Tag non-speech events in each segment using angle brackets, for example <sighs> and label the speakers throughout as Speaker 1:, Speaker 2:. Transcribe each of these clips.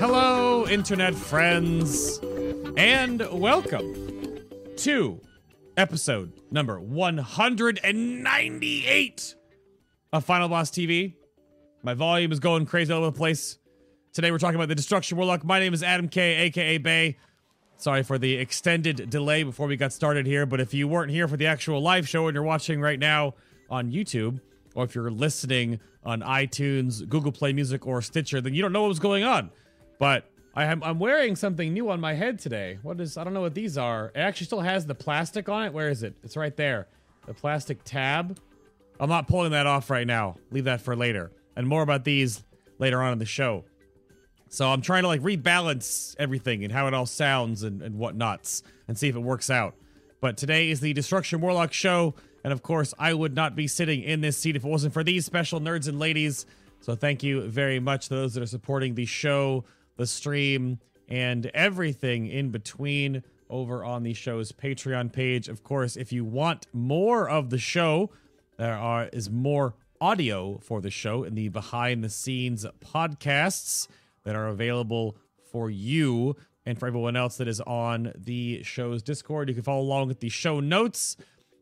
Speaker 1: Hello, internet friends, and welcome to episode number 198 of Final Boss TV. My volume is going crazy all over the place. Today we're talking about the Destruction Warlock. My name is Adam K, aka Bay. Sorry for the extended delay before we got started here, but if you weren't here for the actual live show and you're watching right now on YouTube, or if you're listening on iTunes, Google Play Music, or Stitcher, then you don't know what was going on. But I am I'm wearing something new on my head today. What is I don't know what these are. It actually still has the plastic on it. Where is it? It's right there. The plastic tab. I'm not pulling that off right now. Leave that for later. And more about these later on in the show. So I'm trying to like rebalance everything and how it all sounds and, and whatnots and see if it works out. But today is the Destruction Warlock show, and of course, I would not be sitting in this seat if it wasn't for these special nerds and ladies. So thank you very much to those that are supporting the show, the stream, and everything in between over on the show's Patreon page. Of course, if you want more of the show, there are is more audio for the show in the behind the scenes podcasts that are available for you and for everyone else that is on the show's Discord. You can follow along with the show notes.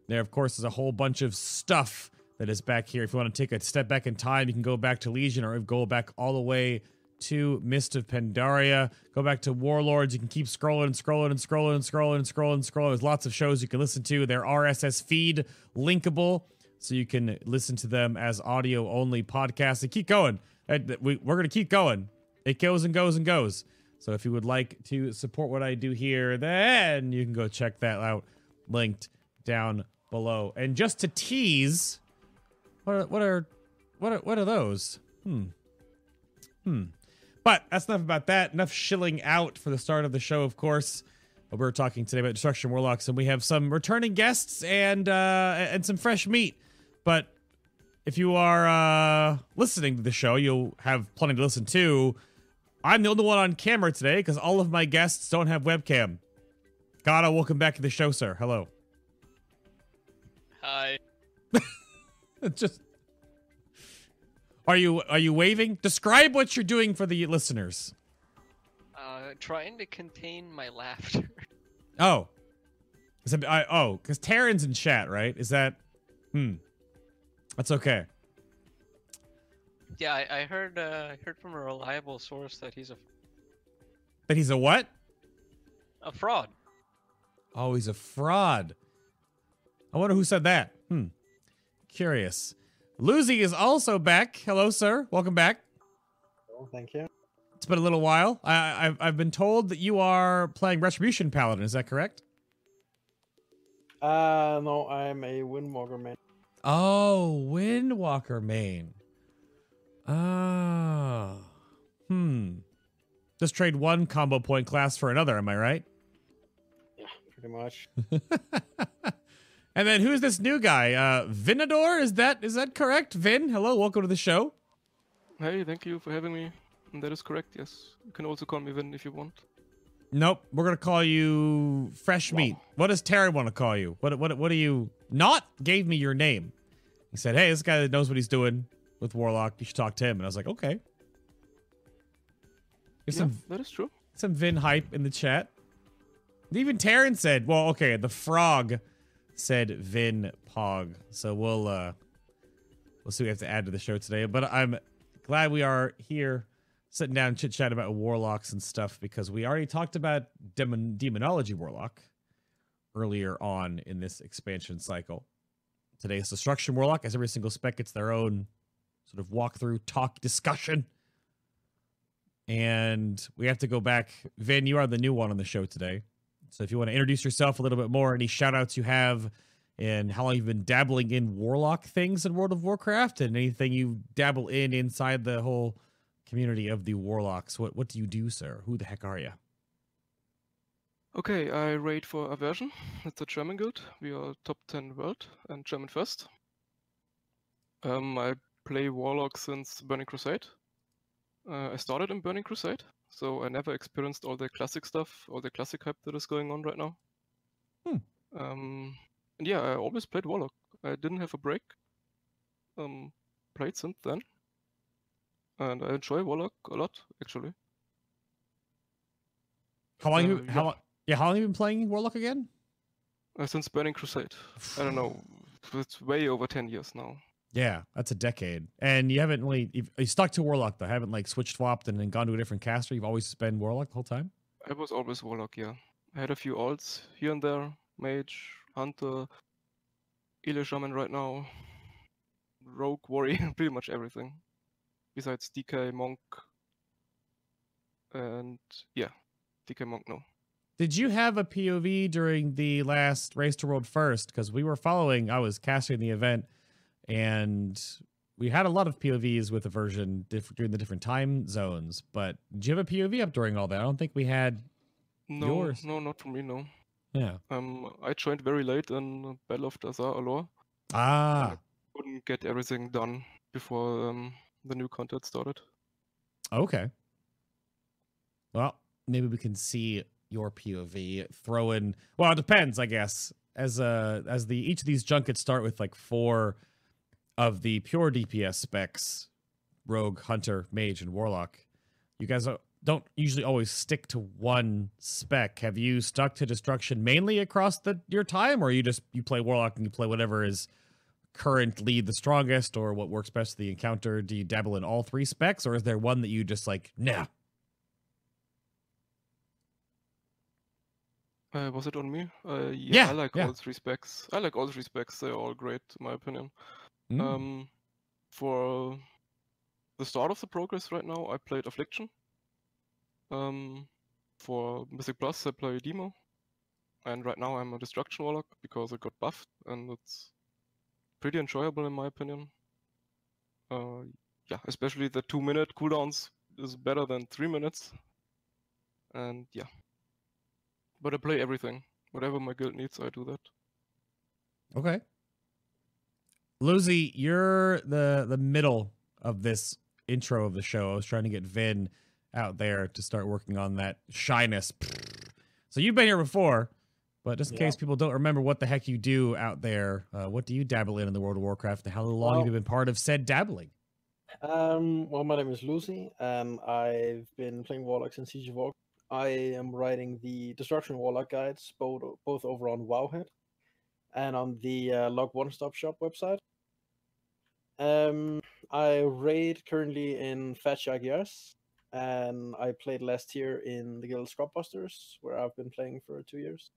Speaker 1: There, of course, is a whole bunch of stuff that is back here. If you want to take a step back in time, you can go back to Legion or go back all the way to Mist of Pandaria. Go back to Warlords. You can keep scrolling and scrolling and scrolling and scrolling and scrolling and scrolling. There's lots of shows you can listen to. They're RSS feed linkable, so you can listen to them as audio only podcasts. And keep going. Uh, we- We're going to keep going. It goes and goes and goes. So if you would like to support what I do here, then you can go check that out. Linked down below. And just to tease, what are what are what are what are those? Hmm. Hmm. But that's enough about that. Enough shilling out for the start of the show, of course. But We're talking today about Destruction Warlocks, and we have some returning guests and uh, and some fresh meat. But if you are uh, listening to the show, you'll have plenty to listen to. I'm the only one on camera today because all of my guests don't have webcam. Gato, welcome back to the show, sir. Hello.
Speaker 2: Hi. <laughs>
Speaker 1: Just are you are you waving? Describe what you're doing for the listeners.
Speaker 2: Uh, trying to contain my laughter.
Speaker 1: Oh, is it, I, oh, because Taryn's in chat, right? Is that? Hmm. That's okay.
Speaker 2: yeah, I, I heard. Uh, I heard from a reliable source that he's a,
Speaker 1: But he's a what?
Speaker 2: a fraud.
Speaker 1: Oh, he's a fraud. I wonder who said that. Hmm. Curious. Lucy is also back. Hello, sir. Welcome back.
Speaker 3: Oh, thank you.
Speaker 1: It's been a little while. I, I've I've been told that you are playing Retribution Paladin. Is that correct?
Speaker 3: Uh, no, I'm a Windwalker man.
Speaker 1: Oh, Windwalker main. Ah. Hmm. Just trade one combo point class for another. Am I right?
Speaker 3: Yeah, pretty much. <laughs>
Speaker 1: And then who's this new guy? Uh, Vinador? Is that is that correct? Vin, hello, welcome to the show.
Speaker 4: Hey, thank you for having me. That is correct, yes. You can also call me Vin if you want.
Speaker 1: Nope, we're gonna call you Fresh Meat. What does Terry want to call you? What what what do you not gave me your name? He said, "Hey, this guy that knows what he's doing with Warlock. You should talk to him." And I was like, "Okay." There's
Speaker 4: Yeah,
Speaker 1: some
Speaker 4: that is true.
Speaker 1: some Vin hype in the chat. Even Taryn said, "Well, okay." The frog said Vin Pog. So we'll uh we'll see what we have to add to the show today. But I'm glad we are here sitting down chit chat about warlocks and stuff because we already talked about demon demonology warlock earlier on in this expansion cycle. Today's destruction warlock, as every single spec gets their own sort of walkthrough talk discussion. And we have to go back. Vin, you are the new one on the show today. So if you want to introduce yourself a little bit more, any shout outs you have, and how long you've been dabbling in warlock things in World of Warcraft, and anything you dabble in inside the whole community of the warlocks. What what do you do, sir? Who the heck are you?
Speaker 4: Okay, I raid for Aversion. It's a German guild. We are top 10 world and German first. Um, I play Warlock since Burning Crusade. Uh, I started in Burning Crusade, so I never experienced all the classic stuff, all the classic hype that is going on right now.
Speaker 1: Hmm.
Speaker 4: Um, and yeah, I always played Warlock. I didn't have a break. Um, played since then, and I enjoy Warlock a lot actually.
Speaker 1: How long?
Speaker 4: Uh,
Speaker 1: you, how
Speaker 4: yeah.
Speaker 1: long? Yeah, how long have you been playing Warlock again?
Speaker 4: Uh, since Burning Crusade, <sighs> I don't know, it's way over ten years now.
Speaker 1: Yeah, that's a decade, and you haven't really you've, you stuck to Warlock though. Haven't like switched swapped and then gone to a different caster. You've always been Warlock the whole time.
Speaker 4: I was always Warlock, yeah. I had a few alts here and there, Mage, Hunter, Ele Shaman right now, Rogue, Warrior, <laughs> pretty much everything. Besides DK, Monk, and yeah, DK Monk, no.
Speaker 1: Did you have a POV during the last Race to World First? Because we were following. I was casting the event, and we had a lot of POVs with the version diff- during the different time zones. But did you have a POV up during all that? I don't think we had.
Speaker 4: No,
Speaker 1: Yours.
Speaker 4: no, not for me, no.
Speaker 1: Yeah.
Speaker 4: Um, I joined very late in Battle of Dazar'alor.
Speaker 1: Ah.
Speaker 4: Couldn't get everything done before um, the new content started.
Speaker 1: Okay. Well, maybe we can see your POV throw in. Well, it depends, I guess. As uh as the each of these junkets start with like four of the pure DPS specs, rogue, hunter, mage, and warlock. You guys don't usually always stick to one spec. Have you stuck to destruction mainly across the your time, or you just you play warlock and you play whatever is currently the strongest or what works best for the encounter? Do you dabble in all three specs, or is there one that you just like, nah?
Speaker 4: Uh, was it on me? Uh, yeah,
Speaker 1: Yeah,
Speaker 4: I like
Speaker 1: yeah.
Speaker 4: all three specs. I like all three specs. They're all great, in my opinion.
Speaker 1: Mm.
Speaker 4: Um, for the start of the progress right now, I played Affliction. Um, for Mythic Plus, I play Demo. And right now, I'm a Destruction Warlock because I got buffed, and it's pretty enjoyable in my opinion. Uh, yeah, especially the two minute cooldowns is better than three minutes. And yeah. But I play everything. Whatever my guild needs, I do that.
Speaker 1: Okay. Lucy, you're the the middle of this intro of the show. I was trying to get Vin out there to start working on that shyness. So you've been here before, but just in
Speaker 3: Yeah.
Speaker 1: case people don't remember what the heck you do out there, uh, what do you dabble in in the World of Warcraft? And how long have you been part of said dabbling?
Speaker 3: Um, well, my name is Lucy, and I've been playing Warlock since Siege of. I am writing the Destruction Warlock guides, both both over on Wowhead and on the uh, Lock One Stop Shop website. Um, I raid currently in Fat Jaguars, and I played last year in the Guild Scrubbusters, where I've been playing for two years.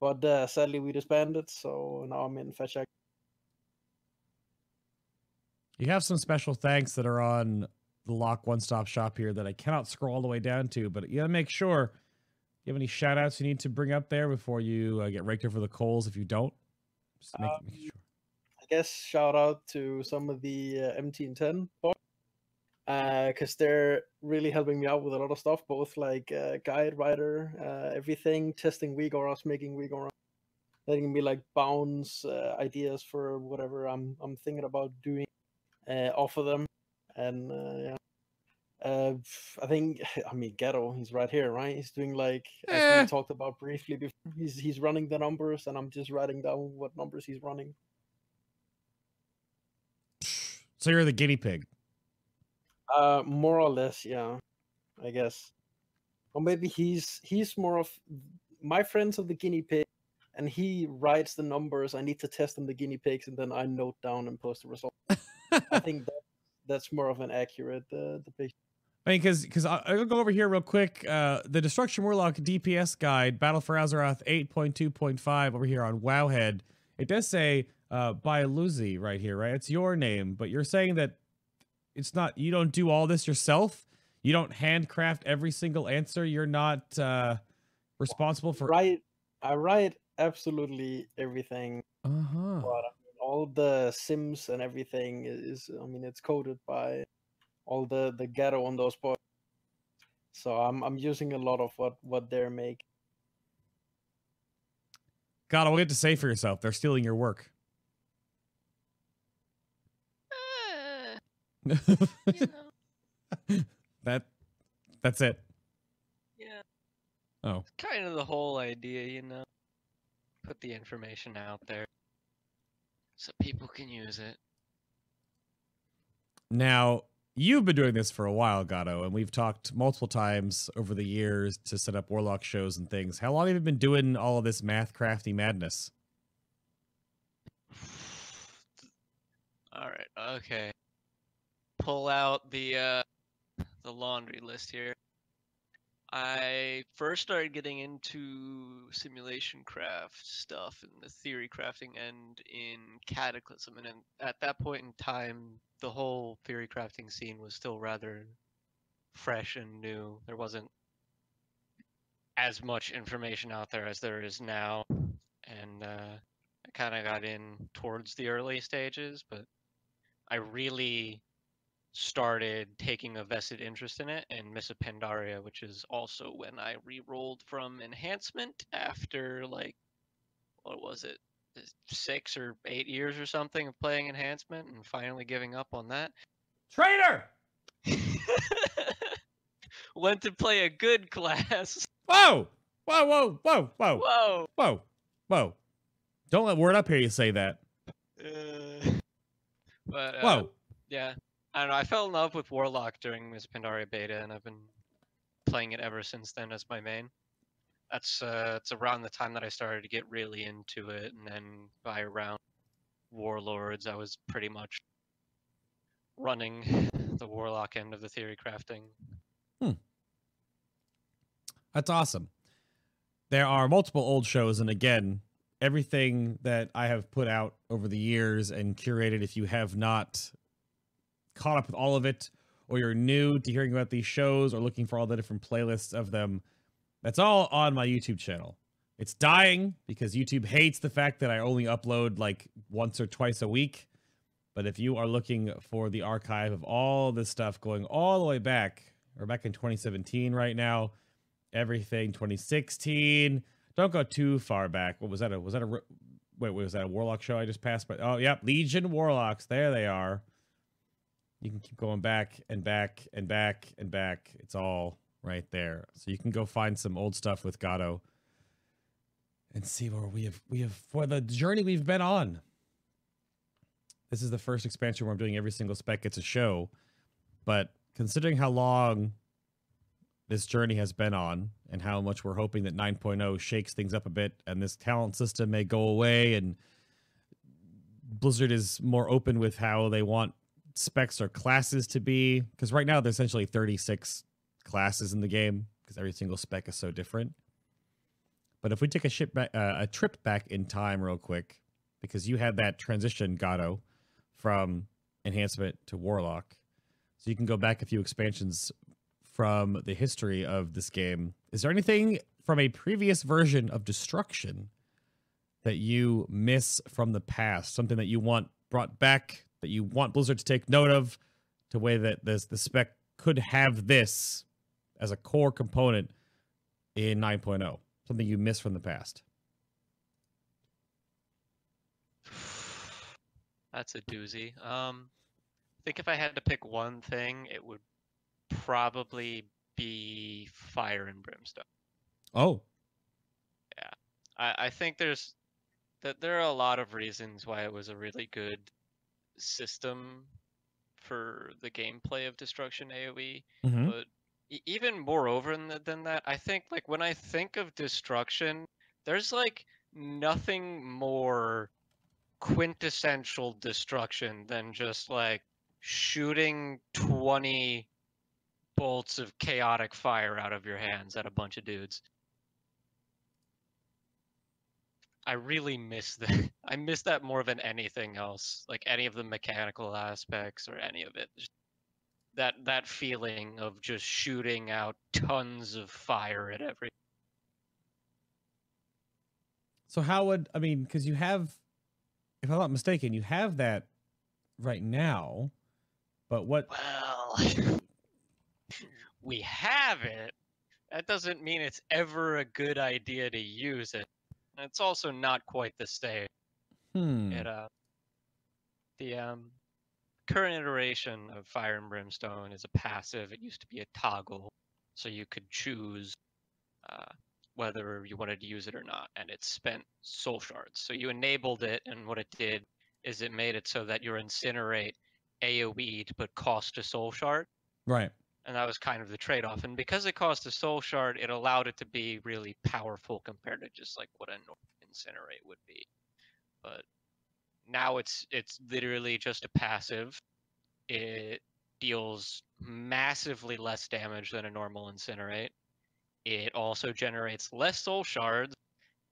Speaker 3: But uh, sadly, we disbanded, so now I'm in Jaguars.
Speaker 1: You have some special thanks that are on the Lock One Stop Shop here that I cannot scroll all the way down to, but you gotta make sure you have any shout outs you need to bring up there before you uh, get raked over the coals if you don't. Just make, make sure.
Speaker 3: I guess shout out to some of the uh, MT and 10 boys because they're really helping me out with a lot of stuff, both like uh, guide writer, uh, everything, testing WeakAuras, making WeakAuras, letting me like bounce uh, ideas for whatever I'm I'm thinking about doing, uh, offer them, and uh, yeah. Uh, I think <laughs> I mean Gato. He's right here, right? He's doing like as we talked about briefly before. He's he's running the numbers, and I'm just writing down what numbers he's running.
Speaker 1: So you're the guinea pig.
Speaker 3: Uh, more or less, yeah. I guess, or maybe he's he's more of my friends of the guinea pig, and he writes the numbers. I need to test on the guinea pigs, and then I note down and post the result. I think <laughs> that that's more of an accurate uh, depiction.
Speaker 1: I mean, because because I'll go over here real quick. Uh, the Destruction Warlock DPS guide, Battle for Azeroth 8.2.5 over here on Wowhead. It does say uh, by Luzi right here, right? It's your name, but you're saying that it's not. You don't do all this yourself. You don't handcraft every single answer. You're not uh, responsible for.
Speaker 3: Write, I write absolutely everything.
Speaker 1: Uh huh.
Speaker 3: But I mean, all the sims and everything is, I mean, it's coded by all the the Gato on those boys. So I'm I'm using a lot of what what they're making.
Speaker 1: God, you have to say for yourself? They're stealing your work.
Speaker 2: You <laughs> know.
Speaker 1: that that's it.
Speaker 2: Yeah,
Speaker 1: Oh,
Speaker 2: kind of the whole idea, you know. Put the information out there so people can use it.
Speaker 1: now you've been doing this for a while, Gato, and we've talked multiple times over the years to set up warlock shows and things. How long have you been doing all of this math crafty madness? <sighs>
Speaker 2: All right. Okay. Pull out the uh the laundry list here. I first started getting into simulation craft stuff and the theory crafting end in Cataclysm, and at that point in time, the whole theory crafting scene was still rather fresh and new. There wasn't as much information out there as there is now, and uh, I kind of got in towards the early stages, but I really started taking a vested interest in it and Miss Pandaria, which is also when I re-rolled from enhancement after like what was it, six or eight years or something of playing enhancement and finally giving up on that.
Speaker 1: Traitor! <laughs>
Speaker 2: Went to play a good class. <laughs>
Speaker 1: Whoa! Whoa! Whoa! Whoa! Whoa!
Speaker 2: Whoa.
Speaker 1: Whoa! Whoa! Don't let word up here you say that.
Speaker 2: Uh, but uh,
Speaker 1: Whoa!
Speaker 2: Yeah. I don't know. I fell in love with Warlock during Miss Pandaria beta, and I've been playing it ever since then as my main. That's uh, it's around the time that I started to get really into it, and then by around Warlords, I was pretty much running <laughs> the Warlock end of the theory crafting. Hmm.
Speaker 1: That's awesome. There are multiple old shows, and again, everything that I have put out over the years and curated, if you have not caught up with all of it, or you're new to hearing about these shows or looking for all the different playlists of them, that's all on my YouTube channel. It's dying because YouTube hates the fact that I only upload like once or twice a week. But if you are looking for the archive of all this stuff going all the way back, or back in 2017 right now, everything 2016. Don't go too far back. What was that? A, was that a wait? Was that a Warlock show I just passed? But oh, yep, Legion Warlocks. There they are. You can keep going back and back and back and back. It's all right there. So you can go find some old stuff with Gato and see where we have we have for the journey we've been on. This is the first expansion where I'm doing every single spec gets a show, but considering how long this journey has been on and how much we're hoping that 9.0 shakes things up a bit and this talent system may go away and Blizzard is more open with how they want specs or classes to be because right now there's essentially 36 classes in the game because every single spec is so different. But if we take a ship back, uh, a trip back in time real quick, because you had that transition, Gato, from enhancement to warlock, so you can go back a few expansions from the history of this game. Is there anything from a previous version of destruction that you miss from the past? Something that you want brought back that you want Blizzard to take note of, to way that this the spec could have this as a core component in 9.0 something you missed from the past
Speaker 2: That's a doozy. Um, I think if I had to pick one thing, it would probably be Fire and Brimstone.
Speaker 1: oh
Speaker 2: I, I think there's that there are a lot of reasons why it was a really good system for the gameplay of Destruction AoE,
Speaker 1: Mhm.
Speaker 2: but even moreover than that, I think like when I think of Destruction, there's like nothing more quintessential destruction than just like shooting 20 bolts of chaotic fire out of your hands at a bunch of dudes. I really miss that. <laughs> I miss that more than anything else. Like any of the mechanical aspects or any of it. That that feeling of just shooting out tons of fire at every
Speaker 1: so how would i mean because you have if i'm not mistaken you have that right now but what
Speaker 2: Well, <laughs> we have it. That doesn't mean it's ever a good idea to use it. And it's also not quite the same.
Speaker 1: hmm
Speaker 2: It uh, the um, current iteration of Fire and Brimstone is a passive. It used to be a toggle, so you could choose uh, whether you wanted to use it or not, and it spent soul shards. So you enabled it, and what it did is it made it so that your incinerate AOE to put cost to soul shard,
Speaker 1: Right.
Speaker 2: And that was kind of the trade-off. And because it cost a soul shard, it allowed it to be really powerful compared to just like what a normal incinerate would be. But now it's it's literally just a passive. It deals massively less damage than a normal incinerate. It also generates less soul shards,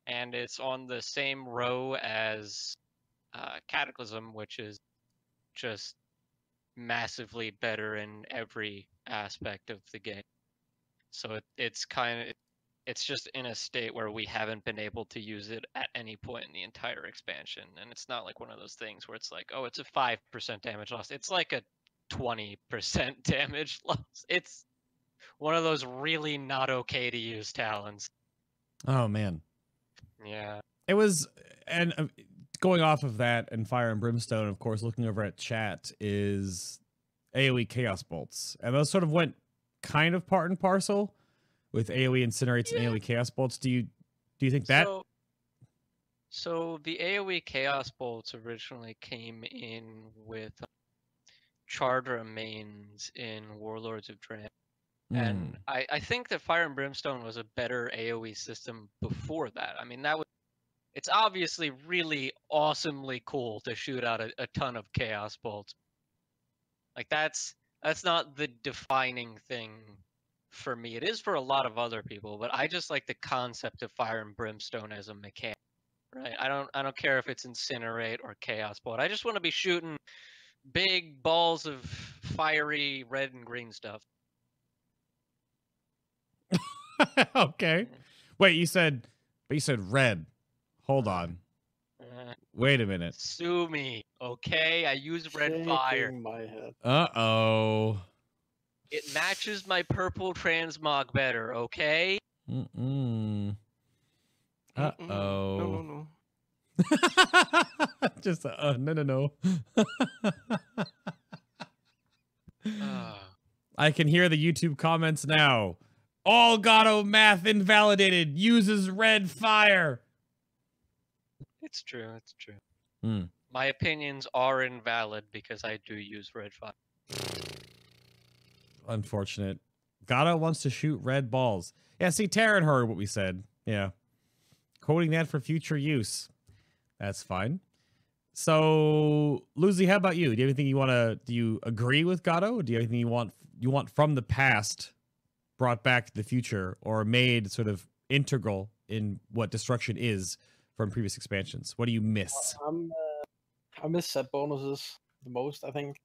Speaker 2: and it's on the same row as uh, Cataclysm, which is just massively better in every aspect of the game. So it, it's kind of it's just in a state where we haven't been able to use it at any point in the entire expansion, and it's not like one of those things where it's like, oh, it's a five percent damage loss. It's like a twenty percent <laughs> damage loss. It's one of those really not okay to use talents.
Speaker 1: Oh man.
Speaker 2: Yeah.
Speaker 1: It was, and uh, going off of that and Fire and Brimstone, of course, looking over at chat is AoE Chaos Bolts. And those sort of went kind of part and parcel with AoE Incinerates
Speaker 2: Yeah.
Speaker 1: and AoE Chaos Bolts. Do you do you think that?
Speaker 2: So, so the AoE Chaos Bolts originally came in with uh, Charred Remains in Warlords of Draenor. And
Speaker 1: Hmm.
Speaker 2: I, I think that Fire and Brimstone was a better AoE system before that. I mean, that was. It's obviously really awesomely cool to shoot out a, a ton of Chaos Bolts. Like that's that's not the defining thing for me. It is for a lot of other people, but I just like the concept of Fire and Brimstone as a mechanic. Right? I don't I don't care if it's Incinerate or Chaos Bolt. I just want to be shooting big balls of fiery red and green stuff. <laughs>
Speaker 1: okay. Wait, you said, but you said red. Hold on.
Speaker 2: Uh,
Speaker 1: Wait a minute.
Speaker 2: Sue me, okay? I use red fire.
Speaker 3: Shaking my head.
Speaker 1: Uh oh.
Speaker 2: It matches my purple transmog better, okay?
Speaker 1: Mm-mm. Uh
Speaker 4: Mm-mm. No, no,
Speaker 1: oh.
Speaker 4: no. <laughs>
Speaker 1: Just uh, no, no, no.
Speaker 2: Ah.
Speaker 1: I can hear the YouTube comments now. All Gato math invalidated. Uses red fire.
Speaker 2: It's true, it's true.
Speaker 1: Hmm.
Speaker 2: My opinions are invalid because I do use red fire.
Speaker 1: Unfortunate. Gato wants to shoot red balls. Yeah, see, Taryn heard what we said. Yeah. Quoting that for future use. That's fine. So, Lucy, how about you? Do you have anything you want to? Do you agree with Gato? Do you have anything you want you want from the past brought back to the future, or made sort of integral in what destruction is from previous expansions? What do you miss?
Speaker 3: Uh, I miss set bonuses the most, I think,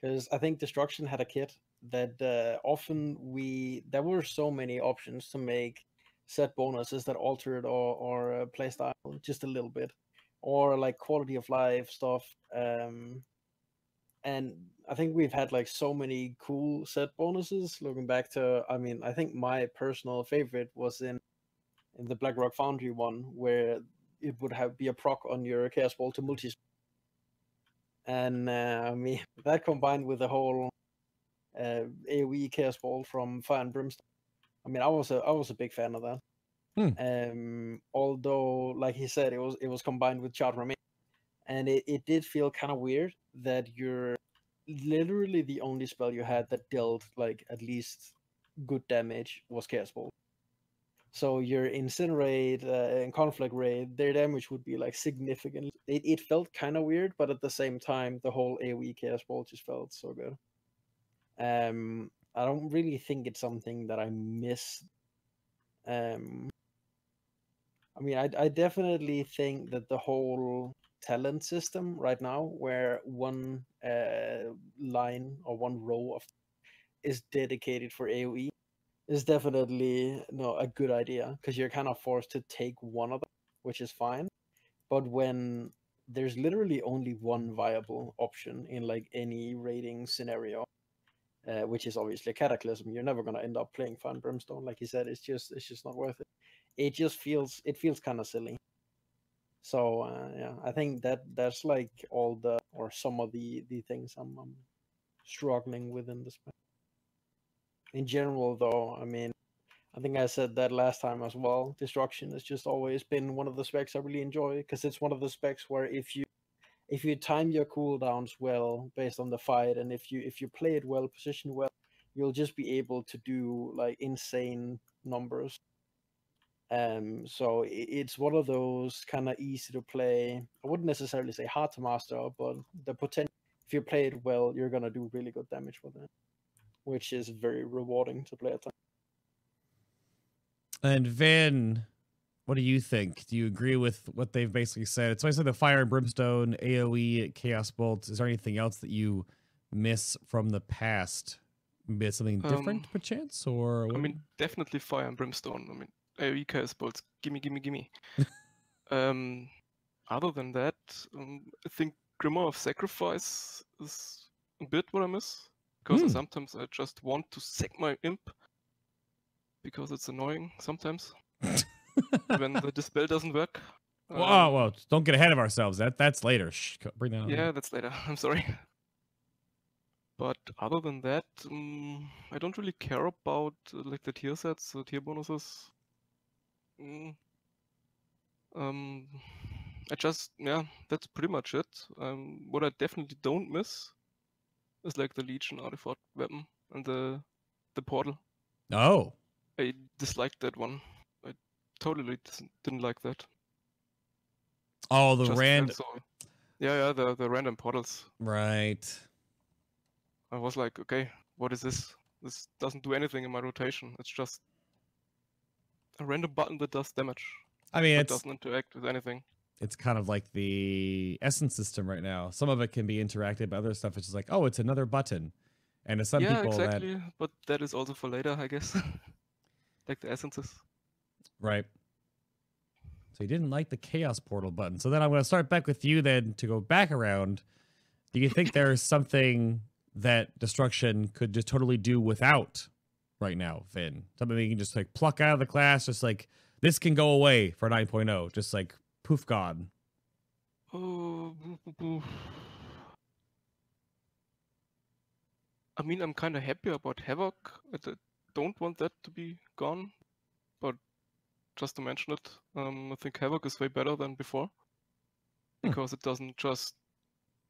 Speaker 3: because I think Destruction had a kit that uh, often we there were so many options to make set bonuses that altered or or uh, playstyle just a little bit, or like quality of life stuff. Um, and I think we've had like so many cool set bonuses. Looking back to, I mean, I think my personal favorite was in in the Blackrock Foundry one, where it would have be a proc on your chaos bolt to multi and uh, I mean <laughs> that combined with the whole uh, AOE chaos bolt from Fire and Brimstone. I mean, I was a I was a big fan of that.
Speaker 1: Hmm.
Speaker 3: Um, although, like he said, it was it was combined with Charred Remain, and it, it did feel kind of weird that you're literally the only spell you had that dealt like at least good damage was chaos bolt. So your incinerate uh, and conflagrate, their damage would be like significant. It, it felt kind of weird, but at the same time, the whole AOE chaos bolt just felt so good. Um, I don't really think it's something that I miss. Um, I mean, I I definitely think that the whole talent system right now, where one uh, line or one row of is dedicated for AOE, is definitely no a good idea because you're kind of forced to take one of them, which is fine. But when there's literally only one viable option in like any rating scenario, uh, which is obviously a Cataclysm, you're never gonna end up playing and Brimstone. Like you said, it's just it's just not worth it. It just feels it feels kind of silly. So uh, yeah, I think that that's like all the or some of the the things I'm, I'm struggling with in this. In general, though, I mean, I think I said that last time as well. Destruction has just always been one of the specs I really enjoy because it's one of the specs where if you if you time your cooldowns well based on the fight and if you if you play it well, position well, you'll just be able to do like insane numbers. Um, so it's one of those kind of easy to play. I wouldn't necessarily say hard to master, but the potential if you play it well, you're gonna do really good damage with it, which is very rewarding to play at times.
Speaker 1: And Van, what do you think? Do you agree with what they've basically said? So I basically the fire and brimstone, AoE, chaos bolts. Is there anything else that you miss from the past? Maybe something different,
Speaker 4: Um,
Speaker 1: perchance, or
Speaker 4: I mean, definitely fire and brimstone. I mean, AoE chaos bolts. Gimme, gimme, gimme. <laughs> um, other than that, um, I think Grimoire of Sacrifice is a bit what I miss. Because
Speaker 1: Hmm.
Speaker 4: sometimes I just want to sack my imp because it's annoying sometimes <laughs> when the dispel doesn't work.
Speaker 1: Whoa,
Speaker 4: Um,
Speaker 1: whoa, don't get ahead of ourselves. That that's later. Shh, bring that on.
Speaker 4: Yeah, that's later. <laughs> I'm sorry. But other than that, um, I don't really care about uh, like the tier sets, the tier bonuses. Mm. Um, I just yeah, that's pretty much it. Um, what I definitely don't miss is like the Legion artifact weapon and the the portal.
Speaker 1: Oh,
Speaker 4: I disliked that one. I totally dis- didn't like that.
Speaker 1: oh, the
Speaker 4: Just felt
Speaker 1: rand.
Speaker 4: so- Yeah, yeah, the the random portals.
Speaker 1: Right.
Speaker 4: I was like, okay, what is this? This doesn't do anything in my rotation. It's just a random button that does damage.
Speaker 1: I mean,
Speaker 4: It doesn't interact with anything.
Speaker 1: It's kind of like the essence system right now. Some of it can be interactive, but other stuff it's just like, oh, it's another button. And to some
Speaker 4: yeah,
Speaker 1: people, that
Speaker 4: exactly. But that is also for later, I guess. <laughs> like the essences.
Speaker 1: Right. So you didn't like the chaos portal button. So then I'm going to start back with you then to go back around. Do you think there's something that destruction could just totally do without right now, Vin? Something you can just like pluck out of the class, just like this can go away for 9.0, just like poof gone.
Speaker 4: Oh, boo, boo, boo. I mean, I'm kind of happy about Havoc. I don't want that to be gone, but just to mention it, um, I think Havoc is way better than before
Speaker 1: Hmm.
Speaker 4: because it doesn't just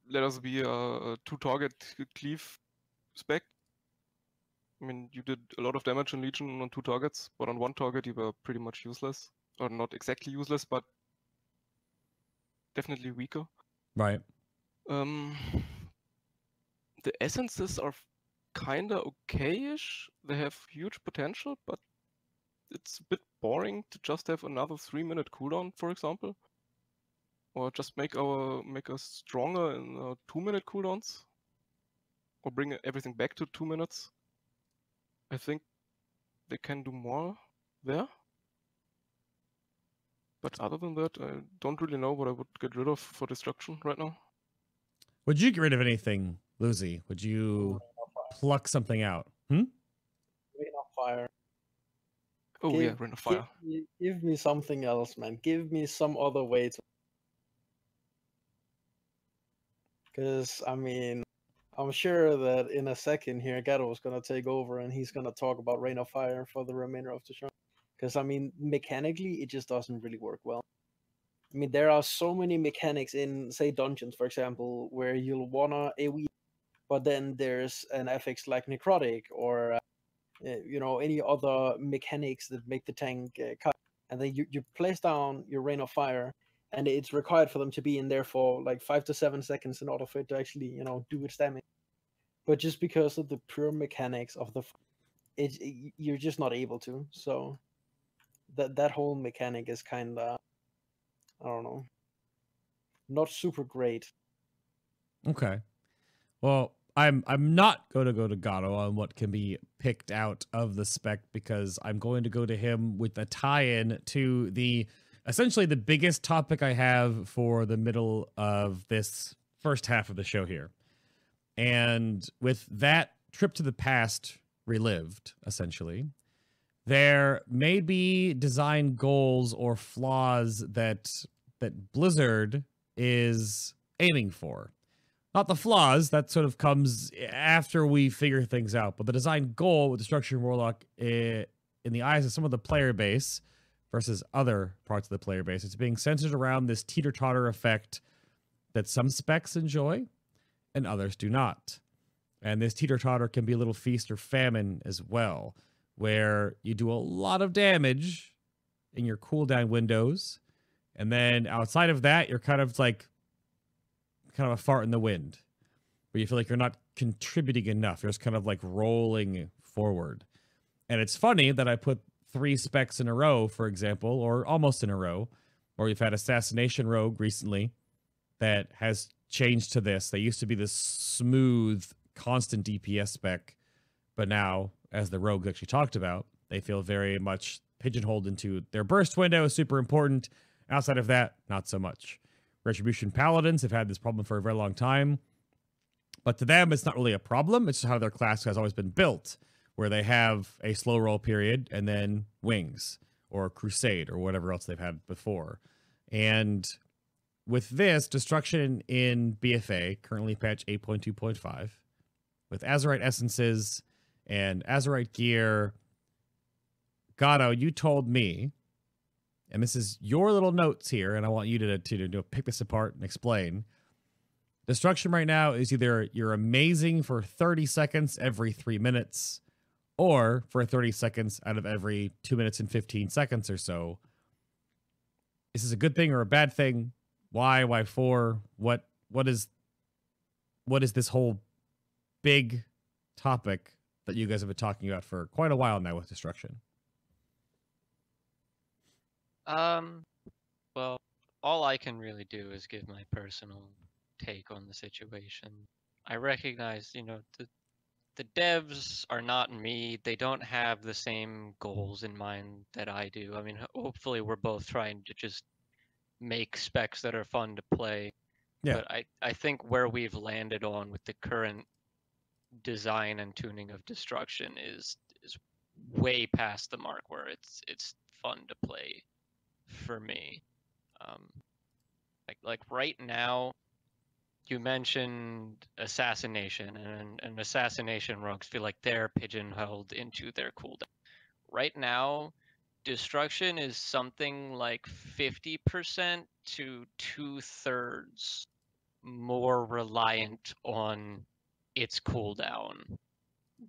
Speaker 4: let us be a, a two-target cleave spec. I mean, you did a lot of damage in Legion on two targets, but on one target you were pretty much useless, or not exactly useless, but definitely weaker.
Speaker 1: Right.
Speaker 4: Um, the essences are kinda okay-ish. They have huge potential, but it's a bit boring to just have another three-minute cooldown, for example, or just make our make us stronger in uh, two-minute cooldowns, or bring everything back to two minutes. I think they can do more there. But other than that, I don't really know what I would get rid of for destruction right now.
Speaker 1: Would you get rid of anything, Lucy? Would you pluck something out? Hmm?
Speaker 3: Rain of fire.
Speaker 4: Oh yeah,
Speaker 3: Give-
Speaker 4: Rain of
Speaker 3: Give
Speaker 4: Fire.
Speaker 3: me, give me something else, man. Give me some other way to. Because I mean, I'm sure that in a second here, Gato is gonna take over and he's gonna talk about Rain of Fire for the remainder of the show. Because I mean, mechanically, it just doesn't really work well. I mean, there are so many mechanics in, say, dungeons, for example, where you'll wanna AoE, but then there's an affix like Necrotic or uh, uh, you know any other mechanics that make the tank uh, cut and then you, you place down your rain of fire and it's required for them to be in there for like five to seven seconds in order for it to actually you know do its damage but just because of the pure mechanics of the it, it you're just not able to so that that whole mechanic is kind of i don't know not super great
Speaker 1: Okay. Well, I'm I'm not going to go to Gato on what can be picked out of the spec because I'm going to go to him with a tie-in to the essentially the biggest topic I have for the middle of this first half of the show here. And with that trip to the past relived, essentially, there may be design goals or flaws that that Blizzard is aiming for not the flaws that sort of comes after we figure things out, but the design goal with the Destruction Warlock eh, in the eyes of some of the player base versus other parts of the player base, it's being centered around this teeter totter effect that some specs enjoy and others do not. And this teeter totter can be a little feast or famine as well, where you do a lot of damage in your cooldown windows. And then outside of that, you're kind of like kind of a fart in the wind, where you feel like you're not contributing enough. You're just kind of like rolling forward. And it's funny that I put three specs in a row, for example, or almost in a row, or we've had Assassination Rogue recently that has changed to this. They used to be this smooth, constant DPS spec, but now, as the Rogue actually talked about, they feel very much pigeonholed into their burst window is super important. Outside of that, not so much. Retribution Paladins have had this problem for a very long time. But to them, it's not really a problem. It's just how their class has always been built, where they have a slow roll period and then wings or crusade or whatever else they've had before. And with this, destruction in BFA, currently patch 8.2.5, with Azerite essences and Azerite gear, Gato, you told me and this is your little notes here, and I want you to, to, to pick this apart and explain. Destruction right now is either you're amazing for 30 seconds every three minutes, or for 30 seconds out of every two minutes and 15 seconds or so. Is this a good thing or a bad thing? Why? Why for? What? What is? What is this whole big topic that you guys have been talking about for quite a while now with destruction?
Speaker 2: Um, well, all I can really do is give my personal take on the situation. I recognize, you know, the the devs are not me. They don't have the same goals in mind that I do. I mean, hopefully we're both trying to just make specs that are fun to play.
Speaker 1: Yeah.
Speaker 2: But I, I think where we've landed on with the current design and tuning of destruction is is way past the mark where it's it's fun to play for me. Um, like like right now, you mentioned assassination, and and assassination rogues feel like they're pigeonholed into their cooldown. Right now, destruction is something like fifty percent to two thirds more reliant on its cooldown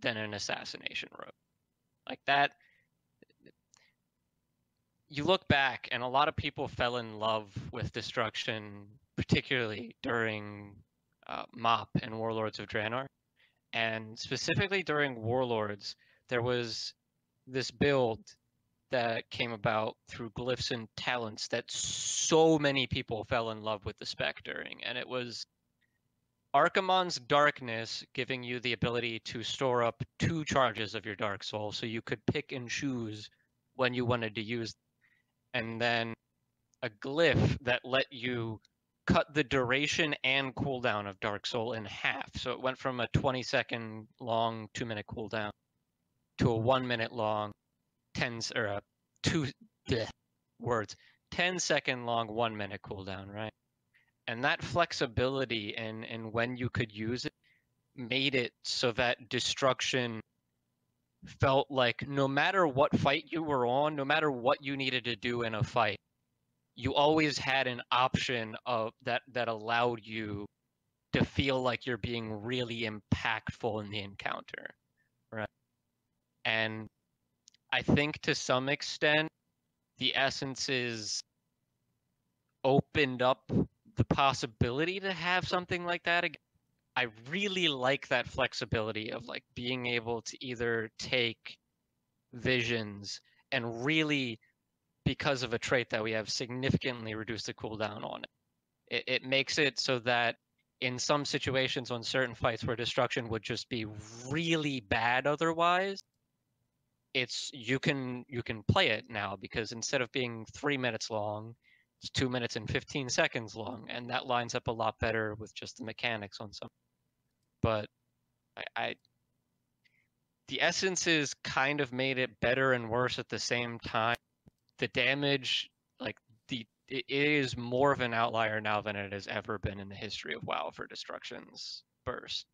Speaker 2: than an assassination rogue. Like that you look back and a lot of people fell in love with destruction particularly during uh, mop and warlords of draenor and specifically during warlords there was this build that came about through glyphs and talents that so many people fell in love with the spec during and it was Archimonde's Darkness giving you the ability to store up two charges of your Dark Soul so you could pick and choose when you wanted to use and then a glyph that let you cut the duration and cooldown of Dark Soul in half. So it went from a 20 second long two minute cooldown to a one minute long 10 or a two bleh, words 10 second long one minute cooldown, right? And that flexibility and and when you could use it made it so that destruction felt like no matter what fight you were on, no matter what you needed to do in a fight, you always had an option of that that allowed you to feel like you're being really impactful in the encounter. Right. And I think to some extent the essences opened up the possibility to have something like that again I really like that flexibility of like being able to either take visions and really because of a trait that we have significantly reduce the cooldown on it. it. It makes it so that in some situations on certain fights where destruction would just be really bad otherwise, it's you can you can play it now because instead of being three minutes long, it's two minutes and 15 seconds long and that lines up a lot better with just the mechanics on some but I, I the essences kind of made it better and worse at the same time the damage like the it is more of an outlier now than it has ever been in the history of WoW for Destruction's burst.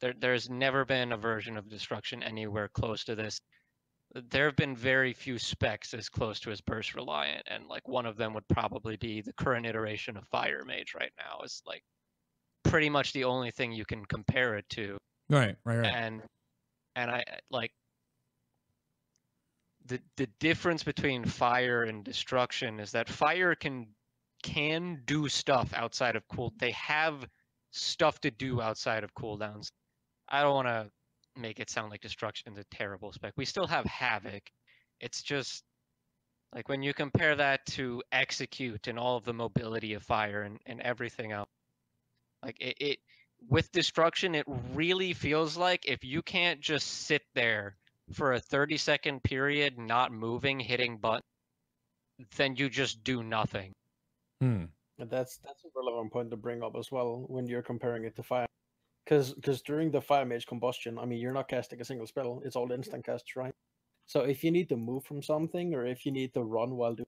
Speaker 2: There, there's never been a version of Destruction anywhere close to this. There have been very few specs as close to as burst reliant, and like one of them would probably be the current iteration of Fire Mage right now is like pretty much the only thing you can compare it to
Speaker 1: Right, right, right.
Speaker 2: and and I like the the difference between fire and destruction is that fire can can do stuff outside of cool. They have stuff to do outside of cooldowns. I don't want to make it sound like destruction is a terrible spec. We still have havoc. It's just like when you compare that to execute and all of the mobility of fire and, and everything else. Like it, it with destruction, it really feels like if you can't just sit there for a 30 second period, not moving, hitting button, then you just do nothing.
Speaker 1: Hmm.
Speaker 3: And that's that's a relevant point to bring up as well when you're comparing it to fire, because because during the fire mage combustion, I mean you're not casting a single spell; it's all instant casts, right? So if you need to move from something, or if you need to run while doing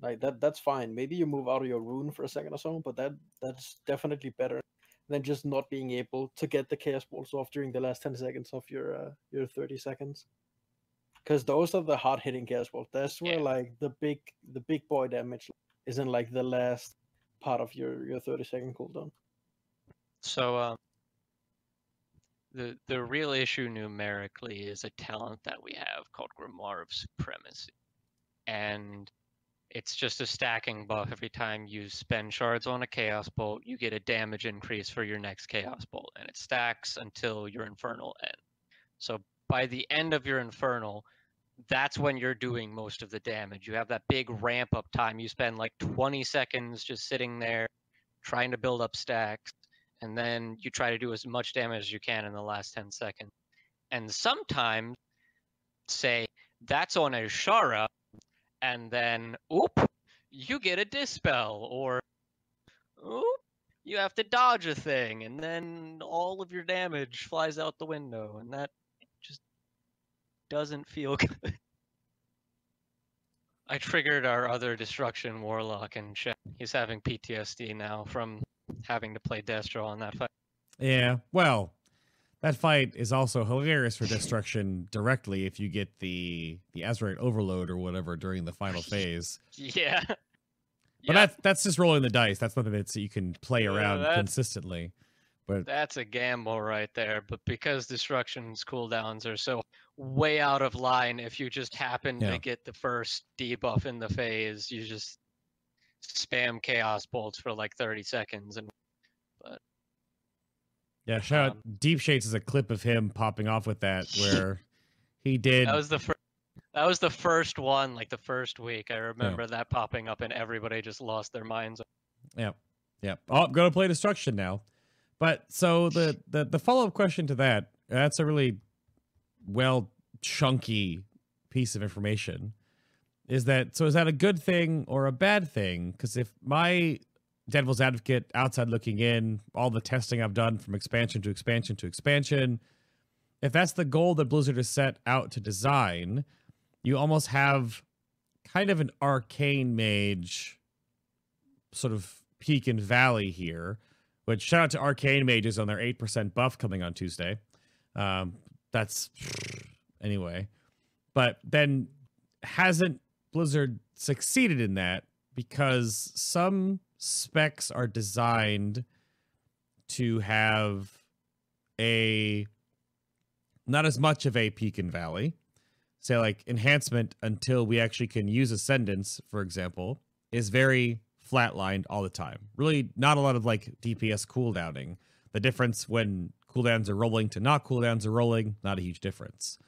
Speaker 3: like that, that's fine. Maybe you move out of your rune for a second or so, but that that's definitely better than just not being able to get the chaos bolts off during the last ten seconds of your uh, your thirty seconds. Because those are the hard hitting chaos bolts. That's where
Speaker 2: Yeah.
Speaker 3: like the big the big boy damage is in like the last part of your your 30 second cooldown.
Speaker 2: So um, the the real issue numerically is a talent that we have called Grimoire of Supremacy, and it's just a stacking buff. Every time you spend shards on a Chaos Bolt, you get a damage increase for your next Chaos Bolt, and it stacks until your Infernal ends. So by the end of your Infernal, that's when you're doing most of the damage. You have that big ramp up time. You spend like 20 seconds just sitting there trying to build up stacks and then you try to do as much damage as you can in the last 10 seconds. And sometimes, say, that's on Azshara, and then, oop, you get a Dispel, or, oop, you have to dodge a thing, and then all of your damage flies out the window, and that just doesn't feel <laughs> good. I triggered our other destruction warlock, and he's having PTSD now from having to play Destro on that fight.
Speaker 1: Yeah. Well, that fight is also hilarious for destruction directly if you get the the Azerite overload or whatever during the final <laughs> phase.
Speaker 2: Yeah.
Speaker 1: But
Speaker 2: Yeah,
Speaker 1: that's that's just rolling the dice. That's nothing that you can play around
Speaker 2: that's-
Speaker 1: consistently. But
Speaker 2: that's a gamble right there. But because destruction's cooldowns are so way out of line, if you just happen
Speaker 1: Yeah.
Speaker 2: to get the first debuff in the phase, you just spam chaos bolts for like 30 seconds and but
Speaker 1: yeah, shout
Speaker 2: Um,
Speaker 1: out Deep Shades is a clip of him popping off with that <laughs> where he did
Speaker 2: that was the first that was the first one like the first week i remember that popping up and everybody just lost their minds
Speaker 1: Yep. Yep. Oh, I'm gonna play destruction now. But so the the, the follow up question to that, that's a really well chunky piece of information. Is that so is that a good thing or a bad thing? Because if my devil's advocate outside looking in, all the testing I've done from expansion to expansion to expansion, if that's the goal that Blizzard has set out to design, you almost have kind of an arcane mage sort of peak and valley here. Which shout out to Arcane Mages on their eight percent buff coming on Tuesday. Um, that's anyway, but then hasn't Blizzard succeeded in that because some specs are designed to have a not as much of a peak and valley. Say like enhancement until we actually can use ascendance, for example, is very flatlined all the time. Really not a lot of like DPS cooldowning. The difference when cooldowns are rolling to not cooldowns are rolling, not a huge difference.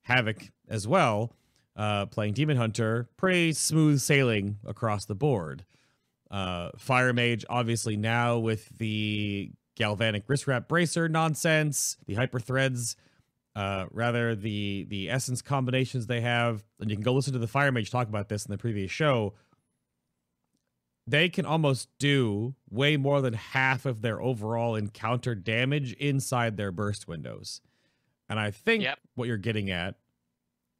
Speaker 1: Havoc as well, uh, playing Demon Hunter, pretty smooth sailing across the board. Uh, Fire Mage, obviously now with the Galvanic Wrist Wrap Bracer nonsense, the Hyper Threads, uh, rather the the essence combinations they have, and you can go listen to the Fire Mage talk about this in the previous show. They can almost do way more than half of their overall encounter damage inside their burst windows. And I think
Speaker 2: Yep.
Speaker 1: what you're getting at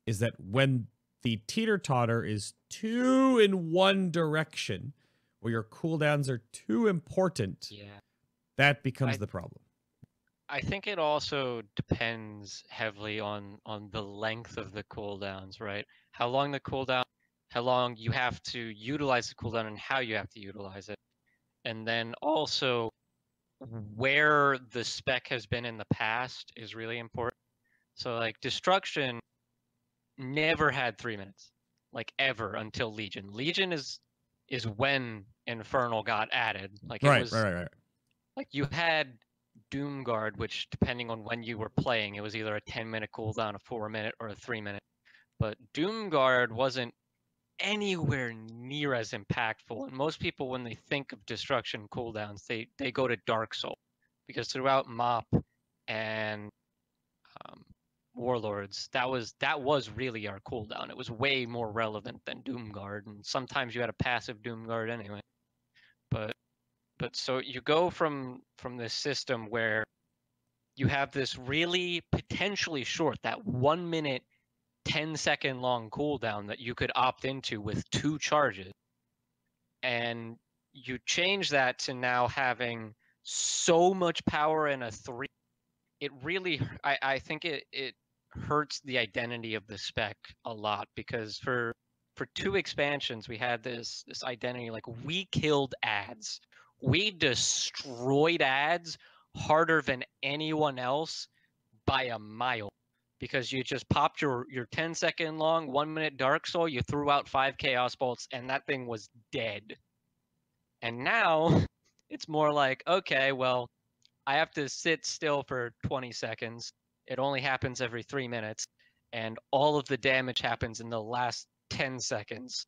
Speaker 1: is that when the teeter totter is too in one direction, where your cooldowns are too important,
Speaker 2: Yeah.
Speaker 1: that becomes
Speaker 2: I-
Speaker 1: the problem.
Speaker 2: I think it also depends heavily on on the length of the cooldowns, right? How long the cooldown, how long you have to utilize the cooldown, and how you have to utilize it, and then also where the spec has been in the past is really important. So like destruction never had three minutes, like ever until Legion. Legion is is when Infernal got added. Like it
Speaker 1: Right,
Speaker 2: was
Speaker 1: right, right, right.
Speaker 2: like you had Doomguard, which depending on when you were playing, it was either a 10 minute cooldown, a 4 minute, or a 3 minute. But Doomguard wasn't anywhere near as impactful. And most people, when they think of destruction cooldowns, they, they go to Dark Soul. Because throughout MOP and Warlords, that was that was really our cooldown. It was way more relevant than Doomguard, and sometimes you had a passive Doomguard anyway. But but so you go from from this system where you have this really potentially short that one minute 10 second long cooldown that you could opt into with two charges and you change that to now having so much power in a three it really i, I think it, it hurts the identity of the spec a lot because for for two expansions we had this this identity like we killed ads. We destroyed ads harder than anyone else by a mile because you just popped your your 10 second long one minute dark soul you threw out five chaos bolts and that thing was dead. And now <laughs> it's more like okay well i have to sit still for 20 seconds it only happens every three minutes and all of the damage happens in the last 10 seconds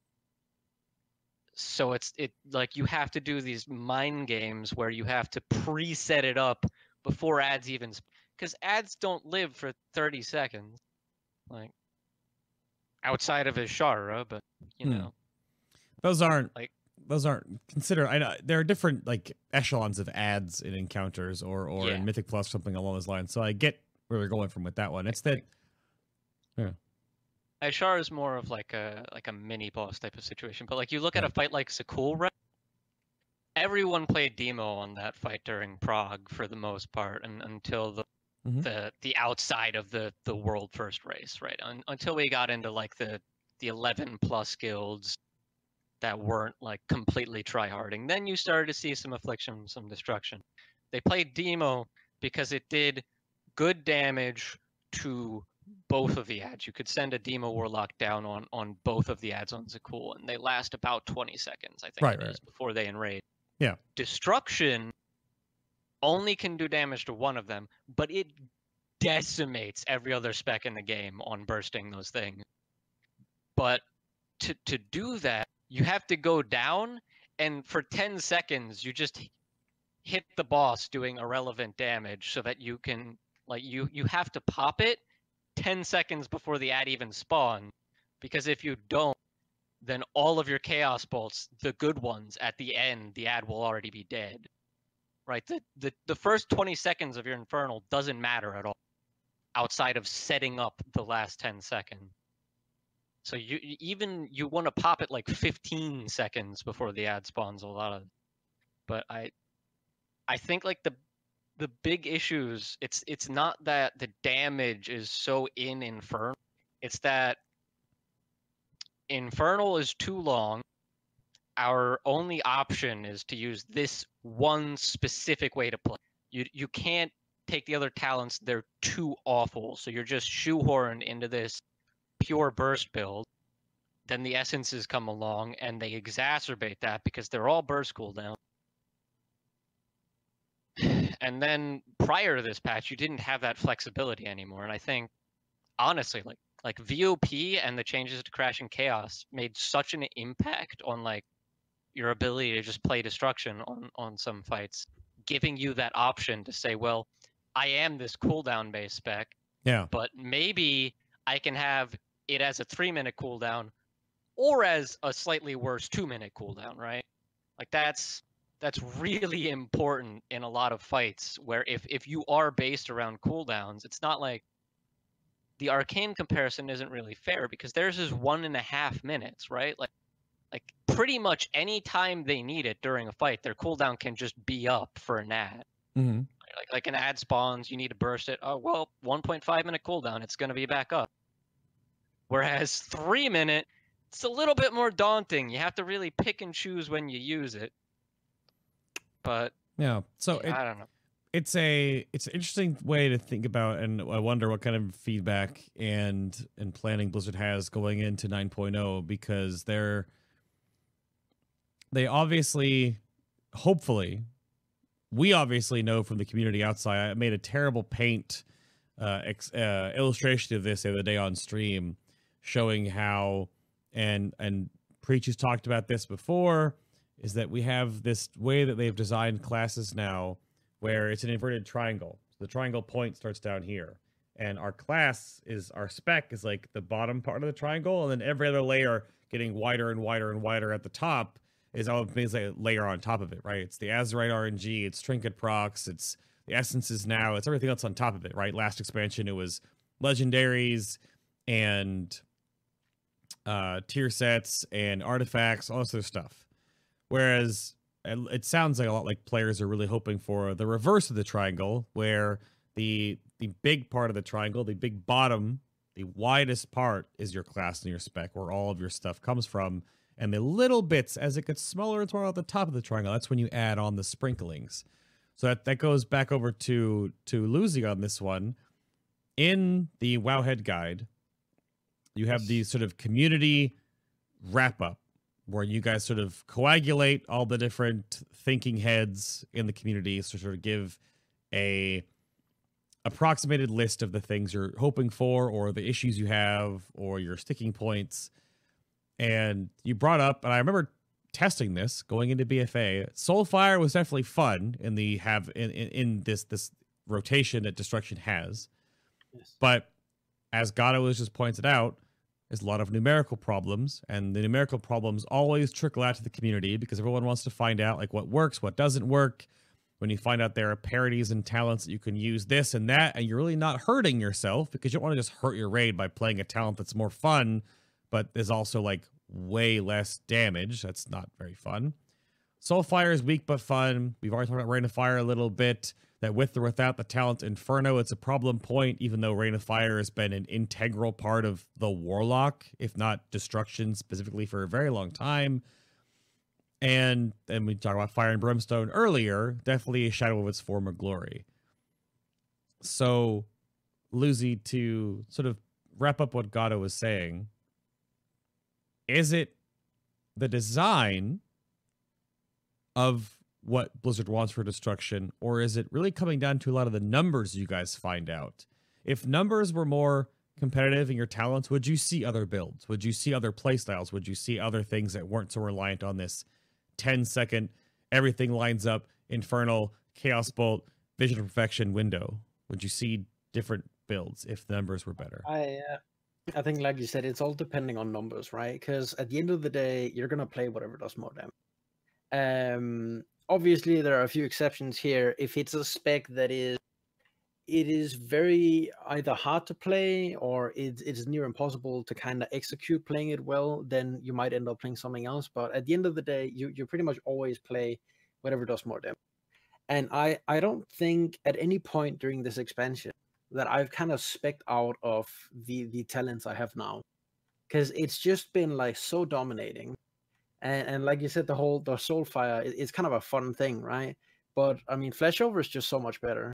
Speaker 2: so it's it like you have to do these mind games where you have to preset it up before ads even because ads don't live for 30 seconds like outside of Azshara, but you
Speaker 1: Hmm.
Speaker 2: know
Speaker 1: Those aren't
Speaker 2: Like-
Speaker 1: those aren't consider. I know there are different like echelons of ads in encounters or or
Speaker 2: Yeah.
Speaker 1: in Mythic Plus something along those lines. So I get where they're going from with that one. It's that
Speaker 2: Yeah. Azshara is more of like a like a mini boss type of situation. But like you look at a fight like Za'qul, right? Everyone played demo on that fight during Prague for the most part, and until the
Speaker 1: Mhm.
Speaker 2: the the outside of the the world first race, right? Un, until we got into like the the eleven plus guilds that weren't like completely tryharding. Then you started to see some affliction, some destruction. They played demo because it did good damage to both of the ads. You could send a demo mm-hmm. warlock down on on both of the ads on Za'qul, and they last about 20 seconds, I think
Speaker 1: Right,
Speaker 2: it is,
Speaker 1: right.
Speaker 2: before they enrage.
Speaker 1: Yeah.
Speaker 2: Destruction only can do damage to one of them, but it decimates every other spec in the game on bursting those things. But to to do that, you have to go down, and for 10 seconds, you just hit the boss doing irrelevant damage so that you can like you you have to pop it 10 seconds before the ad even spawns because if you don't then all of your chaos bolts the good ones at the end the ad will already be dead. Right? The the, the first 20 seconds of your infernal doesn't matter at all outside of setting up the last 10 seconds. So you even you want to pop it like 15 seconds before the ad spawns a lot of but i i think like the the big issues it's it's not that the damage is so in infernal it's that infernal is too long. Our only option is to use this one specific way to play. You you can't take the other talents they're too awful. So you're just shoehorned into this pure burst build. Then the essences come along and they exacerbate that because they're all burst cooldown and then prior to this patch you didn't have that flexibility anymore and i think honestly like like vop and the changes to crashing chaos made such an impact on like your ability to just play destruction on on some fights giving you that option to say well i am this cooldown based spec
Speaker 1: yeah.
Speaker 2: but maybe i can have it as a three minute cooldown or as a slightly worse two minute cooldown right like that's that's really important in a lot of fights where if if you are based around cooldowns it's not like the arcane comparison isn't really fair because theirs is one and a half minutes right like like pretty much any time they need it during a fight, their cooldown can just be up for an ad.
Speaker 1: Mm-hmm.
Speaker 2: Like like an ad spawns, you need to burst it. Oh well, 1.5 minute cooldown, it's gonna be back up. Whereas three minute, it's a little bit more daunting. You have to really pick and choose when you use it. But
Speaker 1: Yeah. So it,
Speaker 2: I don't know.
Speaker 1: it's a it's an interesting way to think about and i wonder what kind of feedback and and planning blizzard has going into 9.0 because they're they obviously hopefully we obviously know from the community outside i made a terrible paint uh, ex, uh illustration of this the other day on stream showing how and and preach has talked about this before is that we have this way that they've designed classes now where it's an inverted triangle. So the triangle point starts down here. And our class is our spec is like the bottom part of the triangle, and then every other layer getting wider and wider and wider at the top is all basically a layer on top of it, right? It's the Azerite RNG, it's Trinket Procs, it's the essences now, it's everything else on top of it, right? Last expansion it was legendaries and uh tier sets and artifacts, all this other stuff. Whereas it sounds like a lot like players are really hoping for the reverse of the triangle where the the big part of the triangle the big bottom the widest part is your class and your spec where all of your stuff comes from. And the little bits as it gets smaller and smaller at the top of the triangle that's when you add on the sprinklings. So that, that goes back over to to losing on this one. In the wowhead guide you have the sort of community wrap up where you guys sort of coagulate all the different thinking heads in the community to sort of give a approximated list of the things you're hoping for or the issues you have or your sticking points and you brought up and i remember testing this going into bfa soulfire was definitely fun in the have in, in, in this this rotation that destruction has
Speaker 3: Yes.
Speaker 1: but as Gato has just pointed out, there's a lot of numerical problems, and the numerical problems always trickle out to the community because everyone wants to find out like what works, what doesn't work. When you find out there are parodies and talents that you can use this and that, and you're really not hurting yourself because you don't want to just hurt your raid by playing a talent that's more fun, but is also like way less damage. That's not very fun. Soulfire is weak but fun. We've already talked about Rain of Fire a little bit. That with or without the talent Inferno, it's a problem point, even though Rain of Fire has been an integral part of the Warlock, if not destruction specifically for a very long time. And then we talked about Fire and Brimstone earlier, definitely a shadow of its former glory. So, Lucy, to sort of wrap up what Gato was saying, is it the design of what Blizzard wants for destruction, or is it really coming down to a lot of the numbers you guys find out? If numbers were more competitive in your talents, would you see other builds? Would you see other playstyles? Would you see other things that weren't so reliant on this 10 second, everything lines up, infernal, chaos bolt, vision of perfection window? Would you see different builds if the numbers were better?
Speaker 3: I uh, I think, like you said, it's all depending on numbers, right? Because at the end of the day, you're gonna play whatever does more damage. Um, obviously, there are a few exceptions here. If it's a spec that is, it is very either hard to play or it, it's near impossible to kind of execute playing it well, then you might end up playing something else. But at the end of the day, you you pretty much always play whatever does more damage. And I I don't think at any point during this expansion that I've kind of specked out of the the talents I have now, because it's just been like so dominating, and and like you said, the whole the Soulfire it, kind of a fun thing, right? But I mean, Flashover is just so much better,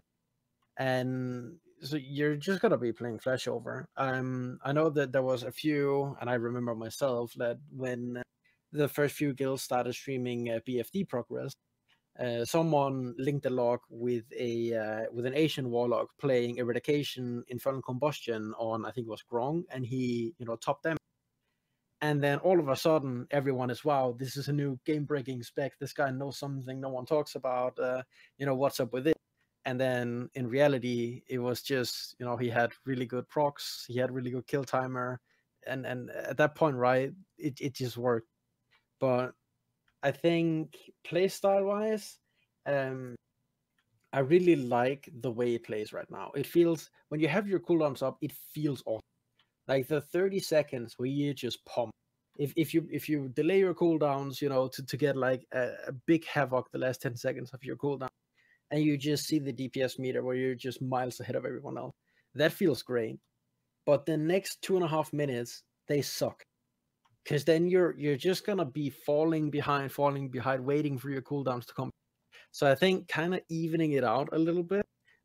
Speaker 3: and so you're just gonna be playing Flashover. Um, I know that there was a few, and I remember myself that when the first few guilds started streaming uh, BFD progress, uh, someone linked a log with a uh, with an Asian warlock playing eradication internal combustion on I think it was Grong, and he you know topped them. And then all of a sudden, everyone is wow, this is a new game breaking spec. This guy knows something no one talks about. Uh, you know what's up with it? And then in reality, it was just you know he had really good procs, he had really good kill timer, and and at that point, right, it it just worked. But I think playstyle wise, um, I really like the way it plays right now. It feels when you have your cooldowns up, it feels awesome. Like the 30 seconds where you just pump, if if you if you delay your cooldowns, you know, to, to get like a, a big havoc the last 10 seconds of your cooldown, and you just see the DPS meter where you're just miles ahead of everyone else, that feels great. But the next two and a half minutes, they suck. Cause then you're you're just gonna be falling behind, falling behind, waiting for your cooldowns to come. So I think kind of evening it out a little bit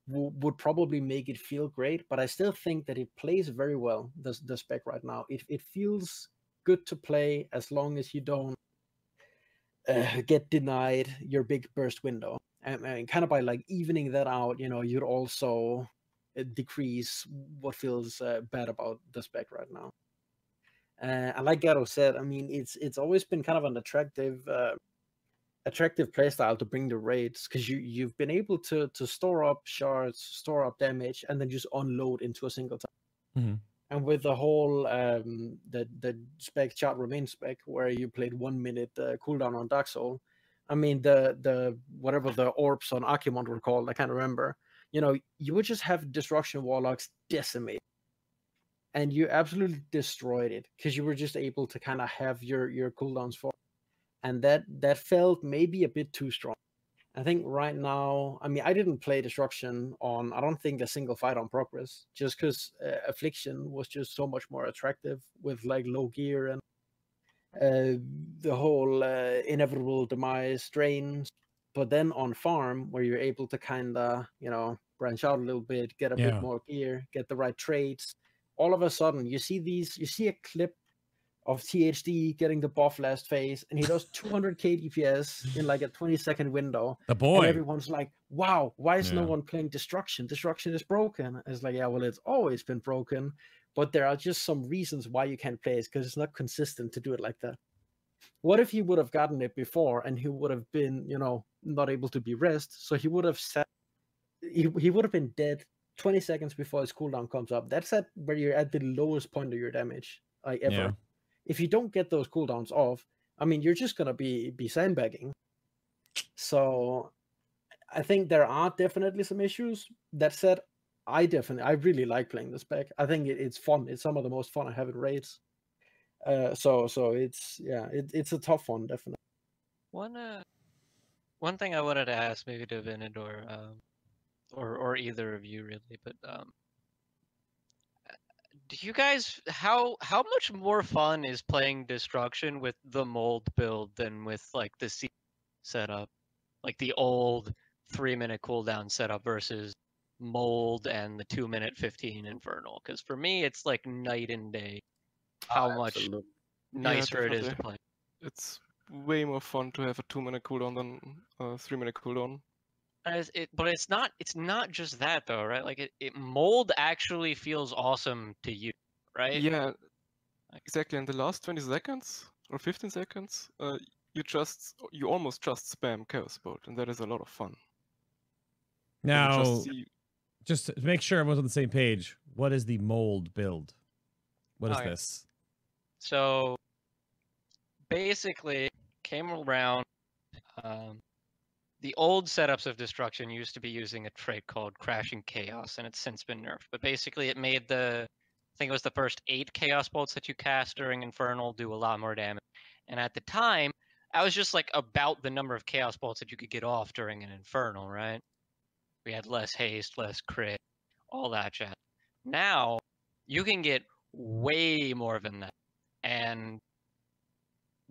Speaker 3: w- would probably make it feel great. But I still think that it plays very well. The the spec right now, it it feels good to play as long as you don't uh, get denied your big burst window. And, and kind of by like evening that out, you know, you'd also uh, decrease what feels uh, bad about the spec right now. Uh, and like Gato said, I mean, it's it's always been kind of an attractive uh, attractive playstyle to bring the raids because you you've been able to to store up shards, store up damage, and then just unload into a single time.
Speaker 1: Mhm.
Speaker 3: And with the whole um, the the spec Charred Remain spec where you played one minute uh, cooldown on Dark Soul, I mean the the whatever the orbs on Archimonde were called, I can't remember. You know, you would just have destruction warlocks decimate and you absolutely destroyed it because you were just able to kind of have your your cooldowns for and that that felt maybe a bit too strong i think right now i mean i didn't play destruction on i don't think a single fight on progress just because uh, affliction was just so much more attractive with like low gear and uh, the whole uh, inevitable demise drains but then on farm where you're able to kind of you know branch out a little bit get a
Speaker 1: Yeah.
Speaker 3: bit more gear get the right trades all of a sudden you see these you see a clip of THD getting the buff last phase and he does 200k DPS in like a 20 second window
Speaker 1: The
Speaker 3: and
Speaker 1: boy.
Speaker 3: everyone's like wow why is no one playing destruction? Destruction is broken. It's like yeah well it's always been broken but there are just some reasons why you can't play it because it's not consistent to do it like that. What if he would have gotten it before and he would have been you know not able to be rest? So he would have set he, he would have been dead 20 seconds before his cooldown comes up. That's at where you're at the lowest point of your damage like ever.
Speaker 1: Yeah.
Speaker 3: If you don't get those cooldowns off i mean you're just gonna be be sandbagging. So i think there are definitely some issues. That said i definitely i really like playing this spec i think it, it's fun. It's some of the most fun i have in raids. Uh so so it's yeah it, it's a tough one definitely.
Speaker 2: One uh, one thing I wanted to ask maybe to Venador, um, or or either of you really, but um, do you guys how how much more fun is playing destruction with the mold build than with like the C setup, like the old three minute cooldown setup versus mold and the two minute fifteen infernal? Because for me, it's like night and day. How ah, much
Speaker 3: Absolutely.
Speaker 2: nicer it is to play.
Speaker 4: It's way more fun to have a two minute cooldown than a three minute cooldown.
Speaker 2: And it, but it's not it's not just that though, right? Like it, it mold actually feels awesome to you, right?
Speaker 4: Yeah, exactly. In the last 20 seconds or 15 seconds, uh, you just you almost just spam chaos bolt, and that is a lot of fun.
Speaker 1: Now,
Speaker 4: just see-
Speaker 1: just to make sure everyone's on the same page, what is the mold build? What is
Speaker 2: Okay.
Speaker 1: this?
Speaker 2: So basically came around um, the old setups of destruction used to be using a trait called crashing chaos and it's since been nerfed. But basically it made the I think it was the first eight chaos bolts that you cast during Infernal do a lot more damage. And at the time, I was just like about the number of chaos bolts that you could get off during an Infernal, right? We had less haste, less crit, all that jazz. Now you can get way more than that. And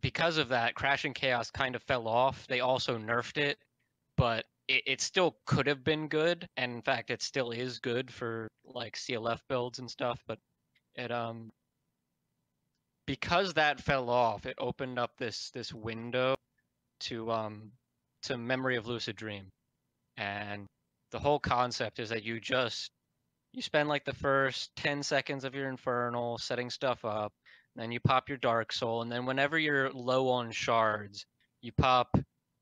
Speaker 2: because of that, Crashing Chaos kind of fell off. They also nerfed it, but it, it still could have been good. And in fact, it still is good for like CLF builds and stuff. But it um because that fell off, it opened up this this window to um to Memory of Lucid Dream. And the whole concept is that you just you spend like the first 10 seconds of your infernal setting stuff up then you pop your dark soul and then whenever you're low on shards you pop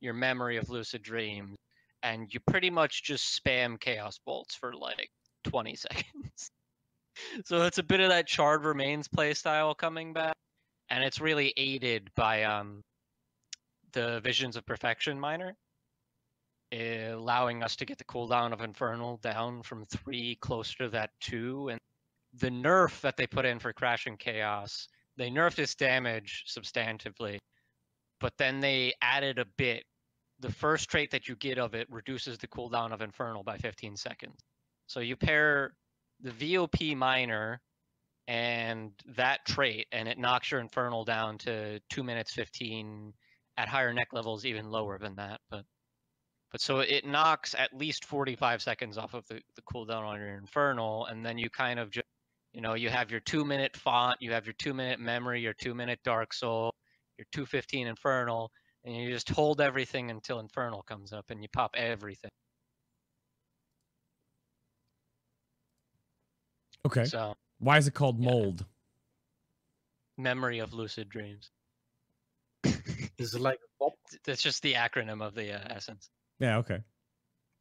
Speaker 2: your memory of lucid dreams and you pretty much just spam chaos bolts for like 20 <laughs> seconds so it's a bit of that Charred Remains playstyle coming back and it's really aided by um the visions of perfection minor eh, allowing us to get the cooldown of infernal down from three closer to that two and the nerf that they put in for crashing chaos they nerfed its damage substantively, but then they added a bit. The first trait that you get of it reduces the cooldown of Infernal by 15 seconds. So you pair the VOP minor and that trait, and it knocks your Infernal down to two minutes 15. At higher neck levels, even lower than that. But but so it knocks at least 45 seconds off of the, the cooldown on your Infernal, and then you kind of just you know, you have your two minute font, you have your two minute memory, your two minute Dark Soul, your 215 Infernal, and you just hold everything until Infernal comes up and you pop everything.
Speaker 1: Okay.
Speaker 2: So,
Speaker 1: Why is it called
Speaker 2: Yeah.
Speaker 1: mold?
Speaker 2: memory of lucid dreams. <laughs>
Speaker 3: Is it like a?
Speaker 2: That's just the acronym of the uh, essence.
Speaker 1: Yeah. Okay.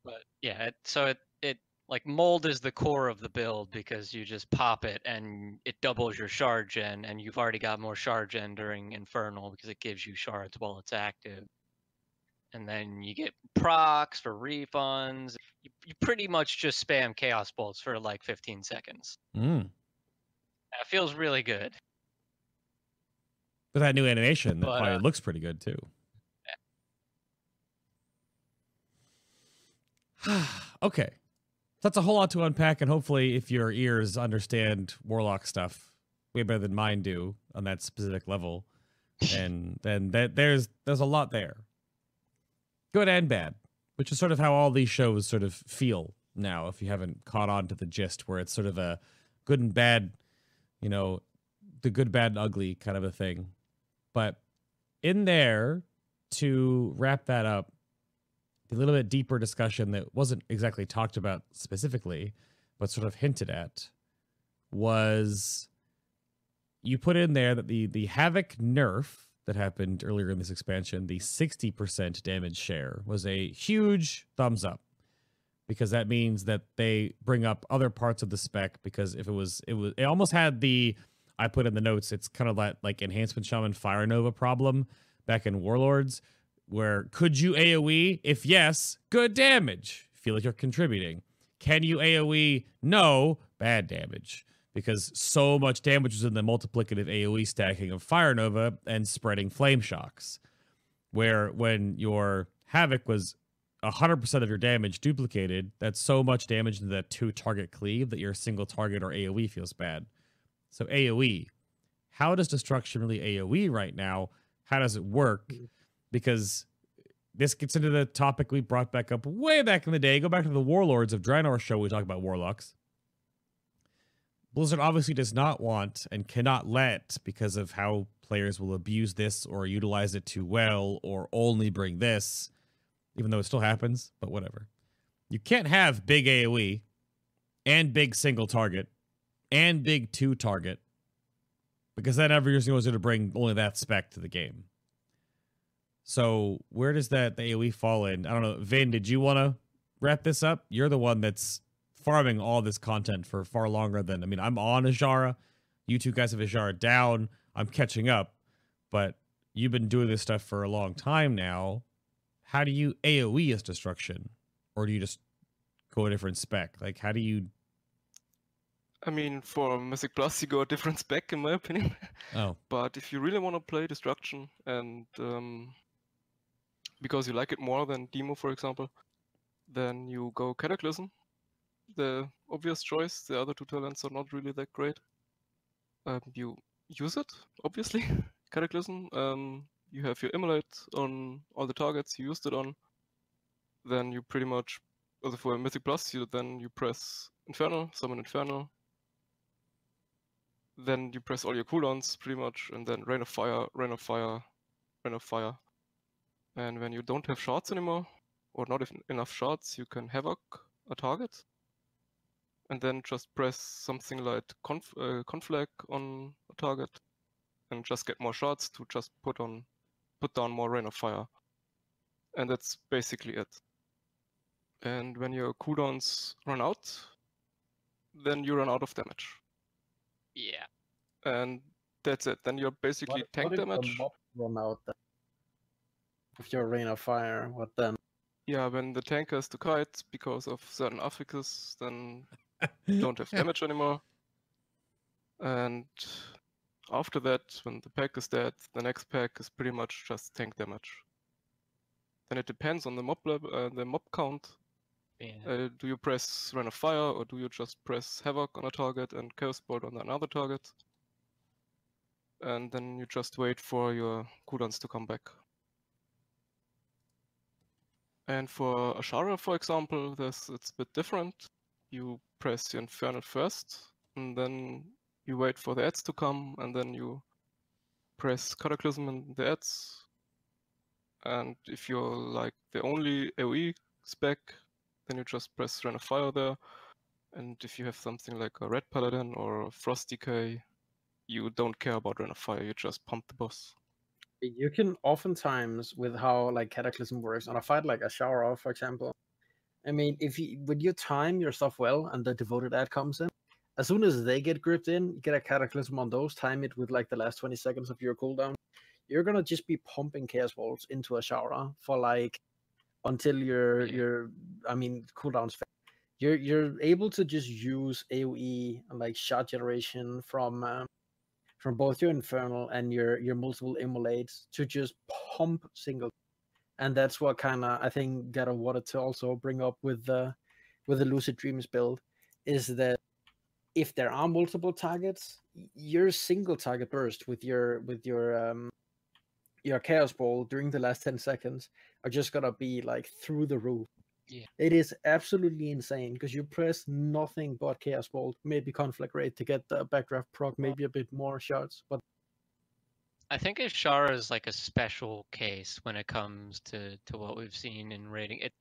Speaker 2: But yeah, it, so it it like mold is the core of the build because you just pop it and it doubles your shard gen, and you've already got more shard gen during infernal because it gives you shards while it's active. And then you get procs for refunds. You, you pretty much just spam chaos bolts for like 15 seconds.
Speaker 1: Mm.
Speaker 2: That feels really good.
Speaker 1: With that new animation, that
Speaker 2: But,
Speaker 1: probably
Speaker 2: uh,
Speaker 1: looks pretty good too. <sighs> okay. That's a whole lot to unpack, and hopefully, if your ears understand Warlock stuff way better than mine do on that specific level, and then that there's there's a lot there, good and bad, which is sort of how all these shows sort of feel now. If you haven't caught on to the gist, where it's sort of a good and bad, you know, the good, bad, and ugly kind of a thing. But in there, to wrap that up, a little bit deeper discussion that wasn't exactly talked about specifically, but sort of hinted at, was you put in there that the the havoc nerf that happened earlier in this expansion, the 60% damage share, was a huge thumbs up because that means that they bring up other parts of the spec because if it was it was it almost had the I put in the notes it's kind of that like enhancement shaman fire nova problem back in warlords where could you AoE if yes good damage feel like you're contributing can you AoE no bad damage because so much damage was in the multiplicative AoE stacking of fire nova and spreading flame shocks where when your havoc was 100% of your damage duplicated, that's so much damage into that two target cleave that your single target or AoE feels bad. So, AoE, how does destruction really AoE right now? How does it work? Mm. Because this gets into the topic we brought back up way back in the day. Go back to the Warlords of Draenor show, we talk about Warlocks. Blizzard obviously does not want and cannot let because of how players will abuse this or utilize it too well or only bring this even though it still happens, but whatever. You can't have big AoE and big single target and big two target because then every single year's going to bring only that spec to the game. So where does that the AoE fall in? I don't know. Vin, did you want to wrap this up? You're the one that's farming all this content for far longer than I mean, I'm on Azshara. You two guys have Azshara down. I'm catching up, but you've been doing this stuff for a long time now how do you AoE as destruction, or do you just go a different spec? Like, how do you?
Speaker 4: I mean, for Mythic Plus, you go a different spec, in my opinion.
Speaker 1: Oh, <laughs>
Speaker 4: but if you really want to play Destruction, and um, because you like it more than Demo, for example, then you go Cataclysm. The obvious choice. The other two talents are not really that great. Um, you use it, obviously. <laughs> Cataclysm. Um, you have your immolate on all the targets you used it on. Then you pretty much, also for Mythic Plus, you then you press Infernal, summon Infernal. Then you press all your cooldowns pretty much, and then Rain of Fire, Rain of Fire, Rain of Fire. And when you don't have shots anymore, or not if- enough shots, you can Havoc a target. And then just press something like conf- uh, Conflag on a target, and just get more shots to just put on put down more rain of fire. And that's basically it. And when your cooldowns run out, then you run out of damage.
Speaker 2: Yeah.
Speaker 4: And that's it. Then you're basically
Speaker 3: What-
Speaker 4: tank
Speaker 3: what
Speaker 4: damage.
Speaker 3: mob run out then? With your rain of fire, what then?
Speaker 4: Yeah, when the tank has to kite because of certain affixes, then you <laughs> don't have damage anymore. And after that, when the pack is dead, the next pack is pretty much just tank damage. Then it depends on the mob level, uh, the mob count.
Speaker 2: Yeah.
Speaker 4: Uh, do you press Rain of Fire or do you just press Havoc on a target and Chaos Bolt on another target? And then you just wait for your cooldowns to come back. And for Azshara, for example, this it's a bit different. You press the Infernal first, and then you wait for the ads to come, and then you press Cataclysm and the ads. And if you're like the only AoE spec, then you just press Rain of Fire there. And if you have something like a Ret Paladin or Frost DK, you don't care about Rain of Fire, you just pump the boss.
Speaker 3: You can oftentimes with how like cataclysm works on a fight like a shower off for example i mean if you when you time your stuff well and the devoted ad comes in as soon as they get gripped in get a cataclysm on those time it with like the last 20 seconds of your cooldown you're gonna just be pumping chaos bolts into Azshara for like until your your i mean cooldowns you're you're able to just use aoe and like shot generation from um, from both your infernal and your your multiple immolates to just pump single. And that's what kind of i think got Gato wanted to also bring up with the with the lucid dreams build is that if there are multiple targets your single target burst with your with your um your chaos bolt during the last 10 seconds are just gonna be like through the roof
Speaker 2: Yeah.
Speaker 3: it is absolutely insane because you press nothing but chaos bolt maybe conflagrate to get the backdraft proc maybe a bit more shards, but
Speaker 2: I think Azshara is like a special case when it comes to to what we've seen in rating. It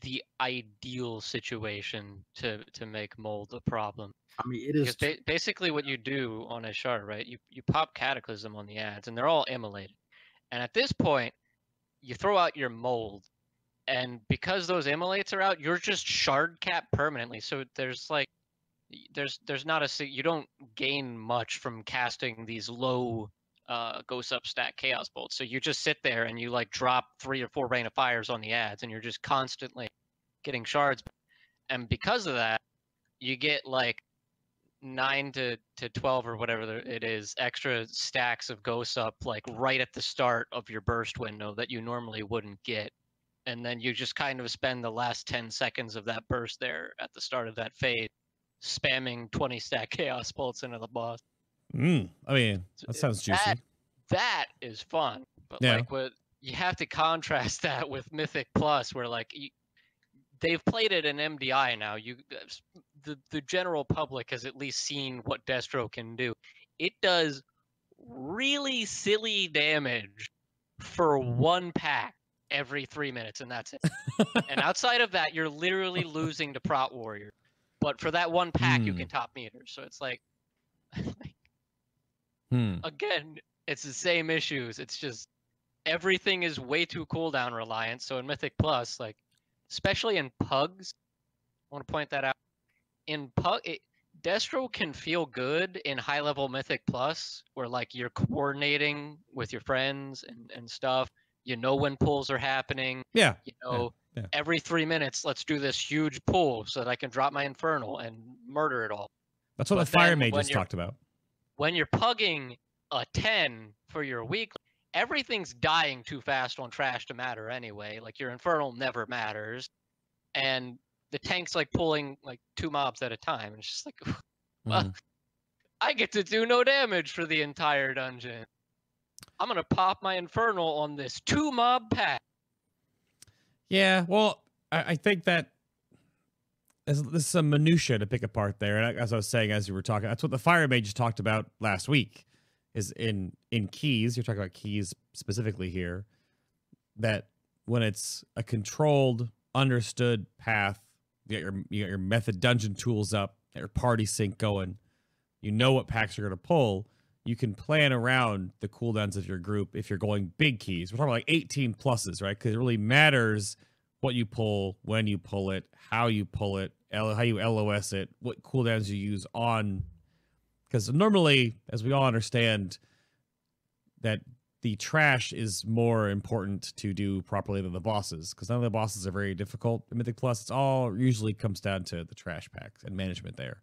Speaker 2: the ideal situation to to make mold a problem.
Speaker 3: i mean it is
Speaker 2: ba- basically what you do on Azshara, right? You you pop Cataclysm on the ads, and they're all immolated. And at this point, you throw out your mold, and because those immolates are out, you're just shard capped permanently. So there's like there's there's not a you don't gain much from casting these low uh GoSup stack chaos bolts. So you just sit there and you like drop three or four rain of fires on the ads, and you're just constantly getting shards. And because of that, you get like nine to, to 12 or whatever it is extra stacks of GoSup like right at the start of your burst window that you normally wouldn't get and then you just kind of spend the last 10 seconds of that burst there at the start of that phase spamming 20 stack <laughs> chaos bolts into the boss
Speaker 1: Mm, I mean, that sounds juicy.
Speaker 2: that- that is fun but
Speaker 1: Yeah.
Speaker 2: like what you have to contrast <laughs> that with mythic plus where like you, they've played it in mdi now you the, the general public has at least seen what destro can do it does really silly damage for one pack every three minutes and that's it and <laughs> outside of that you're literally losing to prot warrior but for that one pack you
Speaker 1: Hmm.
Speaker 2: can top meters so it's <laughs> like
Speaker 1: Hmm.
Speaker 2: again, it's the same issues. It's just everything is way too cooldown reliant. So in Mythic Plus, like especially in pugs, I want to point that out. In pug, it, Destro can feel good in high level Mythic Plus, where like you're coordinating with your friends and and stuff. You know when pulls are happening.
Speaker 1: Yeah.
Speaker 2: You know
Speaker 1: yeah.
Speaker 2: every three minutes, let's do this huge pull so that I can drop my Infernal and murder it all
Speaker 1: That's what
Speaker 2: But
Speaker 1: the fire
Speaker 2: then
Speaker 1: mage just talked about.
Speaker 2: when you're pugging a 10 for your week, everything's dying too fast on trash to matter anyway. Like your infernal never matters. And the tank's like pulling like two mobs at a time. And it's just like, well, <laughs>
Speaker 1: Mhm.
Speaker 2: I get to do no damage for the entire dungeon. I'm gonna pop my infernal on this two mob pack.
Speaker 1: Yeah, well, I, I think that there's, some minutia to pick apart there. And as I was saying, as you were talking, that's what the fire mage talked about last week. Is in in keys. You're talking about keys specifically here. That when it's a controlled, understood path, you got your you got your method dungeon tools up, your party sync going. You know what packs you're to pull. You can plan around the cooldowns of your group if you're going big keys. We're talking like 18 pluses, right? Because it really matters what you pull, when you pull it, how you pull it, how you LOS it, what cooldowns you use on. Because normally, as we all understand, that the trash is more important to do properly than the bosses. Because none of the bosses are very difficult in Mythic Plus. It's all usually comes down to the trash packs and management there.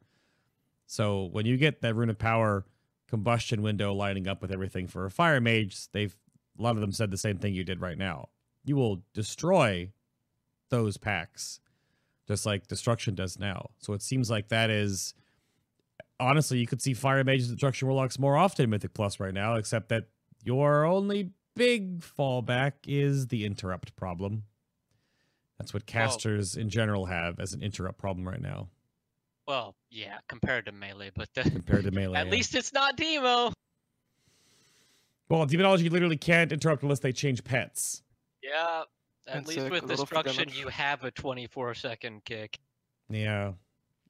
Speaker 1: So when you get that rune of power combustion window lining up with everything for a fire mage, they've a lot of them said the same thing you did right now. You will destroy those packs just like destruction does now. So it seems like that is honestly you could see fire mages and destruction warlocks more often in Mythic Plus right now, except that your only big fallback is the interrupt problem. That's what casters in general have as an interrupt problem right now
Speaker 2: Well, yeah, compared to melee, but the,
Speaker 1: compared to melee. <laughs>
Speaker 2: at
Speaker 1: yeah.
Speaker 2: least it's not Demo.
Speaker 1: well, demonology literally can't interrupt unless they change pets.
Speaker 2: Yeah, at
Speaker 4: And
Speaker 2: least
Speaker 4: take
Speaker 2: with
Speaker 4: a lot
Speaker 2: destruction, you have a 24 second kick.
Speaker 1: Yeah,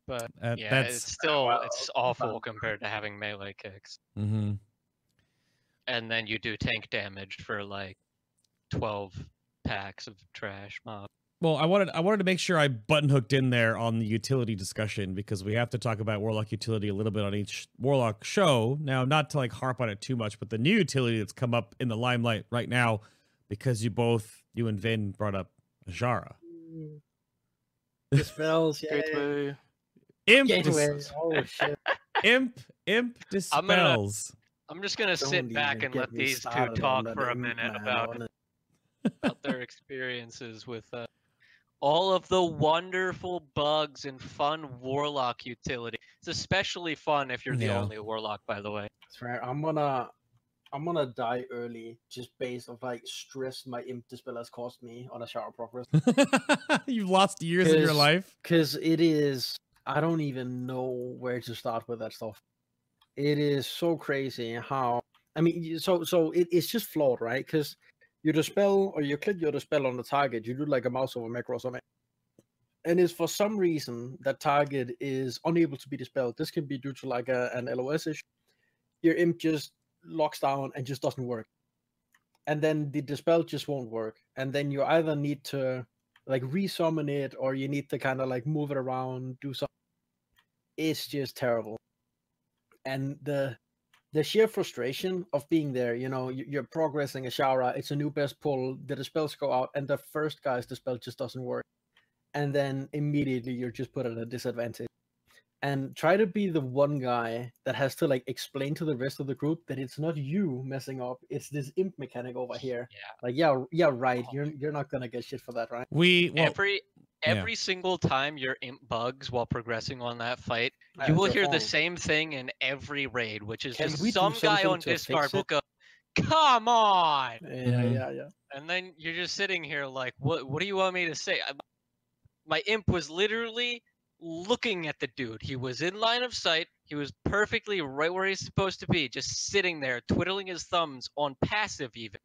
Speaker 2: But
Speaker 1: that,
Speaker 2: yeah,
Speaker 1: that's
Speaker 2: it's still
Speaker 3: well,
Speaker 2: it's awful compared to having melee kicks.
Speaker 1: hmm
Speaker 2: And then you do tank damage for like 12 packs of trash mob.
Speaker 1: Well, I wanted I wanted to make sure I button hooked in there on the utility discussion because we have to talk about warlock utility a little bit on each warlock show. Now, not to like harp on it too much, but the new utility that's come up in the limelight right now because you both you and Vin brought up Jara.
Speaker 3: The spells, yeah. <laughs>
Speaker 4: Gateway.
Speaker 1: Imp
Speaker 3: Gateway.
Speaker 1: dis-
Speaker 3: Oh shit.
Speaker 1: imp imp
Speaker 2: I'm gonna- I'm just gonna sit
Speaker 3: Don't
Speaker 2: back and let these two talk for a minute about, <laughs> about their experiences with uh, all of the wonderful bugs and fun warlock utility. It's especially fun if you're the
Speaker 1: Yeah.
Speaker 2: only warlock, by the way.
Speaker 3: That's right. I'm gonna I'm gonna die early just based of like stress my imp dispel has cost me on Azshara progress. <laughs>
Speaker 1: You've lost years of your life.
Speaker 3: Cause it is I don't even know where to start with that stuff. It is so crazy how I mean so so it, it's just flawed, right? Because you dispel or you click your dispel on the target, you do like a mouse over macro or something. And if for some reason that target is unable to be dispelled, this can be due to like a, an LOS issue. Your imp just locks down and just doesn't work. And then the dispel just won't work. And then you either need to like resummon it or you need to kind of like move it around, do something. It's just terrible. And the the sheer frustration of being there, you know, you- you're progressing Azshara, it's a new best pull, the dispels go out, and the first guy's dispel just doesn't work. And then immediately you're just put at a disadvantage. And try to be the one guy that has to like explain to the rest of the group that it's not you messing up, it's this imp mechanic over here.
Speaker 2: Yeah.
Speaker 3: Like, yeah, yeah, right.
Speaker 2: Oh.
Speaker 3: You're you're not gonna get shit for that, right?
Speaker 1: We well,
Speaker 2: every
Speaker 1: yeah.
Speaker 2: every single time your imp bugs while progressing on that fight,
Speaker 3: Yeah,
Speaker 2: you will hear
Speaker 3: your
Speaker 2: the same thing in every raid, which is
Speaker 3: Can
Speaker 2: just some guy on
Speaker 3: to fix
Speaker 2: Discord will go, "Come on,"
Speaker 3: Yeah,
Speaker 1: Mhm.
Speaker 3: yeah, yeah.
Speaker 2: and then you're just sitting here like, "What? What do you want me to say?" I- My imp was literally looking at the dude. He was in line of sight. He was perfectly right where he's supposed to be, just sitting there, twiddling his thumbs on passive even.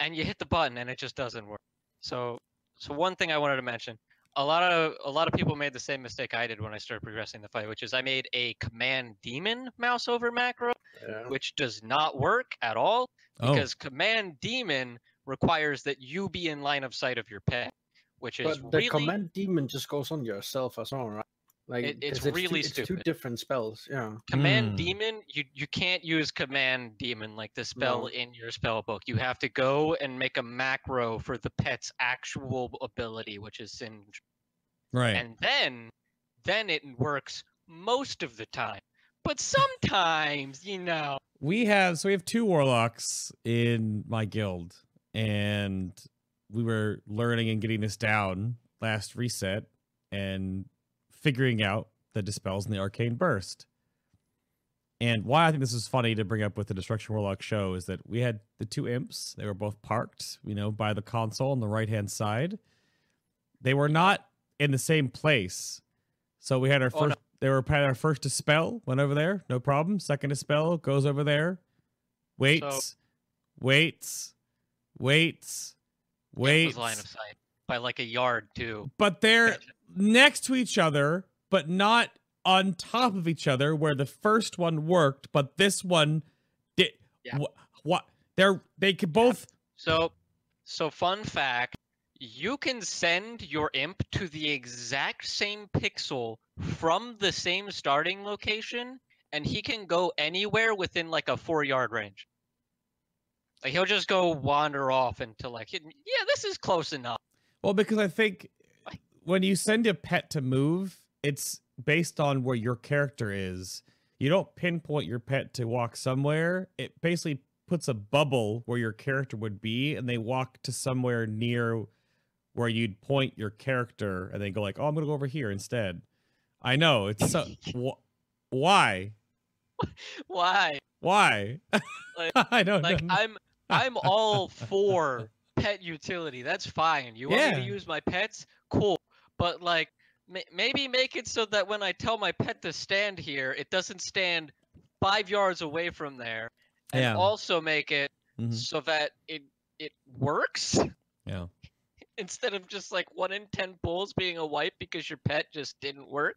Speaker 2: And you hit the button, and it just doesn't work. So, so one thing I wanted to mention: a lot of a lot of people made the same mistake I did when I started progressing the fight, which is I made a command demon mouse over macro,
Speaker 3: yeah.
Speaker 2: which does not work at all
Speaker 1: oh,
Speaker 2: because command demon requires that you be in line of sight of your pet, which is
Speaker 3: But the
Speaker 2: really
Speaker 3: command demon just goes on yourself as well, right? Like
Speaker 2: It- it's
Speaker 3: 'cause two-
Speaker 2: really
Speaker 3: it's two
Speaker 2: stupid.
Speaker 3: different spells. Yeah.
Speaker 2: command
Speaker 1: Mm.
Speaker 2: demon. You you can't use command demon like the spell
Speaker 3: No.
Speaker 2: in your spell book. You have to go and make a macro for the pet's actual ability, which is singe,
Speaker 1: right.
Speaker 2: and then then it works most of the time. But sometimes, you know,
Speaker 1: we have so we have two warlocks in my guild and we were learning and getting this down last reset and figuring out the dispels and the arcane burst and why i think this is funny to bring up with the destruction warlock show is that we had the two imps they were both parked you know by the console on the right hand side they were not in the same place so we had our
Speaker 2: Oh, no.
Speaker 1: first they were had our first dispel went over there no problem second dispel goes over there waits waits waits
Speaker 2: it
Speaker 1: waits
Speaker 2: line of sight by like a yard too.
Speaker 1: but they're. Next to each other but not on top of each other where the first one worked but this one did
Speaker 2: Yeah.
Speaker 1: wh- what they're they could both
Speaker 2: So, so fun fact: you can send your imp to the exact same pixel from the same starting location, and he can go anywhere within like a four-yard range. Like he'll just go wander off into like, yeah, this is close enough.
Speaker 1: well because i think when you send a pet to move it's based on where your character is you don't pinpoint your pet to walk somewhere. It basically puts a bubble where your character would be, and they walk to somewhere near where you'd point your character, and they go like, "Oh, I'm gonna go over here instead." I know it's so. <laughs> wh- why?
Speaker 2: Why?
Speaker 1: Why?
Speaker 2: Like- <laughs>
Speaker 1: I don't
Speaker 2: Like
Speaker 1: know.
Speaker 2: I'm I'm all for pet utility. That's fine. You want me to use my pets? Cool. But like ma- maybe make it so that when I tell my pet to stand here, it doesn't stand 5 yards away from there. And
Speaker 1: Yeah.
Speaker 2: also make it
Speaker 1: Mhm.
Speaker 2: so that it it works
Speaker 1: Yeah. <laughs>
Speaker 2: instead of just like 1 in 10 pulls being a wipe because your pet just didn't work.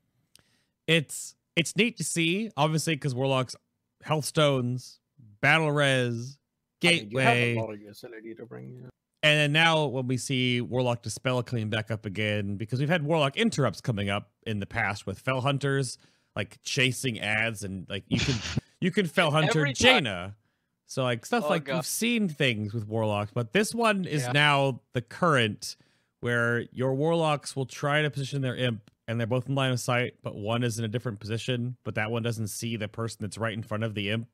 Speaker 1: it's it's neat to see, obviously, because Warlock's health stones, battle res,
Speaker 3: I mean, you have
Speaker 1: gateway,
Speaker 3: a lot of utility to bring. Yeah.
Speaker 1: And then now when we see Warlock Dispel coming back up again, because we've had Warlock interrupts coming up in the past with Felhunters, like chasing ads, and like you can <laughs> you can
Speaker 2: Felhunter.
Speaker 1: Jaina. So like stuff
Speaker 2: Oh,
Speaker 1: like
Speaker 2: God.
Speaker 1: we've seen things with Warlocks, but this one is
Speaker 2: Yeah.
Speaker 1: now the current where your Warlocks will try to position their imp and they're both in line of sight, but one is in a different position, but that one doesn't see the person that's right in front of the imp,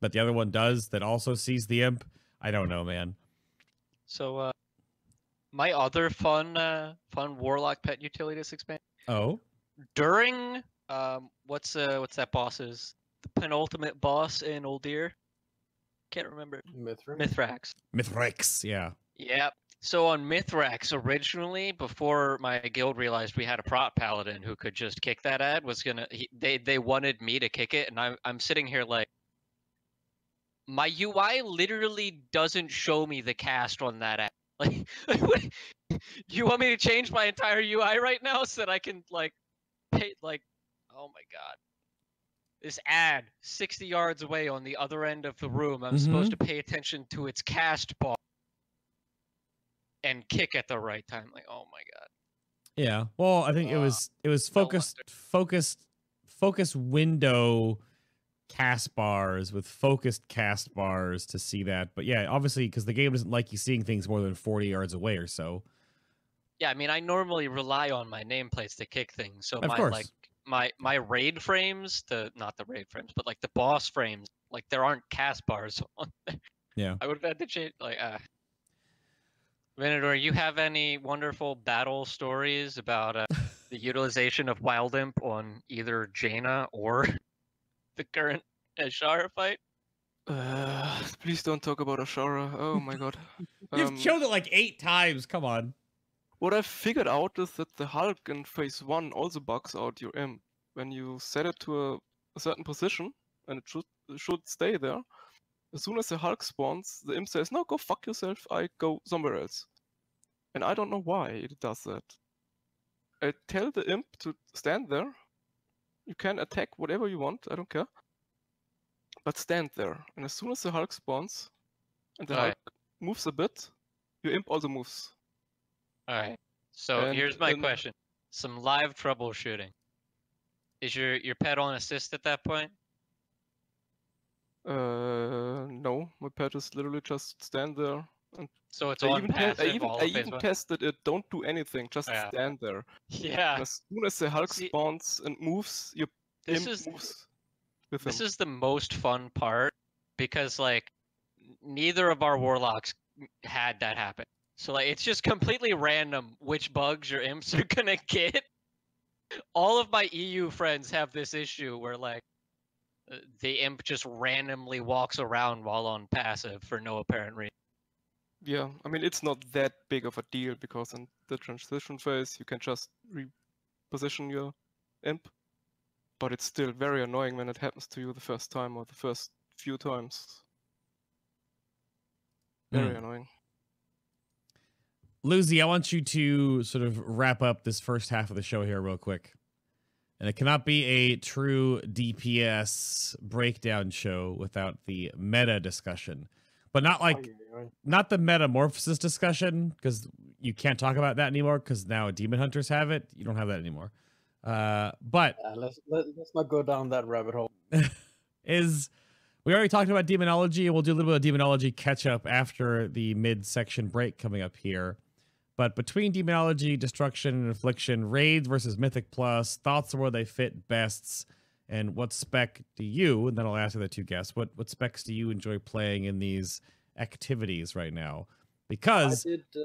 Speaker 1: but the other one does that also sees the imp. I don't know, man.
Speaker 2: So uh my other fun uh fun warlock pet utility this expansion
Speaker 1: Oh,
Speaker 2: during um what's uh what's that boss's the penultimate boss in Uldir? Can't remember.
Speaker 3: Mithra.
Speaker 2: Mythrax.
Speaker 1: Mythrax, yeah.
Speaker 2: Yep. So on Mythrax originally, before my guild realized we had a prot paladin who could just kick that ad, was gonna he, they they wanted me to kick it, and I'm I'm sitting here like my UI literally doesn't show me the cast on that ad. <laughs> Like, what- you want me to change my entire UI right now so that I can like pay like oh my god. This ad 60 yards away on the other end of the room. I'm supposed to pay attention to its cast bar and kick at the right time. Like, oh my god.
Speaker 1: Yeah. Well, I think it
Speaker 2: Uh,
Speaker 1: was it was
Speaker 2: no
Speaker 1: focused focused focus window cast bars with focused cast bars to see that. But yeah, obviously because the game doesn't like you seeing things more than 40 yards away or so.
Speaker 2: Yeah, I mean, I normally rely on my nameplates to kick things. So
Speaker 1: Of
Speaker 2: my
Speaker 1: course.
Speaker 2: like my my raid frames, the not the raid frames, but like the boss frames, like there aren't cast bars <laughs> on. there.
Speaker 1: Yeah.
Speaker 2: I would have had to change. Like, uh, Venador, you have any wonderful battle stories about uh, <laughs> the utilization of Wild Imp on either Jaina or the current Azshara fight?
Speaker 4: Uh, please don't talk about Azshara. Oh my god. <laughs>
Speaker 1: You've
Speaker 4: Um,
Speaker 1: killed it like eight times. Come on.
Speaker 4: What I've figured out is that the Hulk in phase one also bugs out your imp. When you set it to a, a certain position, and it should it should stay there, as soon as the Hulk spawns, the imp says, No, go fuck yourself, I go somewhere else. And I don't know why it does that. I tell the imp to stand there. You can attack whatever you want, I don't care. But stand there. And as soon as the Hulk spawns, and the
Speaker 2: Alright.
Speaker 4: Hulk moves a bit, your imp also moves.
Speaker 2: All right. So
Speaker 4: And-
Speaker 2: here's my question: some live troubleshooting. Is your your pet on assist at that point?
Speaker 4: Uh, no, my pet is literally just stand there.
Speaker 2: So it's
Speaker 4: I even,
Speaker 2: passive
Speaker 4: I even, I even tested it. Don't do anything. Just
Speaker 2: Yeah.
Speaker 4: stand there.
Speaker 2: Yeah.
Speaker 4: And as soon as the Hulk
Speaker 2: See-
Speaker 4: spawns and moves, your
Speaker 2: This
Speaker 4: imp
Speaker 2: is
Speaker 4: moves with
Speaker 2: this is the most fun part because like neither of our warlocks had that happen. So like it's just completely random which bugs your imps are <laughs> gonna get. All of my EU friends have this issue where like uh, the imp just randomly walks around while on passive for no apparent reason.
Speaker 4: Yeah, I mean it's not that big of a deal because in the transition phase you can just reposition your imp, but it's still very annoying when it happens to you the first time or the first few times. Very
Speaker 1: Hmm.
Speaker 4: annoying.
Speaker 1: Lucy, I want you to sort of wrap up this first half of the show here real quick. And it cannot be a true DPS breakdown show without the meta discussion. But not like not the metamorphosis discussion because you can't talk about that anymore because now demon hunters have it. You don't have that anymore. Uh, but
Speaker 3: Uh, let's let, let's not go down that rabbit hole. <laughs>
Speaker 1: is we already talked about demonology and we'll do a little bit of demonology catch up after the mid section break coming up here but between demonology destruction and affliction raids versus mythic plus thoughts where they fit best And what spec do you, and then I'll ask the two guests, what, what specs do you enjoy playing in these activities right now?
Speaker 3: I
Speaker 1: Because
Speaker 3: did. Uh,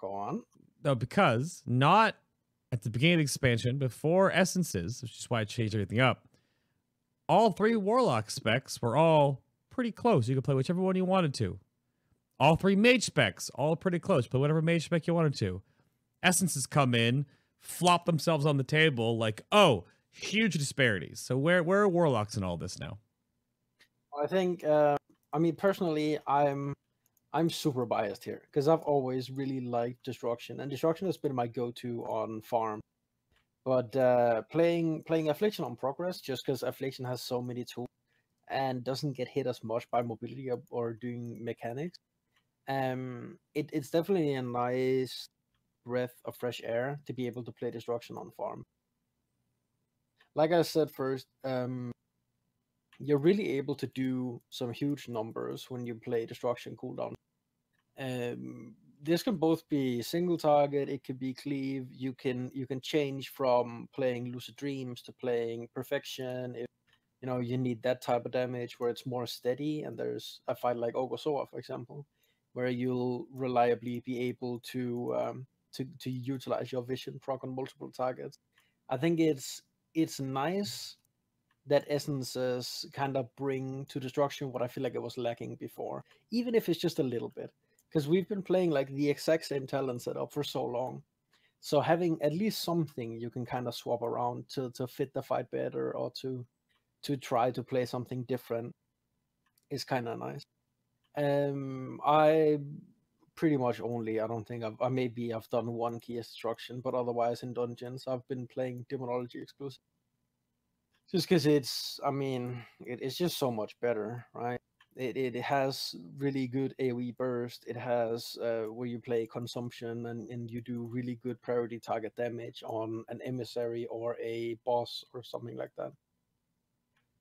Speaker 3: go on.
Speaker 1: no, because not at the beginning of the expansion, before essences, which is why I changed everything up. All three warlock specs were all pretty close. You could play whichever one you wanted to. All three mage specs, all pretty close. Play whatever mage spec you wanted to. Essences come in, flop themselves on the table, like, oh, huge disparities. So where where are warlocks in all this now?
Speaker 3: I think. Uh, I mean, personally, I'm I'm super biased here because I've always really liked destruction, and destruction has been my go-to on farm. But uh, playing playing affliction on progress, just because affliction has so many tools and doesn't get hit as much by mobility or, or doing mechanics, um, it, it's definitely a nice breath of fresh air to be able to play destruction on farm. Like I said first, um, you're really able to do some huge numbers when you play destruction cooldown. Um, this can both be single target, it could be cleave. You can you can change from playing lucid dreams to playing perfection. If you know you need that type of damage where it's more steady, and there's a fight like Orgozoa, for example, where you'll reliably be able to um, to to utilize your vision proc on multiple targets. I think it's it's nice that essences kind of bring to destruction what I feel like it was lacking before, even if it's just a little bit. Because we've been playing like the exact same talent setup for so long. So having at least something you can kind of swap around to, to fit the fight better or to to try to play something different is kind of nice. Um, I pretty much only I don't think I've I maybe I've done one key destruction, but otherwise in dungeons I've been playing demonology exclusive. Just because it's i mean it, it's just so much better right? It, it has really good aoe burst it has uh, where you play consumption and, and you do really good priority target damage on an emissary or a boss or something like that.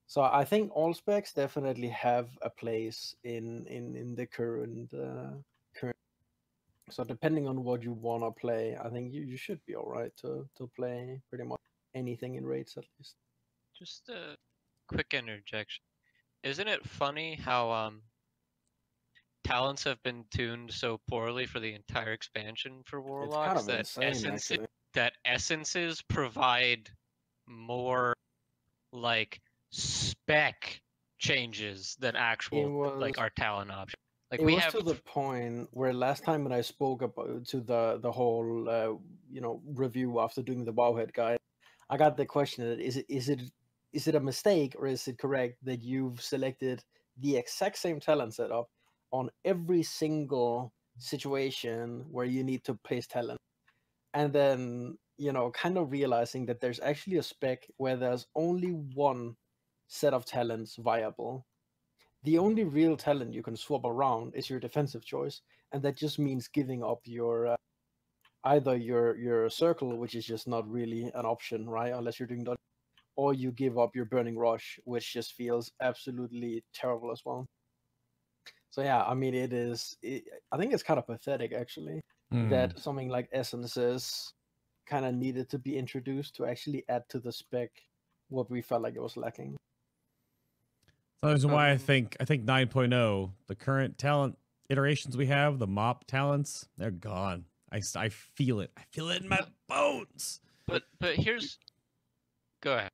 Speaker 3: So i think all specs definitely have a place in in in the current uh, so depending on what you want to play i think you, you should be all right to to play pretty much anything in raids at least
Speaker 2: Just a quick interjection. Isn't it funny how um talents have been tuned so poorly for the entire expansion for warlocks
Speaker 3: kind of
Speaker 2: that
Speaker 3: insane
Speaker 2: essence
Speaker 3: actually
Speaker 2: that essences provide more like spec changes than actual like our talent option. Like
Speaker 3: it
Speaker 2: we
Speaker 3: was
Speaker 2: have
Speaker 3: to the point where last time when I spoke about to the the whole uh, you know review after doing the Wowhead guide, I got the question: that is it is it is it a mistake or is it correct that you've selected the exact same talent setup on every single situation where you need to place talent, and then you know kind of realizing that there's actually a spec where there's only one set of talents viable the only real talent you can swap around is your defensive choice, and that just means giving up your uh, either your your circle, which is just not really an option, right? Unless you're doing that, or you give up your burning rush, which just feels absolutely terrible as well. So yeah, I mean, it is. It, I think it's kind of pathetic actually
Speaker 1: Hmm.
Speaker 3: that something like essences kind of needed to be introduced to actually add to the spec what we felt like it was lacking.
Speaker 1: The reason why I think I think 9.0, the current talent iterations we have, the mop talents, they're gone. I, I feel it. I feel it in my bones.
Speaker 2: but but here's go ahead.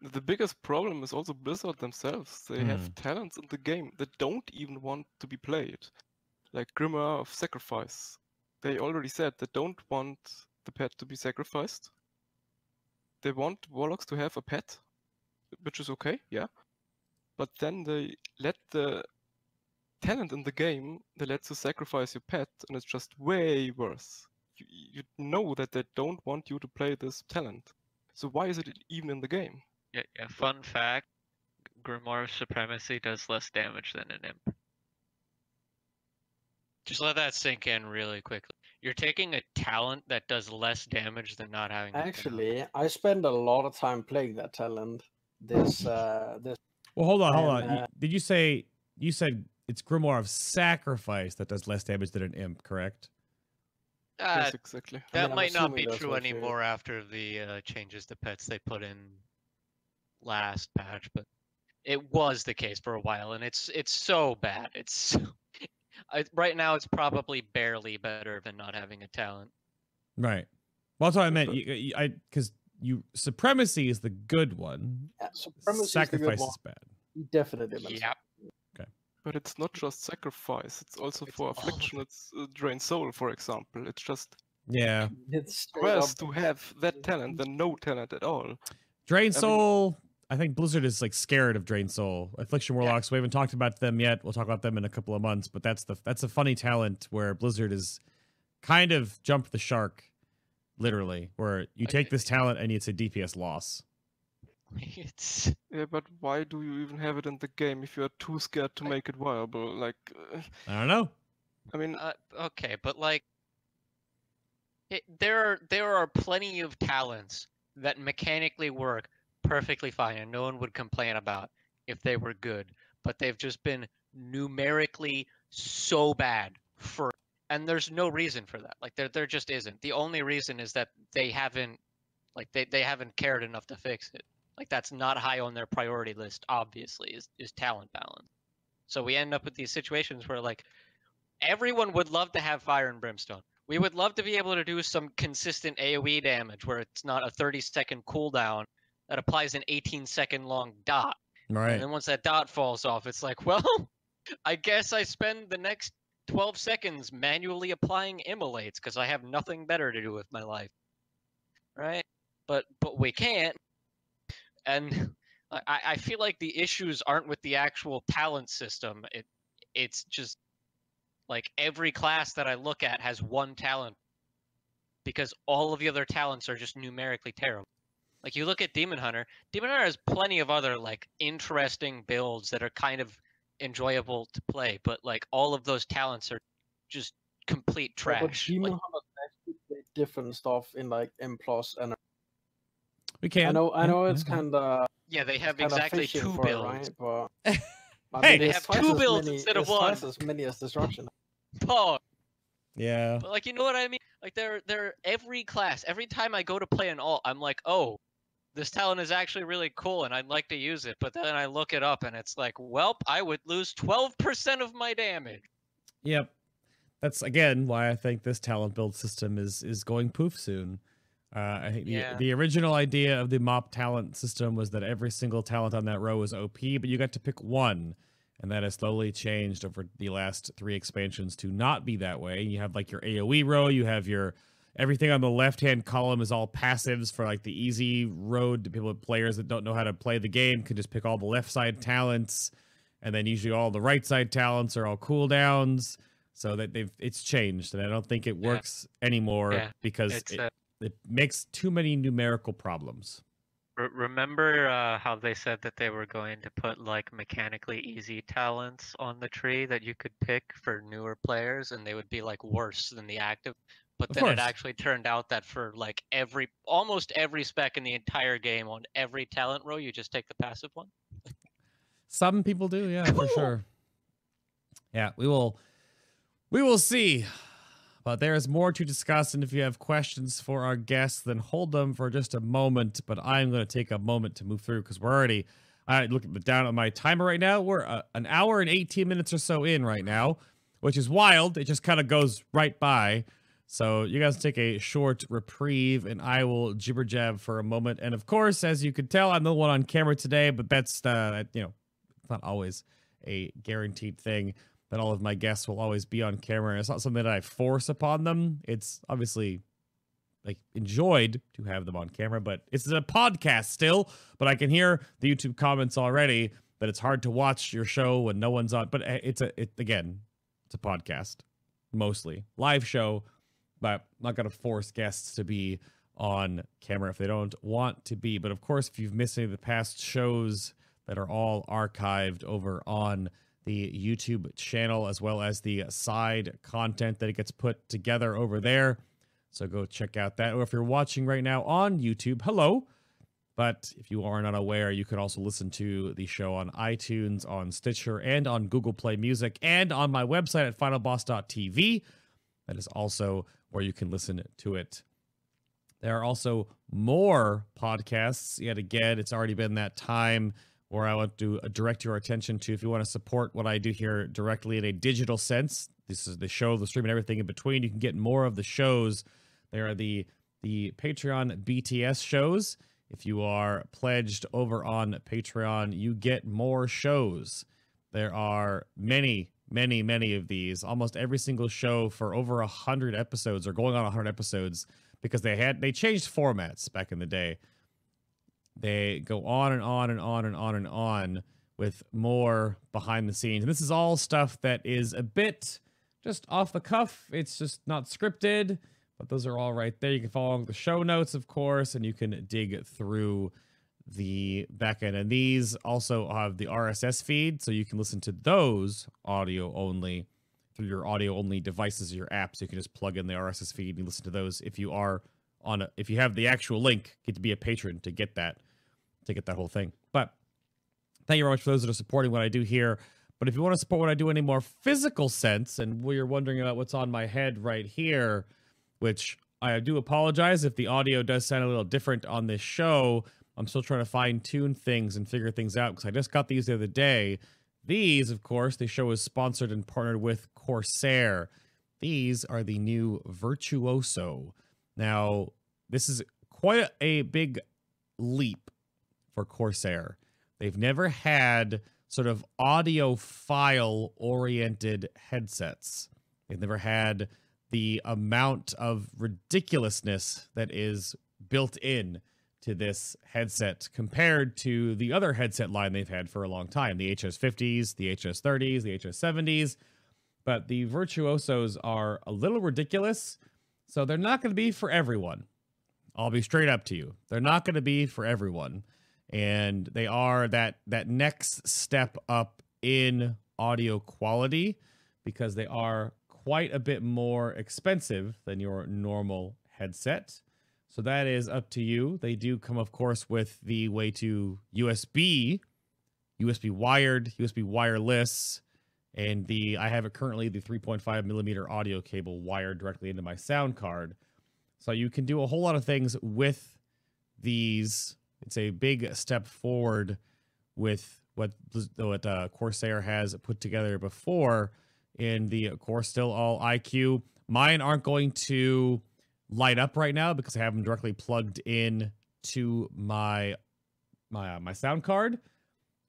Speaker 4: The biggest problem is also Blizzard themselves. They
Speaker 1: Hmm.
Speaker 4: have talents in the game that don't even want to be played. Like Grimoire of Sacrifice. They already said they don't want the pet to be sacrificed. They want Warlocks to have a pet, which is okay, yeah. But then they let the talent in the game they let you sacrifice your pet, and it's just way worse. You, you know that they don't want you to play this talent. So why is it even in the game?
Speaker 2: Yeah, yeah. Fun fact: Grimoire of Supremacy does less damage than an imp. Just let that sink in really quickly. You're taking a talent that does less damage than not having.
Speaker 3: Actually, I spend a lot of time playing that talent. This uh this
Speaker 1: Well, hold on, hold on.
Speaker 3: And,
Speaker 1: You-
Speaker 3: uh,
Speaker 1: Did you say you said it's Grimoire of Sacrifice that does less damage than an imp, correct?
Speaker 2: Uh,
Speaker 4: yes, exactly.
Speaker 2: That
Speaker 3: I'm
Speaker 2: might not be true
Speaker 3: what you're-
Speaker 2: anymore after the uh, changes to pets they put in last patch, but it was the case for a while, and it's it's so bad. It's <laughs> so, I, right now it's probably barely better than not having a talent.
Speaker 1: Right. Well, that's what I meant.
Speaker 4: But-
Speaker 1: You, you, I because you supremacy is the good one.
Speaker 3: Yeah, Supremacy is the good
Speaker 1: Sacrifice
Speaker 3: one.
Speaker 1: is bad.
Speaker 3: Definitely Yeah.
Speaker 2: Okay.
Speaker 4: But it's not just sacrifice. It's also
Speaker 2: It's
Speaker 4: for
Speaker 2: all of
Speaker 4: affliction. It's uh, drain soul, for example. It's just
Speaker 1: Yeah.
Speaker 3: It's straight
Speaker 4: worse to have that <laughs> talent than no talent at all.
Speaker 1: Drain Soul. I think Blizzard is like scared of Drain Soul. Affliction
Speaker 2: Yeah.
Speaker 1: Warlocks. We haven't talked about them yet. We'll talk about them in a couple of months. But that's the that's a funny talent where Blizzard is kind of jumped the shark, literally. Where you take
Speaker 2: Okay.
Speaker 1: this talent and it's a DPS loss.
Speaker 2: It's
Speaker 4: Yeah, but why do you even have it in the game if you're too scared to
Speaker 2: I-
Speaker 4: make it viable? Like, uh,
Speaker 1: I don't know.
Speaker 4: I mean,
Speaker 2: uh, okay, but like, it, there are there are plenty of talents that mechanically work perfectly fine, and no one would complain about if they were good. But they've just been numerically so bad for, and there's no reason for that. Like there there just isn't. The only reason is that they haven't, like they they haven't cared enough to fix it. Like that's not high on their priority list. Obviously, is is talent balance. So we end up with these situations where like everyone would love to have fire and brimstone. We would love to be able to do some consistent AoE damage where it's not a 30 second cooldown that applies an 18 second long dot.
Speaker 1: Right.
Speaker 2: And then once that dot falls off, it's like, <laughs> well, I guess I spend the next 12 seconds manually applying immolates because I have nothing better to do with my life. Right? But but we can't. And <laughs> I, I feel like the issues aren't with the actual talent system. It it's just like every class that I look at has one talent because all of the other talents are just numerically terrible. Like you look at Demon Hunter, Demon Hunter has plenty of other like interesting builds that are kind of enjoyable to play, but like all of those talents are just complete
Speaker 3: Yeah, But
Speaker 2: trash. Like,
Speaker 3: Hunters actually different stuff in like M plus and uh,
Speaker 1: We can.
Speaker 3: I know I know it's kind of
Speaker 2: yeah, they have exactly two builds.
Speaker 3: right? But <laughs> I
Speaker 1: Hey!
Speaker 3: mean,
Speaker 1: They
Speaker 2: have two builds
Speaker 3: many-
Speaker 2: instead of one.
Speaker 3: as many as destruction. <laughs>
Speaker 2: Oh,
Speaker 1: Yeah.
Speaker 2: But like you know what I mean? Like they're they're every class, every time I go to play an alt, I'm like, oh, this talent is actually really cool and I'd like to use it. But then I look it up and it's like, welp, I would lose 12% of my damage.
Speaker 1: Yep. That's again why I think this talent build system is is going poof soon. Uh, I think the,
Speaker 2: Yeah.
Speaker 1: the original idea of the mop talent system was that every single talent on that row was OP, but you got to pick one, and that has slowly changed over the last three expansions to not be that way. You have like your AOE row, you have your everything on the left hand column is all passives for like the easy road to people players that don't know how to play the game can just pick all the left side talents, and then usually all the right side talents are all cooldowns so that they've it's changed and i don't think it
Speaker 2: Yeah.
Speaker 1: works anymore
Speaker 2: Yeah,
Speaker 1: because it,
Speaker 2: uh,
Speaker 1: it makes too many numerical problems
Speaker 2: remember uh, how they said that they were going to put like mechanically easy talents on the tree that you could pick for newer players, and they would be like worse than the active. But
Speaker 1: Of
Speaker 2: then it actually turned out that for like every almost every spec in the entire game on every talent row, you just take the passive one.
Speaker 1: some people do yeah for sure. Yeah we will we will see. But there is more to discuss and if you have questions for our guests then hold them for just a moment but i'm going to take a moment to move through because we're already i look down at my timer right now we're uh, an hour and 18 minutes or so in right now which is wild. It just kind of goes right by so you guys take a short reprieve and I will jibber jab for a moment. And of course, as you can tell, I'm the one on camera today, but that's uh you know, it's not always a guaranteed thing that all of my guests will always be on camera. It's not something that I force upon them. It's obviously like enjoyed to have them on camera, but it's a podcast still. But I can hear the YouTube comments already that it's hard to watch your show when no one's on. But eh, it's a it again, it's a podcast mostly live show but I'm not going to force guests to be on camera if they don't want to be. But of course, if you've missed any of the past shows that are all archived over on the YouTube channel, as well as the side content that it gets put together over there. So go check out that. Or if you're watching right now on YouTube, hello. But if you are not aware, you can also listen to the show on iTunes, on Stitcher, and on Google Play Music, and on my website at finalboss.tv. That is also where you can listen to it. There are also more podcasts. Yet again, it's already been that time where I want to direct your attention to if you want to support what I do here directly in a digital sense. This is the show, the stream, and everything in between. You can get more of the shows. There are the the Patreon BTS shows. If you are pledged over on Patreon, you get more shows. There are many, many, many of these. Almost every single show for over a hundred episodes or going on a hundred episodes because they had they changed formats back in the day. They go on and on and on and on and on with more behind the scenes. And this is all stuff that is a bit just off the cuff. It's just not scripted, but those are all right there. You can follow the show notes, of course, and you can dig through the backend. And these also have the RSS feed, so you can listen to those audio only through your audio only devices or your apps. You can just plug in the RSS feed and listen to those if you are on a, if you have the actual link, get to be a patron to get that to get that whole thing. But thank you very much for those that are supporting what I do here. But if you want to support what I do in a more physical sense, and you're wondering about what's on my head right here, which I do apologize if the audio does sound a little different on this show. I'm still trying to fine tune things and figure things out because I just got these the other day. These, of course, the show is sponsored and partnered with Corsair. These are the new Virtuoso. Now, this is quite a big leap for Corsair. They've never had sort of audiophile oriented headsets. They've never had the amount of ridiculousness that is built in to this headset compared to the other headset line they've had for a long time the HS50s, the HS30s, the HS70s. But the Virtuosos are a little ridiculous, so they're not going to be for everyone. I'll be straight up to you. They're not going to be for everyone and they are that that next step up in audio quality because they are quite a bit more expensive than your normal headset. So that is up to you. They do come, of course, with the way to USB, USB wired, USB wireless, and the I have it currently the 3.5 millimeter audio cable wired directly into my sound card. So you can do a whole lot of things with these it's a big step forward with what what uh, Corsair has put together before in the Core still all IQ. Mine aren't going to light up right now because I have them directly plugged in to my my uh, my sound card.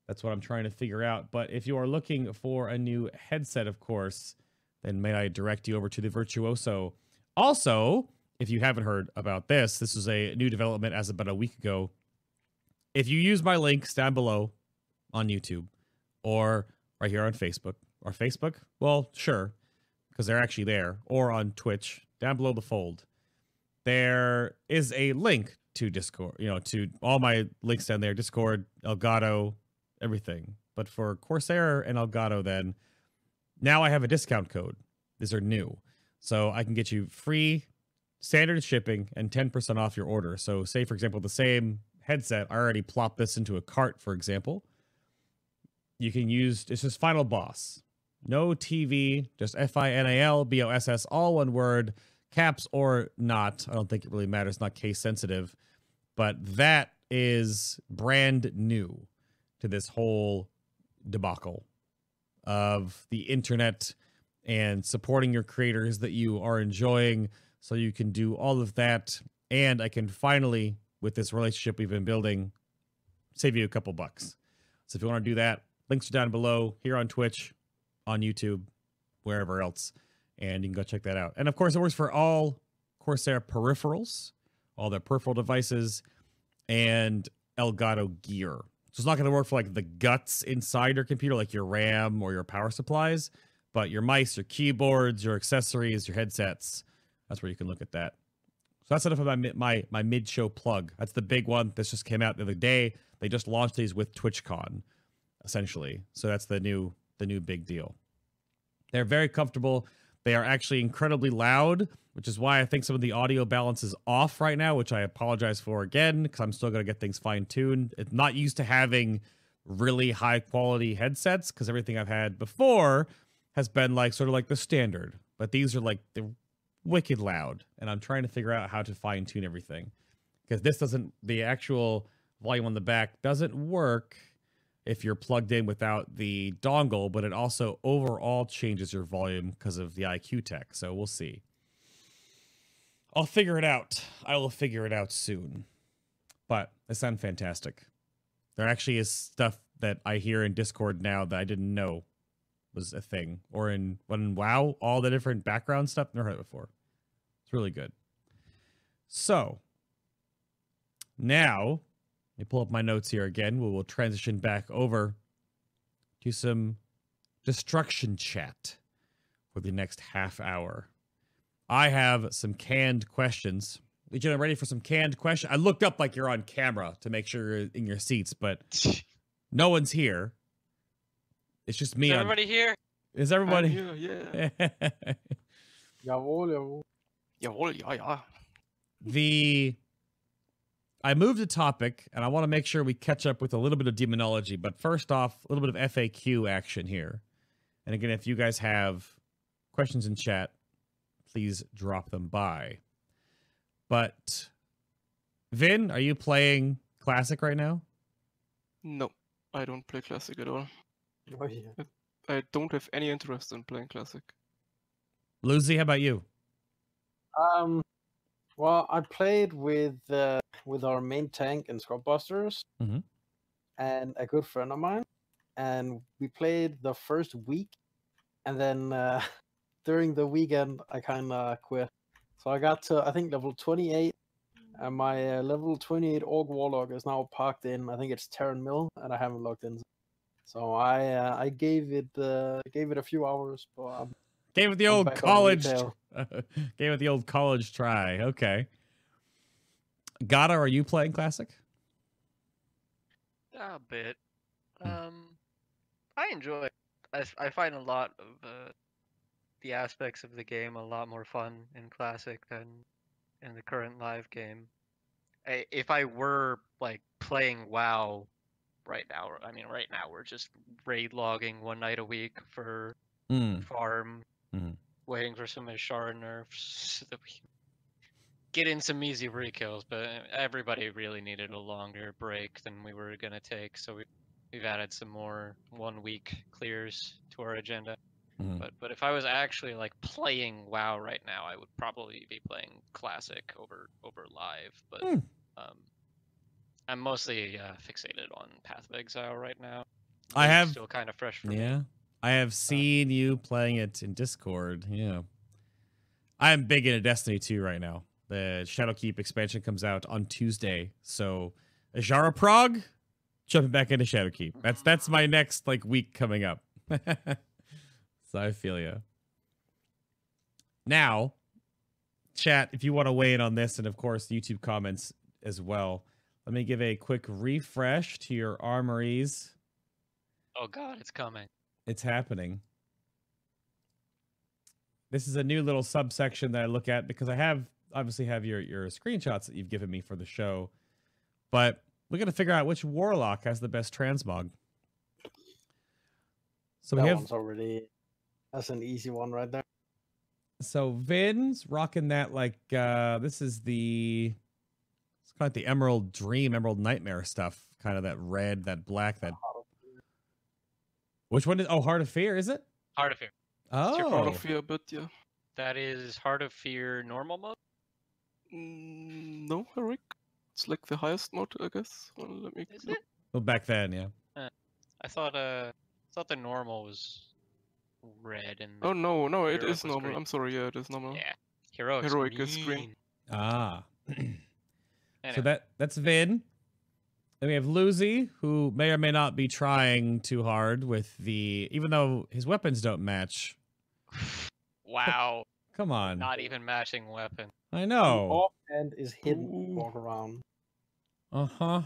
Speaker 1: That's what I'm trying to figure out. But if you are looking for a new headset, of course, then may I direct you over to the Virtuoso. Also, if you haven't heard about this, this is a new development as about a week ago if you use my links down below on YouTube or right here on Facebook or Facebook, well, sure, because they're actually there, or on Twitch down below the fold, there is a link to Discord, you know, to all my links down there Discord, Elgato, everything. But for Corsair and Elgato, then now I have a discount code. These are new. So I can get you free standard shipping and 10% off your order. So, say, for example, the same headset, I already plopped this into a cart, for example. You can use it's just Final Boss. No TV, just F I N A L B O S S, all one word, caps or not. I don't think it really matters, not case sensitive. But that is brand new to this whole debacle of the internet and supporting your creators that you are enjoying so you can do all of that and I can finally with this relationship we've been building, save you a couple bucks. So if you want to do that, links are down below here on Twitch, on YouTube, wherever else, and you can go check that out. And of course, it works for all Corsair peripherals, all their peripheral devices, and Elgato gear. So it's not going to work for like the guts inside your computer, like your RAM or your power supplies, but your mice, your keyboards, your accessories, your headsets. That's where you can look at that. So that's enough of my my my mid show plug. That's the big one. This just came out the other day. They just launched these with TwitchCon, essentially. So that's the new the new big deal. They're very comfortable. They are actually incredibly loud, which is why I think some of the audio balance is off right now, which I apologize for again because I'm still going to get things fine tuned. It's not used to having really high quality headsets because everything I've had before has been like sort of like the standard, but these are like the wicked loud, and I'm trying to figure out how to fine tune everything because this doesn't the actual volume on the back doesn't work if you're plugged in without the dongle, but it also overall changes your volume because of the IQ tech. So we'll see. I'll figure it out. I will figure it out soon. But it sounds fantastic. There actually is stuff that I hear in Discord now that I didn't know was a thing. Or in when WoW, all the different background stuff, never heard it before. It's really good. So now, me pull up my notes here again. We will transition back over to some destruction chat for the next half hour. I have some canned questions. Legion, I'm ready for some canned questions. I looked up like you're on camera to make sure you're in your seats, but <laughs> no one's here. It's just me.
Speaker 2: Is
Speaker 1: on-
Speaker 2: everybody here?
Speaker 1: Is
Speaker 4: I'm
Speaker 1: everybody?
Speaker 4: here, yeah. <laughs>
Speaker 3: Jawohl, jawohl.
Speaker 4: Jawohl, ja, ja.
Speaker 1: the I moved the topic and I want to make sure we catch up with a little bit of demonology, but first off, a little bit of FAQ action here. And again, if you guys have questions in chat, please drop them by. But Vin, are you playing classic right now?
Speaker 4: No, I don't play classic at all. <laughs>
Speaker 3: Oh, yeah.
Speaker 4: I don't have any interest in playing classic.
Speaker 1: Lucy, how about you?
Speaker 3: Um, well, I played with uh, with our main tank in Scrubbusters,
Speaker 1: Mhm.
Speaker 3: and a good friend of mine, and we played the first week, and then uh, <laughs> during the weekend I kind of quit. So I got to I think level twenty eight, and my uh, level twenty eight Orc Warlock is now parked in I think it's Tarren Mill, and I haven't logged in. So I uh, I gave it uh, gave it a few hours, but I'm
Speaker 1: Gave it the
Speaker 3: I'm
Speaker 1: old college. <laughs> Gave it the old college try. Okay. Gato, are you playing classic?
Speaker 2: A bit.
Speaker 1: Hmm.
Speaker 2: Um, I enjoy. It. I I find a lot of uh, the aspects of the game a lot more fun in classic than in the current live game. I, if I were like playing WoW right now, I mean, right now we're just raid logging one night a week for
Speaker 1: Hmm.
Speaker 2: farm,
Speaker 1: Mhm.
Speaker 2: waiting for some Azshara nerfs so that we can get in some easy re-kills. But everybody really needed a longer break than we were gonna take, so we we've added some more one week clears to our agenda.
Speaker 1: Mhm.
Speaker 2: But but if I was actually like playing WoW right now, I would probably be playing classic over over live. But
Speaker 1: Hmm.
Speaker 2: um, I'm mostly uh, fixated on Path of Exile right now.
Speaker 1: I
Speaker 2: It's
Speaker 1: have-
Speaker 2: still kind of fresh for me.
Speaker 1: Yeah. I have seen you playing it in Discord. Yeah. I am big into Destiny 2 right now. The Shadowkeep expansion comes out on Tuesday. So Ajara Prague, jumping back into Shadowkeep. That's that's my next like week coming up. <laughs> so I feel you. Now, chat, if you want to weigh in on this, and of course YouTube comments as well. Let me give a quick refresh to your armories.
Speaker 2: Oh god, it's coming.
Speaker 1: It's happening. This is a new little subsection that I look at because I have obviously have your your screenshots that you've given me for the show, but we got to figure out which warlock has the best transmog. So
Speaker 3: that
Speaker 1: we have
Speaker 3: one's already that's an easy one right there.
Speaker 1: so Vin's rocking that like uh this is the it's kind of like the Emerald Dream, Emerald Nightmare stuff, kind of that red, that black, that which one is oh Heart of Fear, is it?
Speaker 2: Heart of Fear.
Speaker 1: Oh,
Speaker 2: your
Speaker 4: Out of fear, but yeah.
Speaker 2: That is Heart of Fear normal mode.
Speaker 4: Mm, no, Heroic. It's like the highest mode, I guess. Well, let me
Speaker 2: Is
Speaker 4: look.
Speaker 2: it?
Speaker 1: well back then, yeah.
Speaker 2: I thought uh, I thought the normal was red and
Speaker 4: Oh no, no, it
Speaker 2: Heroic
Speaker 4: is
Speaker 2: was
Speaker 4: normal.
Speaker 2: green.
Speaker 4: I'm sorry, yeah, it is normal.
Speaker 2: yeah, heroic.
Speaker 4: Heroic is green.
Speaker 1: Ah. <clears throat>
Speaker 2: Anyway,
Speaker 1: So that that's Vin. Then we have Lucy, who may or may not be trying too hard with the even though his weapons don't match. <laughs>
Speaker 2: wow, <laughs>
Speaker 1: Come on.
Speaker 2: not even matching weapon.
Speaker 1: I
Speaker 3: The
Speaker 1: know.
Speaker 3: offhand is hidden.
Speaker 4: Ooh.
Speaker 3: Walk around.
Speaker 1: Uh-huh.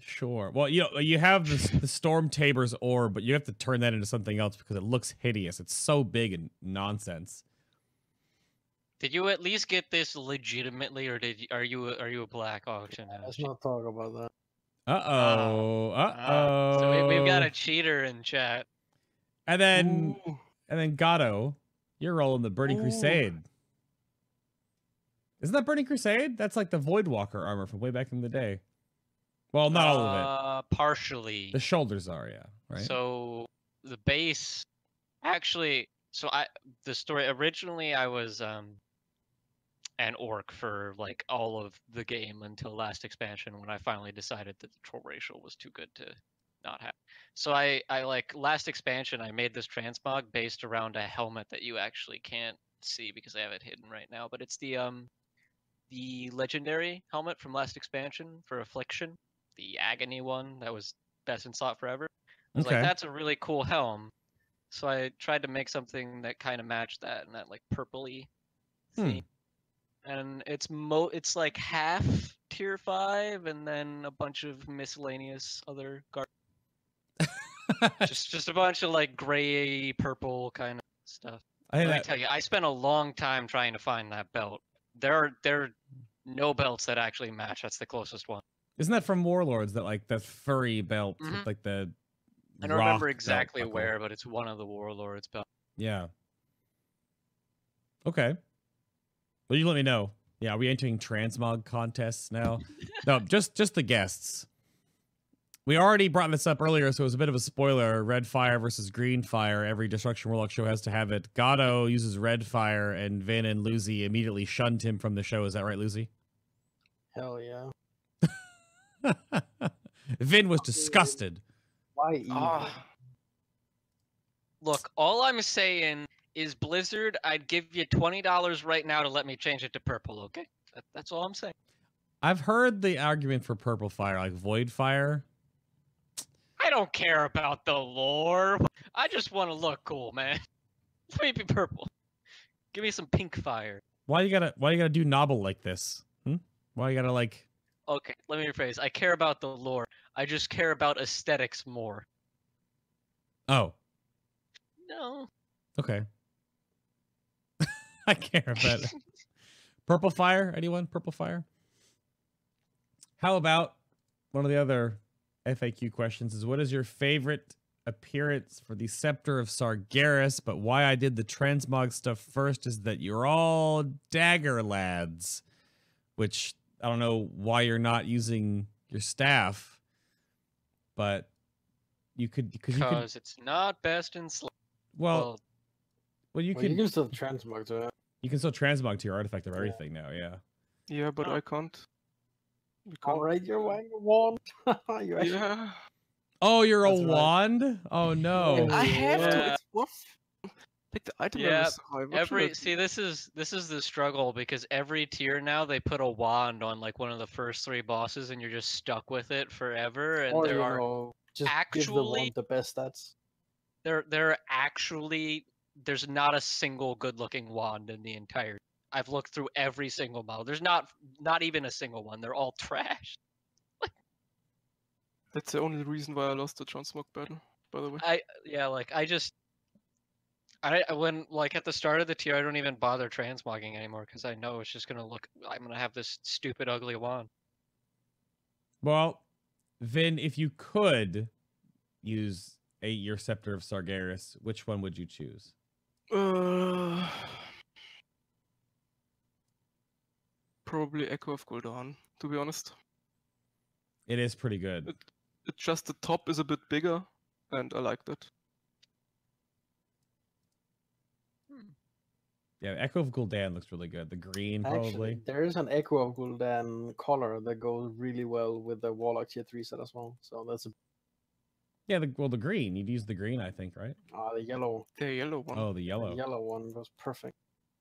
Speaker 1: Sure. Well, you know, you have this the Storm Tabor's orb, but you have to turn that into something else because it looks hideous. It's so big and nonsense.
Speaker 2: Did you at least get this legitimately, or did you, are you a, are you a black auction house?
Speaker 3: Let's not talk about that.
Speaker 1: Uh-oh. Uh-oh.
Speaker 2: Ah, so we, we've got a cheater in chat.
Speaker 1: And then
Speaker 4: Ooh.
Speaker 1: and then Gato, You're rolling the Burning
Speaker 4: Ooh.
Speaker 1: Crusade. Isn't that Burning Crusade? That's like the Voidwalker armor from way back in the day. Well, not all of it.
Speaker 2: Uh, partially.
Speaker 1: The shoulders are, yeah. Right.
Speaker 2: So the base, actually, so I the story originally I was um an orc for like all of the game until last expansion when I finally decided that the troll racial was too good to not have. So I I like last expansion I made this transmog based around a helmet that you actually can't see because I have it hidden right now, but it's the um the legendary helmet from last expansion for affliction, the agony one that was best in slot forever. I was
Speaker 1: Okay.
Speaker 2: like, that's a really cool helm. So I tried to make something that kind of matched that and that like purpley
Speaker 1: Hmm.
Speaker 2: theme. And it's mo it's like half tier five and then a bunch of miscellaneous other gar <laughs> just just a bunch of like gray purple kind of stuff.
Speaker 1: I
Speaker 2: Let me tell you, I spent a long time trying to find that belt. There are there are no belts that actually match. That's the closest one.
Speaker 1: isn't that from Warlords that like the furry belt with
Speaker 2: Mhm.
Speaker 1: like the
Speaker 2: I don't remember exactly
Speaker 1: buckle?
Speaker 2: where, but it's one of the warlords belts.
Speaker 1: Yeah. Okay. Well, you let me know. Yeah, are we entering transmog contests now? no, just just the guests. We already brought this up earlier, so it was a bit of a spoiler. Red fire versus green fire. Every Destruction Warlock show has to have it. Gato uses red fire, and Vin and Lucy immediately shunned him from the show. Is that right, Lucy?
Speaker 3: Hell yeah. <laughs>
Speaker 1: Vin was disgusted.
Speaker 3: Why even?
Speaker 4: Ah,
Speaker 2: Look, all I'm saying is Blizzard, I'd give you twenty dollars right now to let me change it to purple. Okay, that, that's all I'm saying.
Speaker 1: I've heard the argument for purple fire, like void fire.
Speaker 2: I don't care about the lore. I just want to look cool, man. <laughs> Let me be purple. Give me some pink fire.
Speaker 1: Why you gotta why you gotta do novel like this? Hmm? Why you gotta like
Speaker 2: Okay, let me rephrase. I care about the lore. I just care about aesthetics more.
Speaker 1: oh
Speaker 2: No.
Speaker 1: Okay. <laughs> I care about it. <laughs> Purple fire? Anyone? Purple fire? How about one of the other FAQ questions is what is your favorite appearance for the Scepter of Sargeras? But why I did the transmog stuff first is that you're all dagger lads, which I don't know why you're not using your staff, but you could because you could
Speaker 2: it's not best in slot.
Speaker 1: well
Speaker 2: well
Speaker 1: well you
Speaker 3: well,
Speaker 1: could
Speaker 3: you can still transmog to it.
Speaker 1: You can still transmog to your artifact of
Speaker 3: Yeah.
Speaker 1: everything now, yeah.
Speaker 4: yeah, but
Speaker 2: Oh.
Speaker 4: I can't. We can't.
Speaker 3: All right, you're <laughs> wearing a wand. <laughs> you actually
Speaker 4: Yeah,
Speaker 1: Oh, you're a
Speaker 3: right.
Speaker 1: wand? Oh no.
Speaker 4: I have to.
Speaker 2: Yeah.
Speaker 4: It's rough. Like the item
Speaker 2: Yeah,
Speaker 4: level is so high. What should I
Speaker 2: every
Speaker 4: do?
Speaker 2: see this is this is the struggle because every tier now they put a wand on like one of the first three bosses and you're just stuck with it forever and
Speaker 3: or
Speaker 2: there are
Speaker 3: know, just give the
Speaker 2: actually-
Speaker 3: wand the best stats.
Speaker 2: there there are actually there's not a single good looking wand in the entire I've looked through every single model. There's not not even a single one. They're all <laughs> trash.
Speaker 4: That's the only reason why I lost the transmog battle. By the way.
Speaker 2: I yeah, like I just I I- when like at the start of the tier I don't even bother transmogging anymore because I know it's just gonna look I'm gonna have this stupid ugly wand.
Speaker 1: Well, Vin, if you could use a your scepter of Sargeras, which one would you choose?
Speaker 4: Uh, probably Echo of Gul'dan, to be honest.
Speaker 1: It is pretty good.
Speaker 4: It- It's just the top is a bit bigger, and I like that.
Speaker 1: Yeah, Echo of Gul'dan looks really good. The green probably.
Speaker 3: Actually, there is an Echo of Gul'dan color that goes really well with the Warlock tier 3 set as well. So that's a,
Speaker 1: Yeah, the, well the green. You'd use the green, I think, right?
Speaker 3: ah, the yellow,
Speaker 4: The yellow one.
Speaker 1: Oh, the
Speaker 3: the
Speaker 1: yellow.
Speaker 3: yellow one was perfect.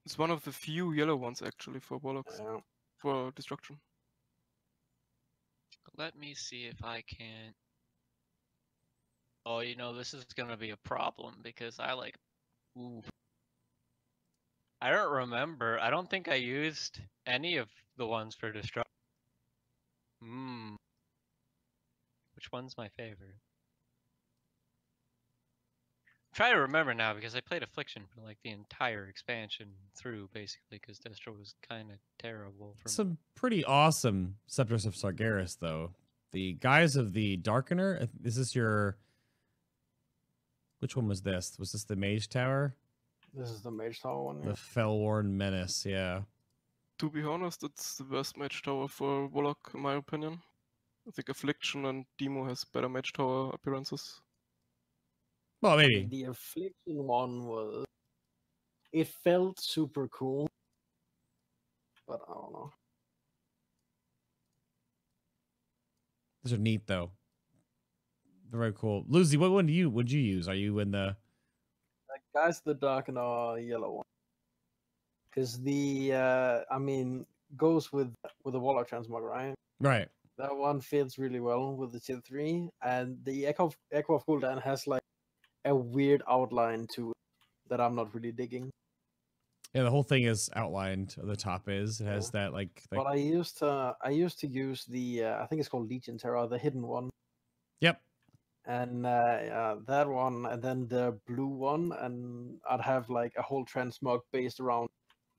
Speaker 4: It's one of the few yellow ones actually for Warlocks,
Speaker 3: Yeah.
Speaker 4: For destruction.
Speaker 2: Let me see if I can. Oh, you know this is gonna be a problem because I like. Ooh. I don't remember. I don't think I used any of the ones for destruction. Hmm. Which one's my favorite? I'm trying to remember now because I played Affliction for like the entire expansion through, basically, because Destro was kind of terrible for me.
Speaker 1: Some pretty awesome scepters of Sargeras, though. The guys of the Darkener. Is this your? Which one was this? Was this the Mage Tower?
Speaker 3: This is the Mage Tower one.
Speaker 1: The
Speaker 3: Yeah.
Speaker 1: Fellworn Menace, yeah.
Speaker 4: To be honest, it's the best Mage tower for Warlock, in my opinion. I think Affliction and Demo has better Mage tower appearances.
Speaker 1: Well, maybe.
Speaker 3: The Affliction one was. It felt super cool, but I don't know.
Speaker 1: These are neat though. They're very cool. Lucy, what one do you would you use? Are you in the
Speaker 3: Like, guys, the dark and uh, yellow one. Because the, uh, I mean, goes with with the Warlock transmog, right?
Speaker 1: right?
Speaker 3: That one fits really well with the tier three, and the Echo of, Echo of Gul'dan has like a weird outline to it that I'm not really digging.
Speaker 1: Yeah, the whole thing is outlined. The top is it has that like, like
Speaker 3: But I used to I used to use the uh, I think it's called Legion Terror, the hidden one,
Speaker 1: yep.
Speaker 3: and uh, uh, that one, and then the blue one, and I'd have like a whole transmog based around.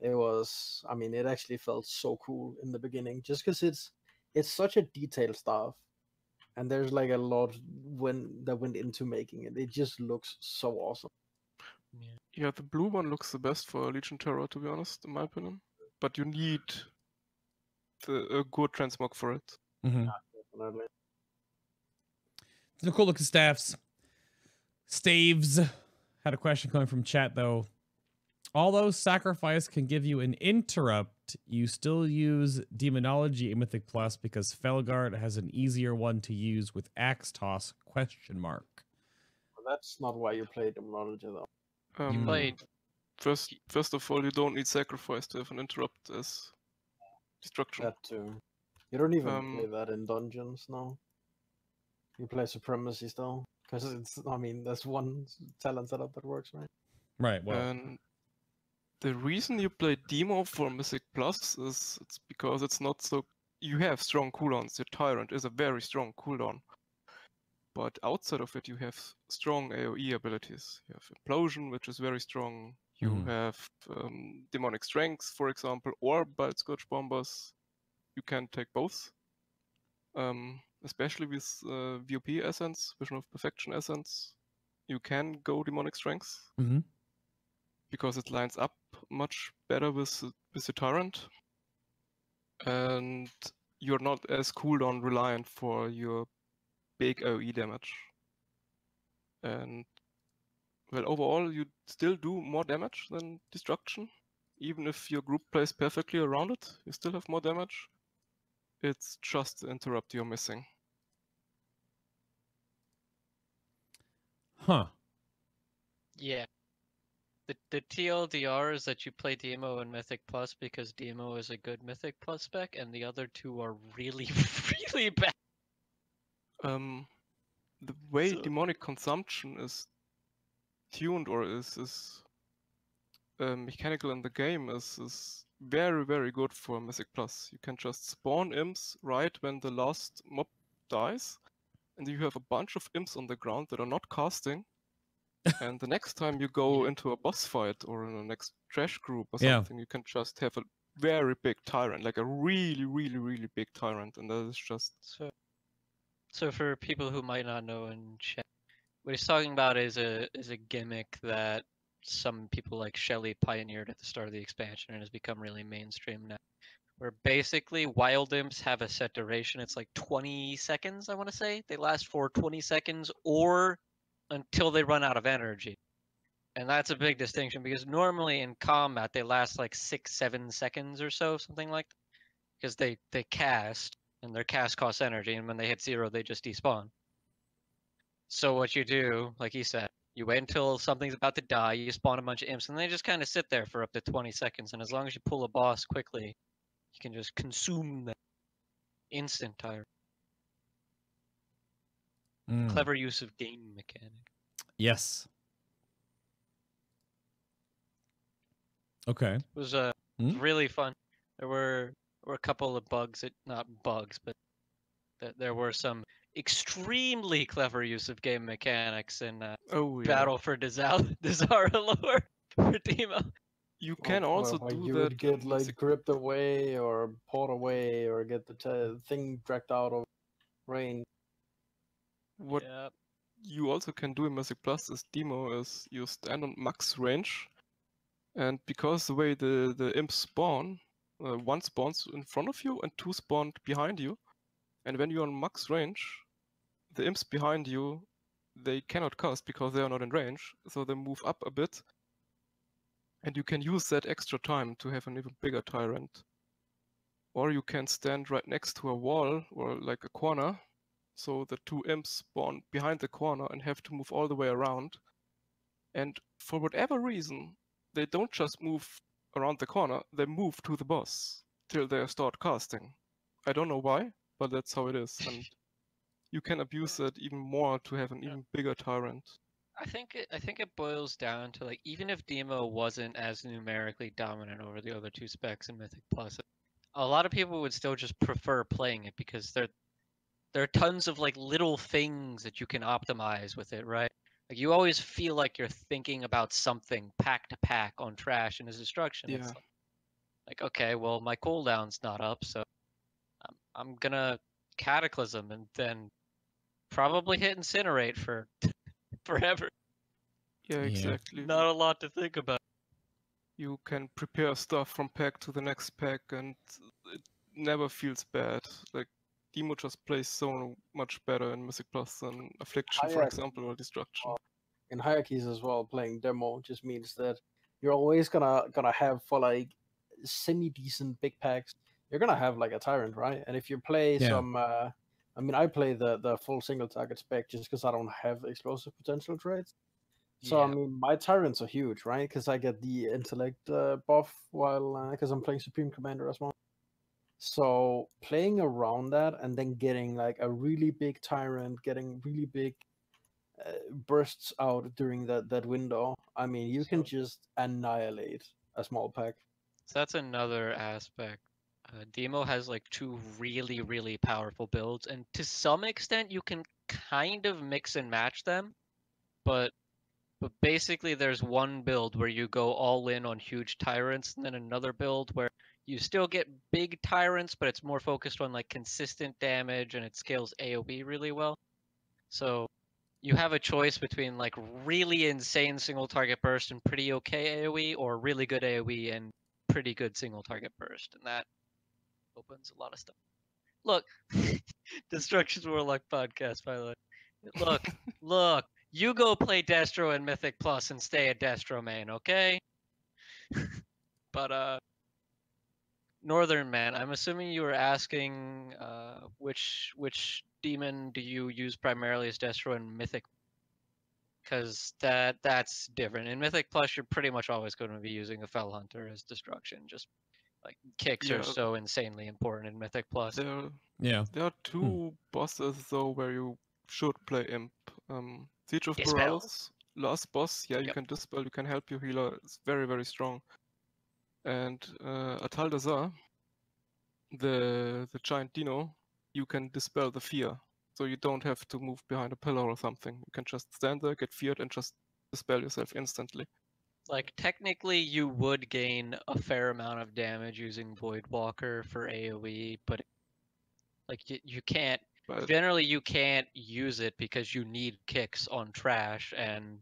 Speaker 3: It was, I mean, it actually felt so cool in the beginning, just because it's it's such a detailed stuff, and there's like a lot when that went into making it. It just looks so awesome.
Speaker 4: Yeah, the blue one looks the best for Legion Terror, to be honest, in my opinion. But you need the, a good transmog for it.
Speaker 1: Mm-hmm.
Speaker 3: Definitely.
Speaker 1: Some cool looking staffs. Staves had a question coming from chat though. Although sacrifice can give you an interrupt, you still use demonology in Mythic Plus because Felguard has an easier one to use with axe toss question mark.
Speaker 3: But that's not why you play Demonology though.
Speaker 2: You
Speaker 4: Um,
Speaker 2: played
Speaker 4: First, first of all, you don't need sacrifice to have an interrupt as destruction.
Speaker 3: That too. You don't even
Speaker 4: Um,
Speaker 3: play that in dungeons now. You play Supremacy still, because it's. I mean, there's one talent setup that works, right?
Speaker 1: Right. Well,
Speaker 4: And the reason you play Demo for Mythic Plus is it's because it's not so. You have strong cooldowns. Your Tyrant is a very strong cooldown. But outside of it, you have strong AoE abilities. You have Implosion, which is very strong. You
Speaker 1: Mhm.
Speaker 4: have um, Demonic Strength, for example, or Bilescourge Bombers. You can take both. Um, especially with uh, VOP Essence, Vision of Perfection Essence, you can go Demonic Strength
Speaker 1: Mhm.
Speaker 4: Because it lines up much better with the- with the Tyrant, and you're not as cooldown reliant for your big AOE damage. And well, overall, you still do more damage than destruction, even if your group plays perfectly around it. You still have more damage. It's just the interrupt you're missing.
Speaker 1: huh.
Speaker 2: Yeah. The the TLDR is that you play Demo and Mythic Plus because Demo is a good Mythic Plus spec, and the other two are really, <laughs> really bad.
Speaker 4: Um, the way
Speaker 2: So-
Speaker 4: demonic consumption is tuned or is is uh, mechanical in the game is is very very good for Mythic Plus. You can just spawn imps right when the last mob dies, and you have a bunch of imps on the ground that are not casting. And the next time you go into a boss fight or in a next trash group or
Speaker 1: Yeah.
Speaker 4: something, you can just have a very big tyrant, like a really really really big tyrant, and that is just
Speaker 2: So, so for people who might not know in chat, what he's talking about is a is a gimmick that some people like Shelly pioneered at the start of the expansion and has become really mainstream now. Where basically wild imps have a set duration. It's like 20 seconds, I want to say. They last for 20 seconds or until they run out of energy. And that's a big distinction because normally in combat they last like six, seven seconds or so, something like that. Because they, they cast and their cast costs energy, and when they hit zero, they just despawn. So what you do, like he said, you wait until something's about to die, you spawn a bunch of imps, and they just kind of sit there for up to 20 seconds. And as long as you pull a boss quickly, you can just consume them. Instant tire.
Speaker 1: Mm.
Speaker 2: Clever use of game mechanic.
Speaker 1: Yes. Okay.
Speaker 2: It was uh, it was
Speaker 1: Hmm?
Speaker 2: really fun. There were were a couple of bugs, that, not bugs, but th- there were some extremely clever use of game mechanics in uh,
Speaker 4: oh yeah.
Speaker 2: Battle for Dizal- <laughs> Dizaralor <laughs> for Demo.
Speaker 4: You can
Speaker 3: or
Speaker 4: also
Speaker 3: like
Speaker 4: do
Speaker 3: you
Speaker 4: that.
Speaker 3: would get like
Speaker 4: Mythic-
Speaker 3: gripped away or pulled away or get the t- thing dragged out of range.
Speaker 4: What you also can do in Mythic Plus is demo is you stand on max range And because the way the, the imps spawn, uh, one spawns in front of you and two spawn behind you. And when you're on max range, the imps behind you, they cannot cast because they are not in range. So they move up a bit. And you can use that extra time to have an even bigger tyrant. Or you can stand right next to a wall or like a corner. So the two imps spawn behind the corner and have to move all the way around. And for whatever reason, they don't just move around the corner, they move to the boss till they start casting. I don't know why, but that's how it is. And <laughs> you can abuse it even more to have an
Speaker 2: Yeah.
Speaker 4: even bigger tyrant.
Speaker 2: I think it, I think it boils down to like even if Demo wasn't as numerically dominant over the other two specs in Mythic Plus, a lot of people would still just prefer playing it because there there are tons of like little things that you can optimize with it, right? Like you always feel like you're thinking about something pack to pack on trash and his destruction. It's
Speaker 4: Yeah.
Speaker 2: like, like, okay, well my cooldown's not up, so I'm I'm gonna cataclysm and then probably hit incinerate for <laughs> forever.
Speaker 4: Yeah,
Speaker 1: Yeah.
Speaker 4: exactly.
Speaker 2: Not a lot to think about.
Speaker 4: You can prepare stuff from pack to the next pack and it never feels bad. Like Demo just plays so much better in Mythic Plus than Affliction, for example, or Destruction.
Speaker 3: in hierarchies as well playing demo just means that you're always gonna gonna have for like semi decent big packs you're gonna have like a tyrant right? And if you play
Speaker 1: Yeah.
Speaker 3: some uh i mean i play the the full single target spec just because i don't have explosive potential traits. So i mean my tyrants are huge right? Because i get the intellect uh, buff while because i'm playing supreme commander as well so playing around that and then getting like a really big tyrant getting really big uh, bursts out during that that window, I mean, you can just annihilate a small pack.
Speaker 2: So that's another aspect. Uh, Demo has like two really, really powerful builds, and to some extent, you can kind of mix and match them. But, but basically, there's one build where you go all in on huge tyrants, and then another build where you still get big tyrants, but it's more focused on like consistent damage, and it scales AOE really well. So you have a choice between like really insane single target burst and pretty okay AoE, or really good AoE and pretty good single target burst, and that opens a lot of stuff. Look, <laughs> Destruction's Warlock podcast, by the way. Look, <laughs> look, you go play Destro and Mythic Plus and stay a Destro main, okay? <laughs> but uh, Northern Man, I'm assuming you were asking uh, which which demon do you use primarily as Destro in Mythic? Because that that's different. In Mythic Plus, you're pretty much always going to be using a Felhunter as destruction. Just like kicks
Speaker 4: Yeah.
Speaker 2: are so insanely important in Mythic Plus.
Speaker 4: There,
Speaker 1: Yeah.
Speaker 4: there are two bosses though where you should play Imp. Um, Siege of
Speaker 2: Dispel.
Speaker 4: Boralus, last boss, yeah, you
Speaker 2: Yep.
Speaker 4: can dispel, you can help your healer. It's very, very strong. And uh, Atal'Dazar, the the giant dino, you can dispel the fear. So you don't have to move behind a pillar or something. You can just stand there, get feared, and just dispel yourself instantly.
Speaker 2: Like technically, you would gain a fair amount of damage using Voidwalker for AOE, but like you, you can't.
Speaker 4: But
Speaker 2: Generally, you can't use it because you need kicks on trash, and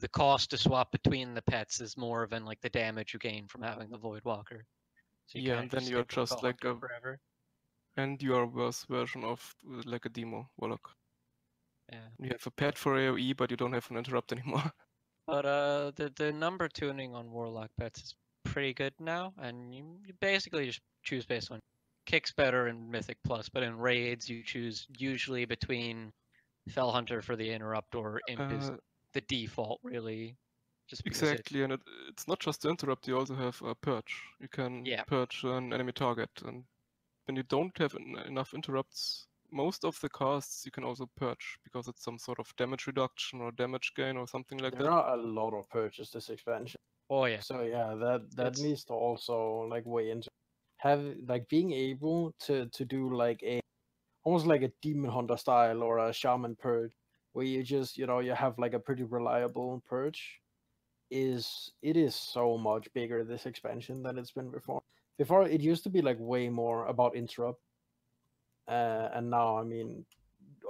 Speaker 2: the cost to swap between the pets is more than like the damage you gain from having the Voidwalker. So
Speaker 4: Yeah, and then you're just like a-
Speaker 2: forever.
Speaker 4: and you are a worse version of like a demo warlock.
Speaker 2: Yeah.
Speaker 4: You have a pet for AoE, but you don't have an interrupt <laughs> anymore.
Speaker 2: But uh, the the number tuning on Warlock pets is pretty good now, and you, you basically just choose based on kicks better in Mythic Plus, but in raids you choose usually between Felhunter for the interrupt or Imp is
Speaker 4: Uh,
Speaker 2: the default really. Just because it-
Speaker 4: Exactly, and it, it's not just the interrupt, you also have a purge. You can
Speaker 2: Yeah.
Speaker 4: purge an enemy target, and when you don't have en- enough interrupts, most of the casts you can also purge because it's some sort of damage reduction or damage gain or something like
Speaker 3: there
Speaker 4: that.
Speaker 3: There are a lot of purchases this expansion.
Speaker 2: oh yeah,
Speaker 3: So yeah, that that
Speaker 2: It's-
Speaker 3: needs to also like weigh into have like being able to to do like a almost like a demon hunter style or a shaman purge where you just you know you have like a pretty reliable purge is it is so much bigger this expansion than it's been before. Before it used to be like way more about interrupt, uh, and now I mean,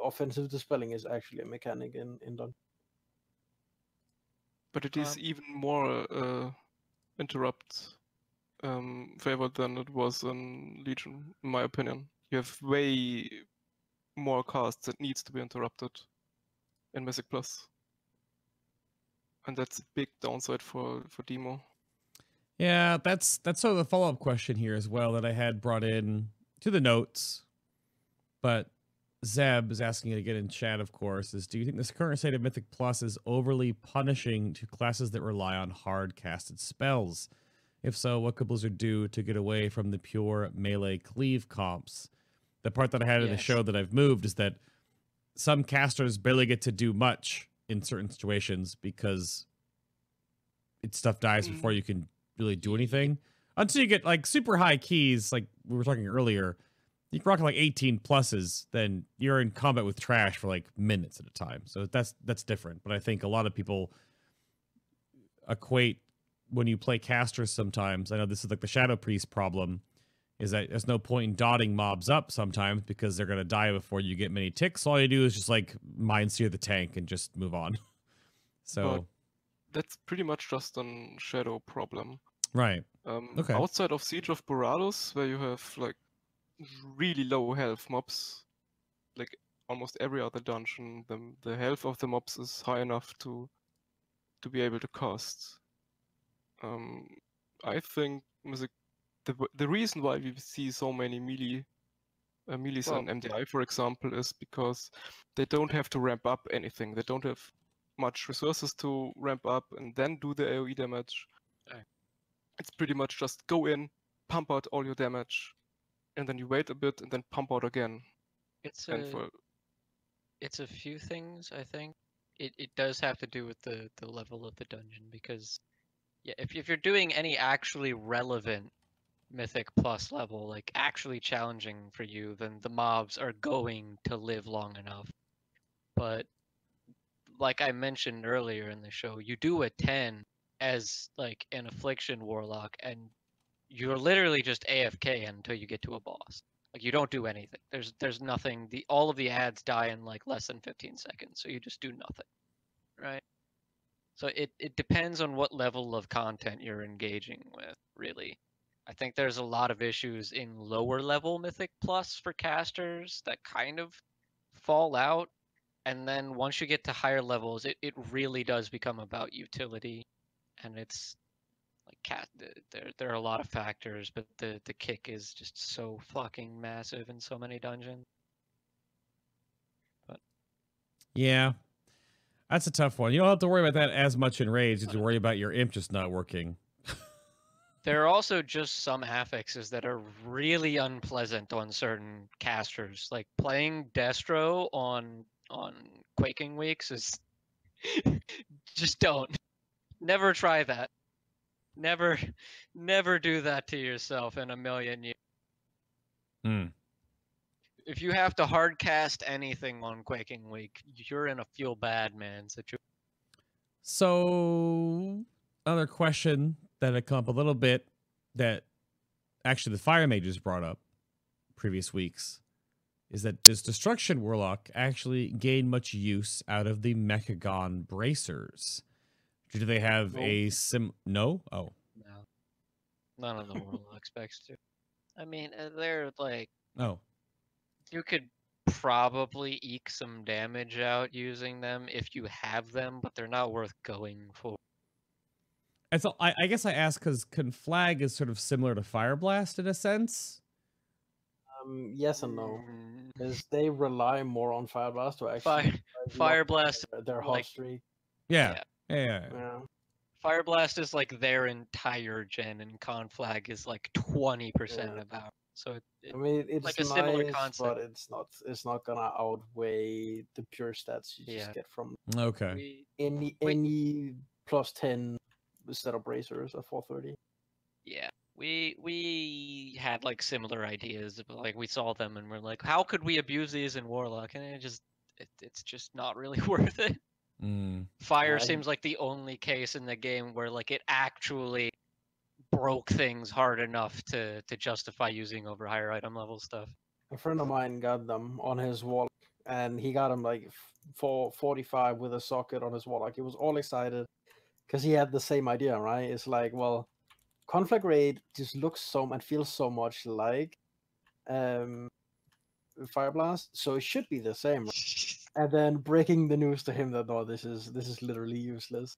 Speaker 3: offensive dispelling is actually a mechanic in in Dun.
Speaker 4: But it is
Speaker 2: Um,
Speaker 4: even more uh, interrupt um, favored than it was in Legion, in my opinion. You have way more casts that needs to be interrupted in Mythic Plus. And that's a big downside for, for Demo.
Speaker 1: Yeah, that's that's sort of the follow up question here as well that I had brought in to the notes. But Zeb is asking it again in chat, of course, is do you think this current state of Mythic Plus is overly punishing to classes that rely on hard casted spells? If so, what could Blizzard do to get away from the pure melee cleave comps? The part that I had in the show that I've moved is that some casters barely get to do much in certain situations because it stuff dies mm. before you can really do anything. Until you get like super high keys, like we were talking earlier, you can rock like 18 pluses, then you're in combat with trash for like minutes at a time. So that's that's different. But I think a lot of people equate when you play casters sometimes. I know this is like the Shadow Priest problem, is that there's no point in dotting mobs up sometimes because they're gonna die before you get many ticks. All you do is just like mind sear the tank and just move on. <laughs> So
Speaker 4: That's pretty much just a shadow problem.
Speaker 1: right.
Speaker 4: Um,
Speaker 1: Okay.
Speaker 4: Outside of Siege of Boralus, where you have like really low health mobs, like almost every other dungeon, the the health of the mobs is high enough to to be able to cast. Um, I think Mythic, the the reason why we see so many melee uh, melees
Speaker 3: Well,
Speaker 4: and MDI, for example, is because they don't have to ramp up anything. They don't have much resources to ramp up and then do the AoE damage.
Speaker 2: Right.
Speaker 4: It's pretty much just go in, pump out all your damage, and then you wait a bit and then pump out again.
Speaker 2: It's
Speaker 4: And
Speaker 2: a
Speaker 4: for
Speaker 2: it's a few things. I think it it does have to do with the the level of the dungeon because yeah, if if you're doing any actually relevant mythic plus level, like actually challenging for you, then the mobs are going to live long enough. But like I mentioned earlier in the show, you do a 10 as like an affliction warlock and you're literally just AFK until you get to a boss. Like you don't do anything. There's there's nothing. The all of the ads die in like less than 15 seconds, so you just do nothing. Right? So it it depends on what level of content you're engaging with, really. I think there's a lot of issues in lower level Mythic Plus for casters that kind of fall out. And then once you get to higher levels, it, it really does become about utility. And it's like cat there there are a lot of factors, but the, the kick is just so fucking massive in so many dungeons.
Speaker 1: But Yeah. That's a tough one. You don't have to worry about that as much in rage. You have to worry about your imp just not working.
Speaker 2: There are also just some affixes that are really unpleasant on certain casters. Like playing Destro on on Quaking Weeks is <laughs> just don't. Never try that. Never <laughs> never do that to yourself in a million years.
Speaker 1: Hmm.
Speaker 2: If you have to hard cast anything on Quaking Week, you're in a feel bad man situation.
Speaker 1: So, another question that had come up a little bit that actually the Fire Mages brought up previous weeks is that does Destruction Warlock actually gain much use out of the Mechagon bracers? Do they have
Speaker 3: No.
Speaker 1: a sim? No. Oh,
Speaker 2: No. None of the warlock expects to. I mean, uh, they're like
Speaker 1: oh.
Speaker 2: you could probably eke some damage out using them if you have them, but they're not worth going for.
Speaker 1: And so I, I guess I ask because Conflag is sort of similar to Fire Blast in a sense.
Speaker 3: Um, yes and no,
Speaker 2: Mm,
Speaker 3: because they rely more on Fire Blast to actually
Speaker 2: Fire, Fire Blast,
Speaker 3: their, their hot
Speaker 2: like-
Speaker 3: streak.
Speaker 1: Yeah.
Speaker 2: Yeah.
Speaker 1: Yeah. yeah, yeah.
Speaker 3: Yeah.
Speaker 2: Fire Blast is like their entire gen, and Conflag is like twenty percent
Speaker 3: Yeah.
Speaker 2: about. So it, it,
Speaker 3: I mean, it's
Speaker 2: like a similar concept.
Speaker 3: but it's not. It's not gonna outweigh the pure stats you
Speaker 2: Yeah.
Speaker 3: just get from
Speaker 1: Okay.
Speaker 2: we,
Speaker 3: any
Speaker 2: Wait.
Speaker 3: any plus ten set of bracers at 430.
Speaker 2: yeah, we we had like similar ideas, but like we saw them and we're like, how could we abuse these in Warlock? And it just it, it's just not really <laughs> worth it.
Speaker 1: Mm.
Speaker 2: Fire
Speaker 3: I-
Speaker 2: seems like the only case in the game where like it actually broke things hard enough to to justify using over higher item level stuff.
Speaker 3: A friend of mine got them on his wall, and he got them like f- for 45 with a socket on his wall. Like he was all excited because he had the same idea, right? It's like, well, Conflagrate just looks so and feels so much like um, Fire Blast, so it should be the same. right? And then breaking the news to him that no, this is this is literally useless.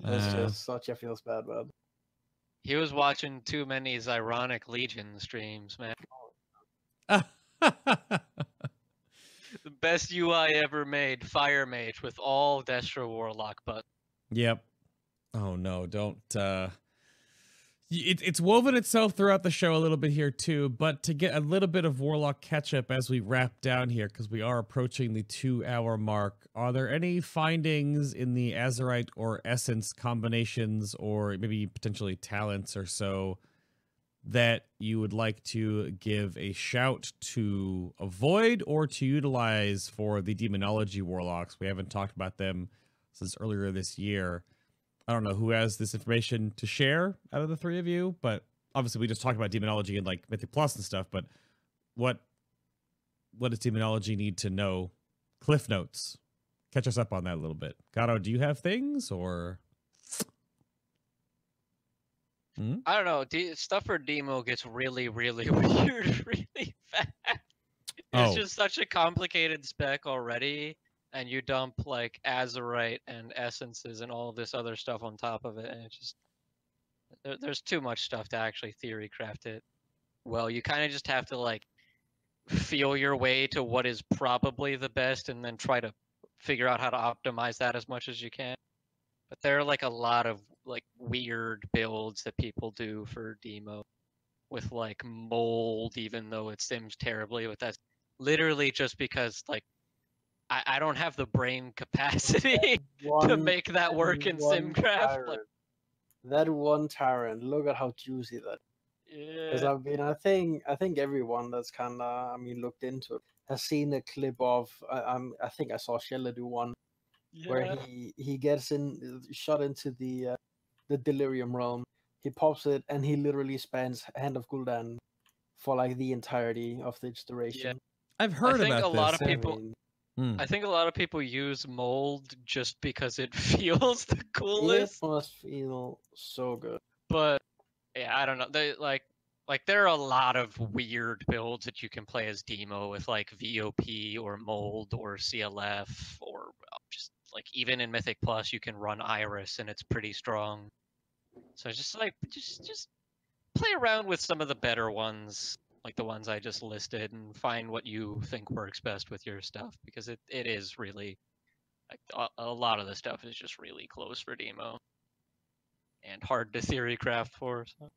Speaker 3: That's
Speaker 1: Uh,
Speaker 3: just such a feels bad, bad.
Speaker 2: He was watching too many Zyronic Legion streams, man. <laughs> The best UI ever made, Fire Mage, with all Destro Warlock buttons.
Speaker 1: Yep. Oh no, don't uh it, it's woven itself throughout the show a little bit here too, but to get a little bit of Warlock catch up as we wrap down here, because we are approaching the two hour mark, are there any findings in the Azerite or Essence combinations or maybe potentially talents or so that you would like to give a shout to avoid or to utilize for the Demonology Warlocks? We haven't talked about them since earlier this year. I don't know who has this information to share out of the three of you, but obviously we just talked about demonology and like Mythic Plus and stuff. But what what does demonology need to know? Cliff notes. Catch us up on that a little bit. Gato, do you have things or? Hmm?
Speaker 2: I don't know. D- stuff for demo gets really, really <laughs> weird really fast. It's
Speaker 1: Oh.
Speaker 2: just such a complicated spec already, and you dump like azerite and essences and all this other stuff on top of it, and it just there, there's too much stuff to actually theory craft it. Well, you kind of just have to like feel your way to what is probably the best, and then try to figure out how to optimize that as much as you can. But there are like a lot of like weird builds that people do for demo with like mold, even though it sims terribly. But that's literally just because like I, I don't have the brain <laughs> capacity to make that work in SimCraft. Like,
Speaker 3: tyrant. That one tyrant, look at how juicy that. Because
Speaker 2: yeah,
Speaker 3: I mean, I think I think everyone that's kind of I mean looked into it has seen a clip of. I, I'm I think I saw Shella do one where he he gets in shot into the uh, the delirium realm. He pops it and he literally spends hand of Gul'dan for like the entirety of the duration.
Speaker 1: I've heard I
Speaker 2: think
Speaker 1: about
Speaker 2: a lot
Speaker 1: this.
Speaker 2: of
Speaker 3: I
Speaker 2: people-
Speaker 3: mean,
Speaker 1: Hmm.
Speaker 2: I think a lot of people use mold just because it <laughs> feels the coolest.
Speaker 3: it
Speaker 2: coolest.
Speaker 3: must feel so good.
Speaker 2: but yeah, I don't know. They like like there are a lot of weird builds that you can play as demo with like VOP or mold or CLF or just like even in Mythic Plus you can run Iris and it's pretty strong. So just like just just play around with some of the better ones, like the ones I just listed, and find what you think works best with your stuff because it, it is really like a, a lot of the stuff is just really close for demo and hard to theory craft for. So.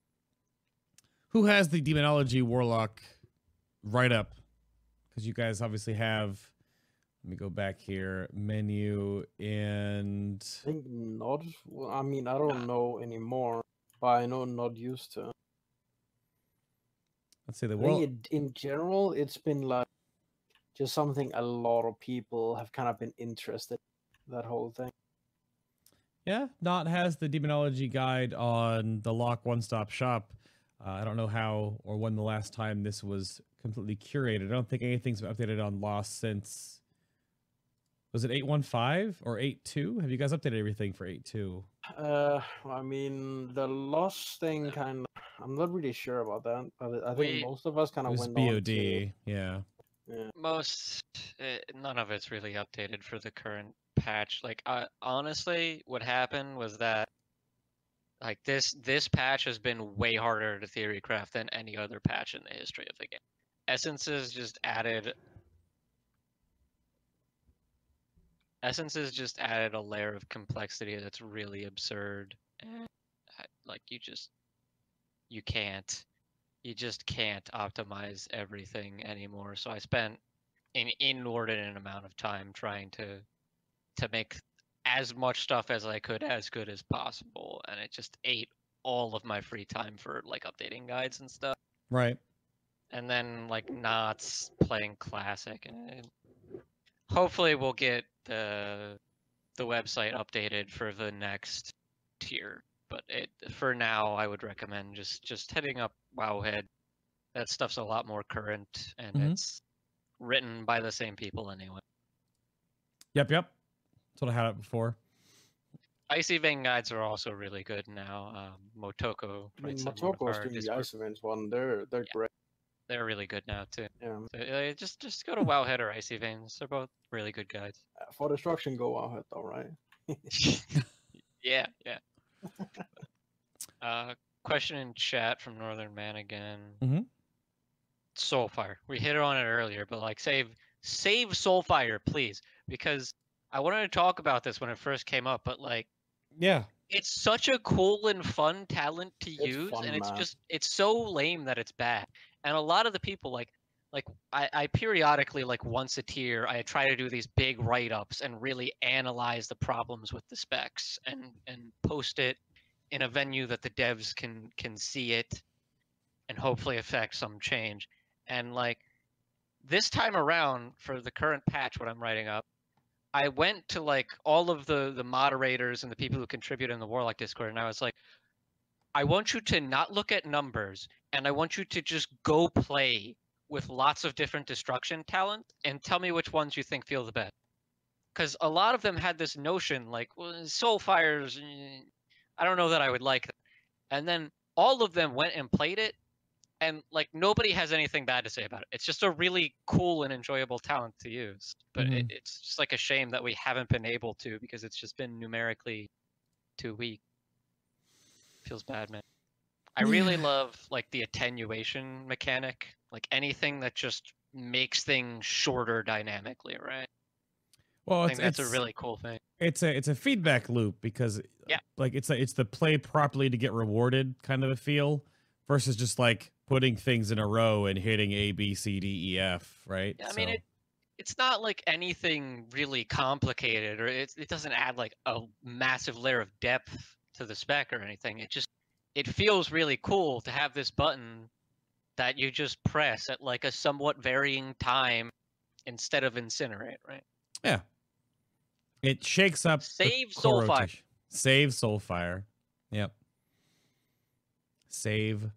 Speaker 1: Who has the demonology warlock write up? Because you guys obviously have. Let me go back here. Menu and
Speaker 3: I think not. I mean, I don't ah. know anymore, but I know not used to.
Speaker 1: Let's say the world.
Speaker 3: it, in general, it's been like just something a lot of people have kind of been interested. That whole thing.
Speaker 1: Yeah, Not has the demonology guide on the Lock One Stop Shop. Uh, I don't know how or when the last time this was completely curated. I don't think anything's been updated on Lost since. Was it 815 or 82? Have you guys updated everything for 82?
Speaker 3: Uh, I mean, the lost thing kind of. I'm not really sure about that, but I think
Speaker 2: We-
Speaker 3: most of us kind of
Speaker 1: was
Speaker 3: went on
Speaker 1: BOD.
Speaker 3: to.
Speaker 1: Yeah.
Speaker 3: Yeah.
Speaker 2: Most, eh, none of it's really updated for the current patch. Like, uh, honestly, what happened was that, like this this patch has been way harder to theory craft than any other patch in the history of the game. Essences just added. Essences just added a layer of complexity that's really absurd, and uh, like you just, you can't you just can't optimize everything anymore. So I spent an inordinate amount of time trying to to make as much stuff as I could as good as possible, and it just ate all of my free time for like updating guides and stuff.
Speaker 1: Right.
Speaker 2: And then like Knots playing classic, and hopefully we'll get the the website updated for the next tier. But it for now, I would recommend just just heading up Wowhead. That stuff's a lot more current, and
Speaker 1: Mhm.
Speaker 2: it's written by the same people anyway.
Speaker 1: Yep, yep. That's what I had it before.
Speaker 2: Icy Vein guides are also really good now. Um, Motoko.
Speaker 3: I mean,
Speaker 2: writes in one of
Speaker 3: Motoko's doing the
Speaker 2: Discord-
Speaker 3: Icy Veins one. They're they're
Speaker 2: Yeah.
Speaker 3: great.
Speaker 2: They're really good now too.
Speaker 3: Yeah.
Speaker 2: So, uh, just just go to Wowhead or Icy Veins. They're both really good guides.
Speaker 3: Uh, For destruction, go out though, right? <laughs>
Speaker 2: yeah, yeah. Uh, question in chat from Northern Man again.
Speaker 1: Mhm.
Speaker 2: Soulfire. We hit on it earlier, but like save save Soulfire, please, because I wanted to talk about this when it first came up, but like
Speaker 1: Yeah.
Speaker 2: it's such a cool and fun talent to
Speaker 3: It's
Speaker 2: use
Speaker 3: fun,
Speaker 2: and it's
Speaker 3: man.
Speaker 2: just it's so lame that it's bad and a lot of the people like like I, I periodically like once a tier i try to do these big write-ups and really analyze the problems with the specs and and post it in a venue that the devs can can see it and hopefully affect some change. And like this time around for the current patch what i'm writing up I went to like all of the the moderators and the people who contribute in the Warlock Discord, and I was like, I want you to not look at numbers, and I want you to just go play with lots of different destruction talent, and tell me which ones you think feel the best. Because a lot of them had this notion like, well, Soulfires, eh, I don't know that I would like. And then all of them went and played it, and like nobody has anything bad to say about it. It's just a really cool and enjoyable talent to use. But it, it's just like a shame that we haven't been able to because it's just been numerically too weak. Feels bad, man. I really love like the attenuation mechanic, like anything that just makes things shorter dynamically, right?
Speaker 1: Well,
Speaker 2: I
Speaker 1: it's,
Speaker 2: think that's a really cool thing.
Speaker 1: it's a it's a feedback loop because
Speaker 2: Yeah.
Speaker 1: like it's a, it's the play properly to get rewarded kind of a feel versus just like putting things in a row and hitting A B C D E F right.
Speaker 2: Yeah, I mean it it's not like anything really complicated or it it doesn't add like a massive layer of depth to the spec or anything. It just it feels really cool to have this button that you just press at like a somewhat varying time instead of incinerate, right?
Speaker 1: yeah, it shakes up.
Speaker 2: Save Soulfire.
Speaker 1: Save Soulfire. Yep. Save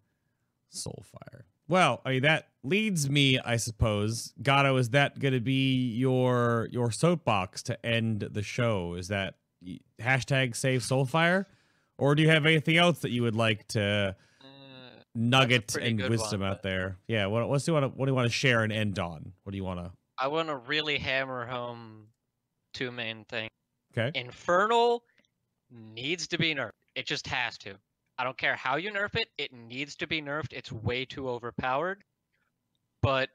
Speaker 1: Soulfire. Well, I mean that leads me, I suppose. Gato, is that going to be your your soapbox to end the show? Is that hashtag Save Soulfire, or do you have anything else that you would like to nugget and wisdom
Speaker 2: one,
Speaker 1: out
Speaker 2: but-
Speaker 1: there? Yeah. What what do you want to what do you want to share and end on? What do you want to?
Speaker 2: I want to really hammer home two main things.
Speaker 1: Okay.
Speaker 2: Infernal needs to be nerfed. It just has to. I don't care how you nerf it, it needs to be nerfed. It's way too overpowered. But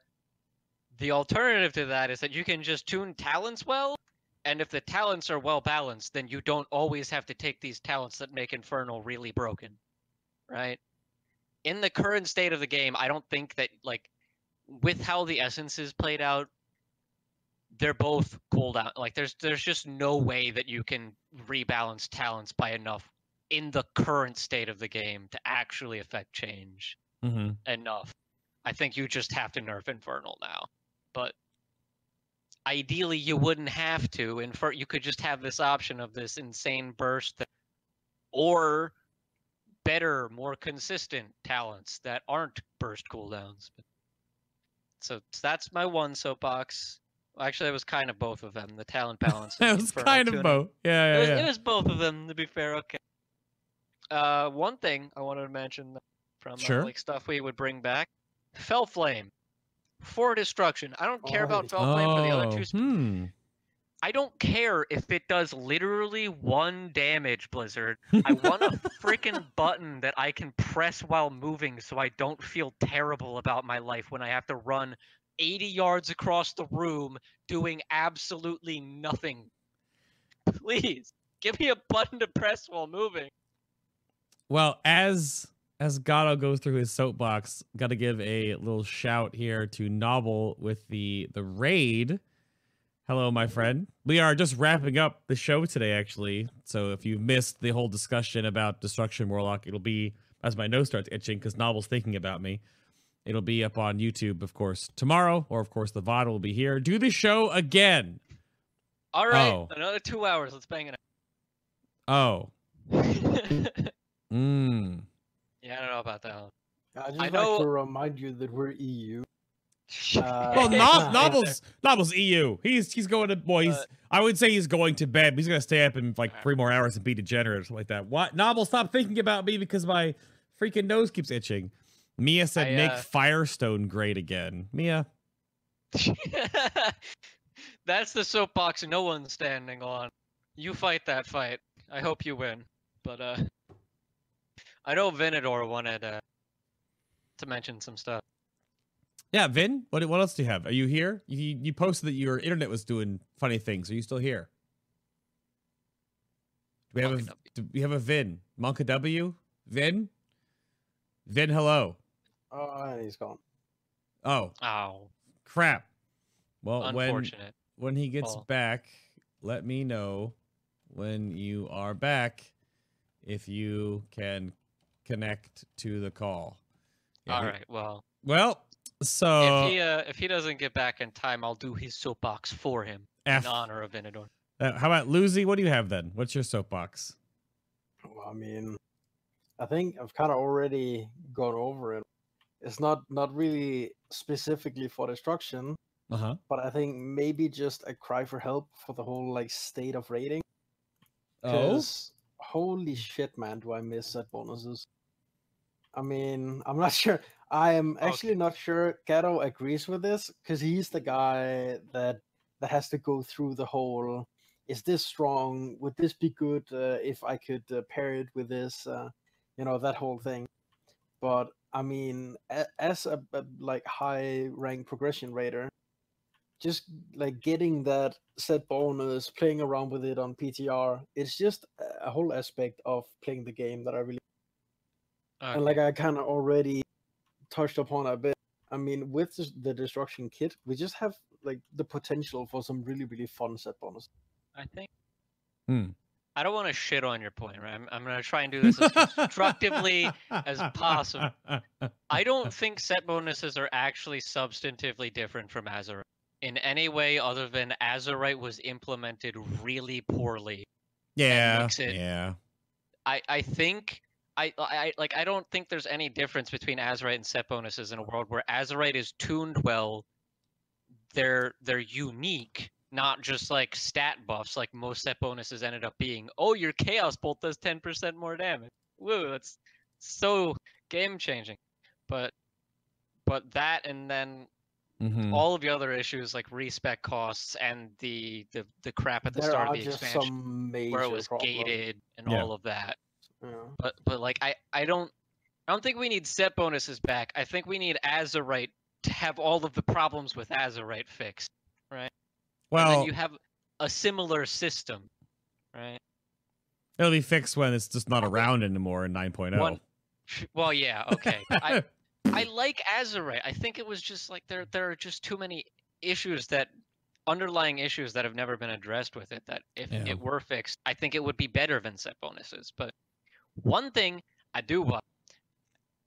Speaker 2: the alternative to that is that you can just tune talents well, and if the talents are well balanced, then you don't always have to take these talents that make Infernal really broken. Right? In the current state of the game, I don't think that like with how the essences played out, they're both cooldown. Like there's there's just no way that you can rebalance talents by enough in the current state of the game to actually affect change
Speaker 1: Mm-hmm.
Speaker 2: enough. I think you just have to nerf Infernal now. But ideally you wouldn't have to. Infer you could just have this option of this insane burst that, or better, more consistent talents that aren't burst cooldowns. So that's my one soapbox. Actually, it was kind of both of them. The talent <laughs> balance. it
Speaker 1: was kind of both. Yeah,
Speaker 2: It
Speaker 1: yeah,
Speaker 2: was,
Speaker 1: yeah.
Speaker 2: it was both of them, to be fair. Okay. Uh, one thing I wanted to mention from
Speaker 1: Sure.
Speaker 2: uh, like stuff we would bring back: Fel Flame for destruction. I don't care about
Speaker 3: Oh.
Speaker 2: Fel Flame for the other
Speaker 1: Oh,
Speaker 2: two. sp-
Speaker 1: hmm.
Speaker 2: I don't care if it does literally one damage, Blizzard. I want a <laughs> freaking button that I can press while moving so I don't feel terrible about my life when I have to run 80 yards across the room doing absolutely nothing. Please, give me a button to press while moving.
Speaker 1: Well, as as Gato goes through his soapbox, got to give a little shout here to Novel with the the raid. Hello, my friend. We are just wrapping up the show today, actually. So if you missed the whole discussion about Destruction Warlock, it'll be as my nose starts itching because Novel's thinking about me. It'll be up on YouTube, of course, tomorrow, or of course the VOD will be here. Do the show again.
Speaker 2: All right,
Speaker 1: Oh.
Speaker 2: another two hours. Let's bang it
Speaker 1: Oh,
Speaker 2: out. <laughs>
Speaker 1: mm.
Speaker 2: yeah, I don't know about that one.
Speaker 3: I just
Speaker 2: I
Speaker 3: like
Speaker 2: know-
Speaker 3: to remind you that we're EU. Uh,
Speaker 1: Well,
Speaker 3: Yeah.
Speaker 1: Nob, Noble's Noble's EU. He's he's going to boy. He's
Speaker 2: But-
Speaker 1: I would say he's going to bed. But he's gonna stay up in like three more hours and be degenerate or something like that. What? Noble, stop thinking about me because my freaking nose keeps itching. Mia said,
Speaker 2: I,
Speaker 1: "Make
Speaker 2: uh,
Speaker 1: Firestone great again." Mia, <laughs>
Speaker 2: That's the soapbox no one's standing on. You fight that fight. I hope you win. But uh I know Venador wanted uh, to mention some stuff.
Speaker 1: Yeah, Vin. What what else do you have? Are you here? You you posted that your internet was doing funny things. Are you still here? Do we have a
Speaker 2: Monka W.
Speaker 1: do we have a Vin? Monka W? Vin? Vin, hello.
Speaker 3: Oh, he's gone.
Speaker 1: Oh
Speaker 2: Oh,
Speaker 1: crap. Well, when
Speaker 2: unfortunate.
Speaker 1: when he gets
Speaker 2: Paul.
Speaker 1: back, let me know when you are back if you can connect to the call. Yeah,
Speaker 2: All
Speaker 1: he-
Speaker 2: right. Well,
Speaker 1: Well, so
Speaker 2: if he uh, if he doesn't get back in time, I'll do his soapbox for him
Speaker 1: F.
Speaker 2: in honor of Venador.
Speaker 1: Uh, how about Lucy? What do you have then? What's your soapbox?
Speaker 3: Well, I mean, I think I've kind of already gone over it. It's not not really specifically for destruction,
Speaker 1: Uh huh.
Speaker 3: but I think maybe just a cry for help for the whole like state of rating.
Speaker 1: Oh,
Speaker 3: 'cause holy shit, man, do I miss set bonuses? I mean, I'm not <laughs> sure. I am actually not sure Gato agrees with this because he's the guy that that has to go through the whole. Is this strong? Would this be good uh, if I could uh, pair it with this? Uh, you know that whole thing. But I mean, a- as a, a like high rank progression raider, just like getting that set bonus, playing around with it on PTR, it's just a- a whole aspect of playing the game that I really and like I kind of already touched upon a bit. I mean, with the destruction kit, we just have like the potential for some really really fun set bonus.
Speaker 2: I think.
Speaker 1: Hmm.
Speaker 2: I don't want to shit on your point, right? I'm, I'm gonna try and do this as constructively as possible. I don't <laughs> think set bonuses are actually substantively different from Azerite in any way other than Azerite was implemented really poorly.
Speaker 1: Yeah,
Speaker 2: it-
Speaker 1: yeah.
Speaker 2: I, I think I, I like I don't think there's any difference between Azerite and set bonuses in a world where Azerite is tuned well. They're they're unique, not just like stat buffs like most set bonuses ended up being. Oh, your chaos bolt does 10% more damage. Woo, that's so game changing. But but that and then
Speaker 1: Mhm.
Speaker 2: all of the other issues like respec costs and the the, the crap at the
Speaker 3: there
Speaker 2: start of the expansion
Speaker 3: some major
Speaker 2: where it was
Speaker 3: problems.
Speaker 2: gated and
Speaker 1: Yeah.
Speaker 2: all of that
Speaker 3: Yeah.
Speaker 2: but but like I I don't I don't think we need set bonuses back. I think we need Azerite to have all of the problems with Azerite fixed. right?
Speaker 1: Well,
Speaker 2: then you have a similar system, right?
Speaker 1: it'll be fixed when it's just not around anymore in 9.0.
Speaker 2: Well, yeah, okay. but I <laughs> I like Azerite. I think it was just like there there are just too many issues that underlying issues that have never been addressed with it that if
Speaker 1: Yeah.
Speaker 2: it were fixed, I think it would be better than set bonuses. But one thing I do want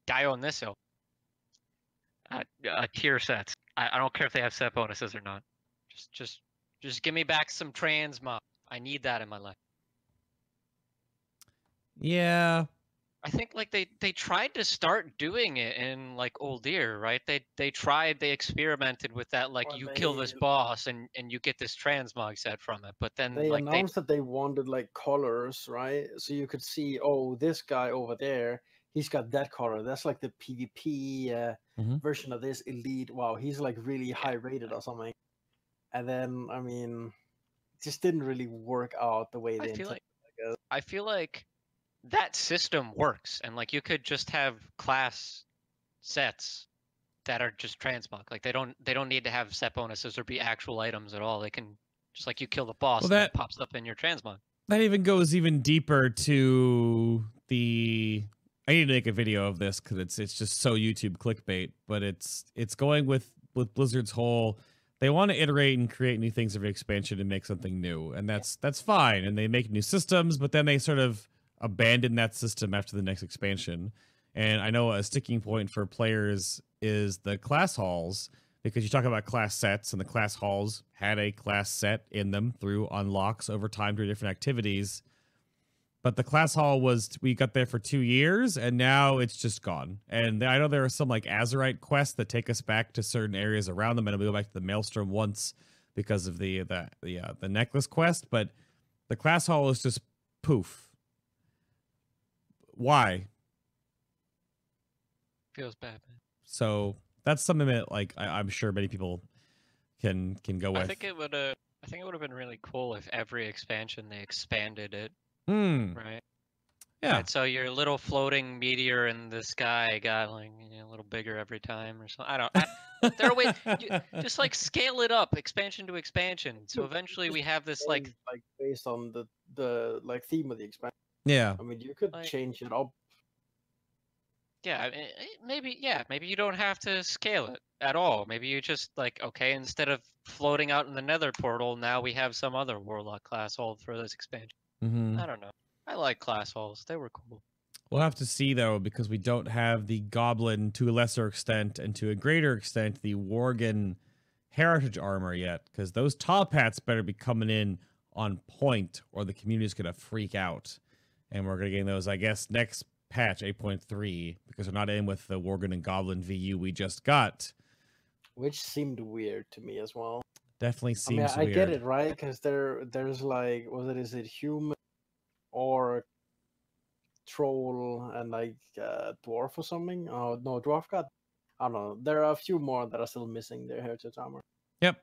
Speaker 2: Dionyso. Uh, uh, tier sets. I, I don't care if they have set bonuses or not. Just just just give me back some trans transmog. I need that in my life.
Speaker 1: yeah.
Speaker 2: I think like they they tried to start doing it in like Uldir, right? They they tried, they experimented with that like
Speaker 3: Well,
Speaker 2: you kill this boss and and you get this transmog set from it. But then
Speaker 3: They
Speaker 2: like they
Speaker 3: announced that they wanted like colors, right? So you could see, oh, this guy over there, he's got that color. That's like the PvP uh,
Speaker 1: Mhm.
Speaker 3: version of this elite. Wow, he's like really high rated or something. And then, I mean, it just didn't really work out the way they
Speaker 2: I feel
Speaker 3: intended.
Speaker 2: like
Speaker 3: guess.
Speaker 2: I feel like that system works and like you could just have class sets that are just transmog. Like they don't they don't need to have set bonuses or be actual items at all. They can just like you kill the boss
Speaker 1: Well,
Speaker 2: and
Speaker 1: that-
Speaker 2: it pops up in your transmog.
Speaker 1: that even goes even deeper to the I need to make a video of this because it's it's just so YouTube clickbait, but it's it's going with with Blizzard's whole they want to iterate and create new things every expansion and make something new, and that's that's fine. And they make new systems, but then they sort of abandon that system after the next expansion. And I know a sticking point for players is the class halls because you talk about class sets and the class halls had a class set in them through unlocks over time through different activities but the class hall was we got there for two years, and now it's just gone. And I know there are some like Azerite quests that take us back to certain areas around them, and we go back to the Maelstrom once because of the the the uh, the necklace quest, but the class hall is just poof. Why?
Speaker 2: Feels bad. Man.
Speaker 1: So that's something that like I, I'm sure many people can can go with.
Speaker 2: I think it would have. I think it would have been really cool if every expansion they expanded it,
Speaker 1: Hmm.
Speaker 2: right?
Speaker 1: Yeah.
Speaker 2: Right, so your little floating meteor in the sky got like you know, a little bigger every time or something. I don't. I, <laughs> there are ways. you- just like scale it up, expansion to expansion. So eventually we have this like
Speaker 3: like based on the the like theme of the expansion.
Speaker 1: Yeah.
Speaker 3: I mean, you could
Speaker 2: Like-
Speaker 3: change it up.
Speaker 2: Yeah, I mean, eh, maybe yeah, maybe you don't have to scale it at all. Maybe you just like okay, instead of floating out in the Nether portal, now we have some other Warlock class hall for this expansion.
Speaker 1: hmm
Speaker 2: I don't know. I like class halls; they were cool.
Speaker 1: We'll have to see though, because we don't have the goblin to a lesser extent, and to a greater extent, the Worgen heritage armor yet. Because those top hats better be coming in on point, or the community's gonna freak out. And we're gonna get those, I guess, next patch 8.3, because we're not in with the Worgen and Goblin VU we just got.
Speaker 3: which seemed weird to me as well.
Speaker 1: Definitely
Speaker 3: I mean,
Speaker 1: seems
Speaker 3: I get it, right? Because there, there's like, was it is it human or troll and like uh, dwarf or something? Oh no, dwarf got. I don't know. There are a few more that are still missing their heritage armor.
Speaker 1: Yep.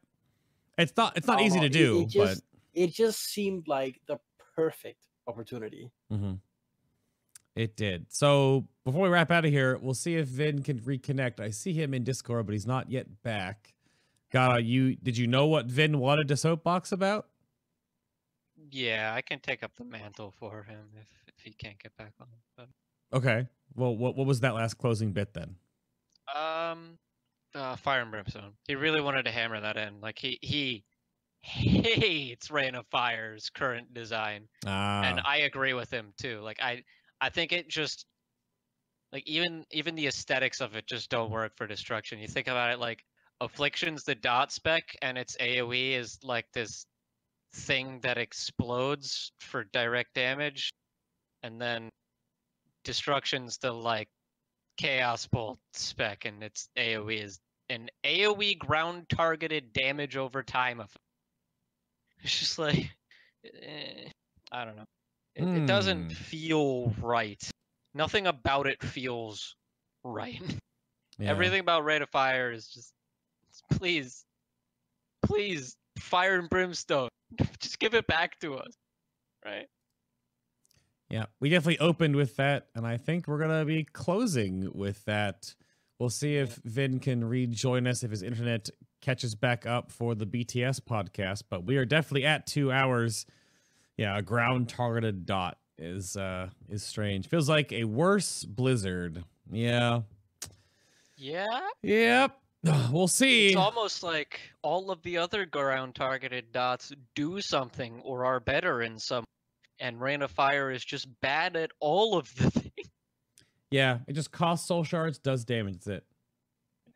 Speaker 1: It's not. It's not easy
Speaker 3: know,
Speaker 1: to do,
Speaker 3: it just, It just seemed like the perfect opportunity.
Speaker 1: but hmm it did. So before we wrap out of here, we'll see if Vin can reconnect. I see him in Discord, but he's not yet back. Got you? Did you know what Vin wanted to soapbox about?
Speaker 2: Yeah, I can take up the mantle for him if if he can't get back on. But
Speaker 1: Okay. Well, what what was that last closing bit then?
Speaker 2: um, uh, Fire and Brimstone. He really wanted to hammer that in. Like he he hates Rain of Fire's current design.
Speaker 1: Ah,
Speaker 2: and I agree with him too. Like I, I think it just, like even even the aesthetics of it just don't work for destruction. You think about it like affliction's the dot spec, and its AOE is like this thing that explodes for direct damage, and then destruction's the like chaos bolt spec, and its AOE is an AOE ground targeted damage over time effect. It's just like, eh, I don't know. It, it
Speaker 1: Hmm.
Speaker 2: doesn't feel right. Nothing about it feels right. <laughs>
Speaker 1: yeah.
Speaker 2: Everything about Rain of Fire is just, please, please, fire and brimstone. <laughs> just give it back to us, right?
Speaker 1: Yeah, we definitely opened with that, and I think we're gonna be closing with that. We'll see if Vin can rejoin us if his internet catches back up for the BTS podcast. But we are definitely at two hours. Yeah, a ground targeted dot is uh is strange. Feels like a worse blizzard. Yeah.
Speaker 2: Yeah.
Speaker 1: Yep. <sighs> We'll see.
Speaker 2: It's almost like all of the other ground targeted dots do something or are better in some, and Rain of Fire is just bad at all of the <laughs> things.
Speaker 1: yeah, it just costs soul shards, does damage. That's it.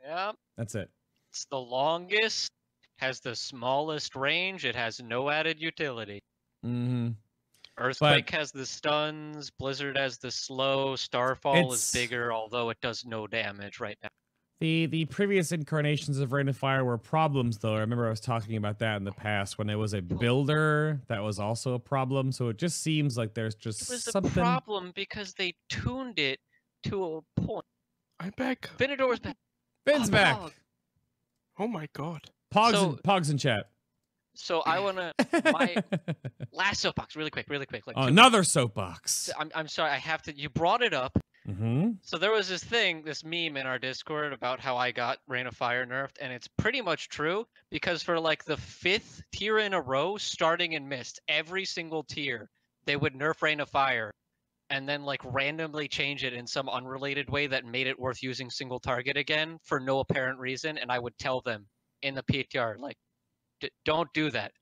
Speaker 2: Yeah.
Speaker 1: That's it.
Speaker 2: It's the longest, has the smallest range, it has no added utility.
Speaker 1: Mm-hmm.
Speaker 2: Earthquake has the stuns, Blizzard has the slow, Starfall is bigger, although it does no damage right now.
Speaker 1: The the previous incarnations of Rain of Fire were problems though. I remember I was talking about that in the past when it was a builder that was also a problem. So it just seems like there's just
Speaker 2: It was
Speaker 1: something.
Speaker 2: a problem because they tuned it to a point.
Speaker 4: I'm back.
Speaker 2: Venador's back.
Speaker 1: Vin's
Speaker 2: Oh,
Speaker 1: back.
Speaker 2: dog.
Speaker 4: Oh my god.
Speaker 1: Pogs
Speaker 2: So-
Speaker 1: in, Pogs in chat.
Speaker 2: So I <laughs> wanna my last soapbox, really quick, really quick. Like
Speaker 1: Oh,
Speaker 2: two-
Speaker 1: another soapbox.
Speaker 2: I'm I'm sorry, I have to. You brought it up.
Speaker 1: Mm-hmm.
Speaker 2: So there was this thing, this meme in our Discord about how I got Rain of Fire nerfed, and it's pretty much true because for like the fifth tier in a row, starting in Mist, every single tier they would nerf Rain of Fire, and then like randomly change it in some unrelated way that made it worth using single target again for no apparent reason, and I would tell them in the PTR like, "D- don't do that,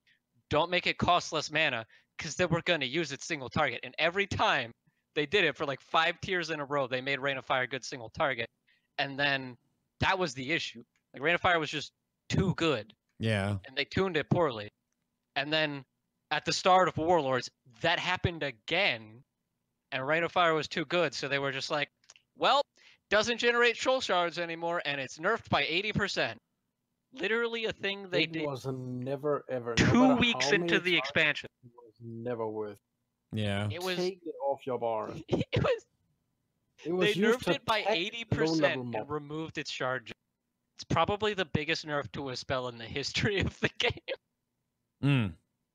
Speaker 2: don't make it cost less mana, because then we're gonna use it single target, and every time they did it for like five tiers in a row. They made Rain of Fire a good single target, and then that was the issue. Like Rain of Fire was just too good,
Speaker 1: Yeah.
Speaker 2: and they tuned it poorly. And then at the start of Warlords, that happened again, and Rain of Fire was too good, so they were just like, well, doesn't generate soul shards anymore, and it's nerfed by 80%. Literally a thing they
Speaker 3: it
Speaker 2: did
Speaker 3: was never ever.
Speaker 2: two
Speaker 3: matter
Speaker 2: weeks into the expansion.
Speaker 3: It was never worth.
Speaker 1: Yeah.
Speaker 2: It was
Speaker 3: Take it off your bar. <laughs>
Speaker 2: it was
Speaker 3: It was
Speaker 2: they nerfed it by eighty percent and removed its shard. It's probably the biggest nerf to a spell in the history of the <laughs> game.
Speaker 1: Mm.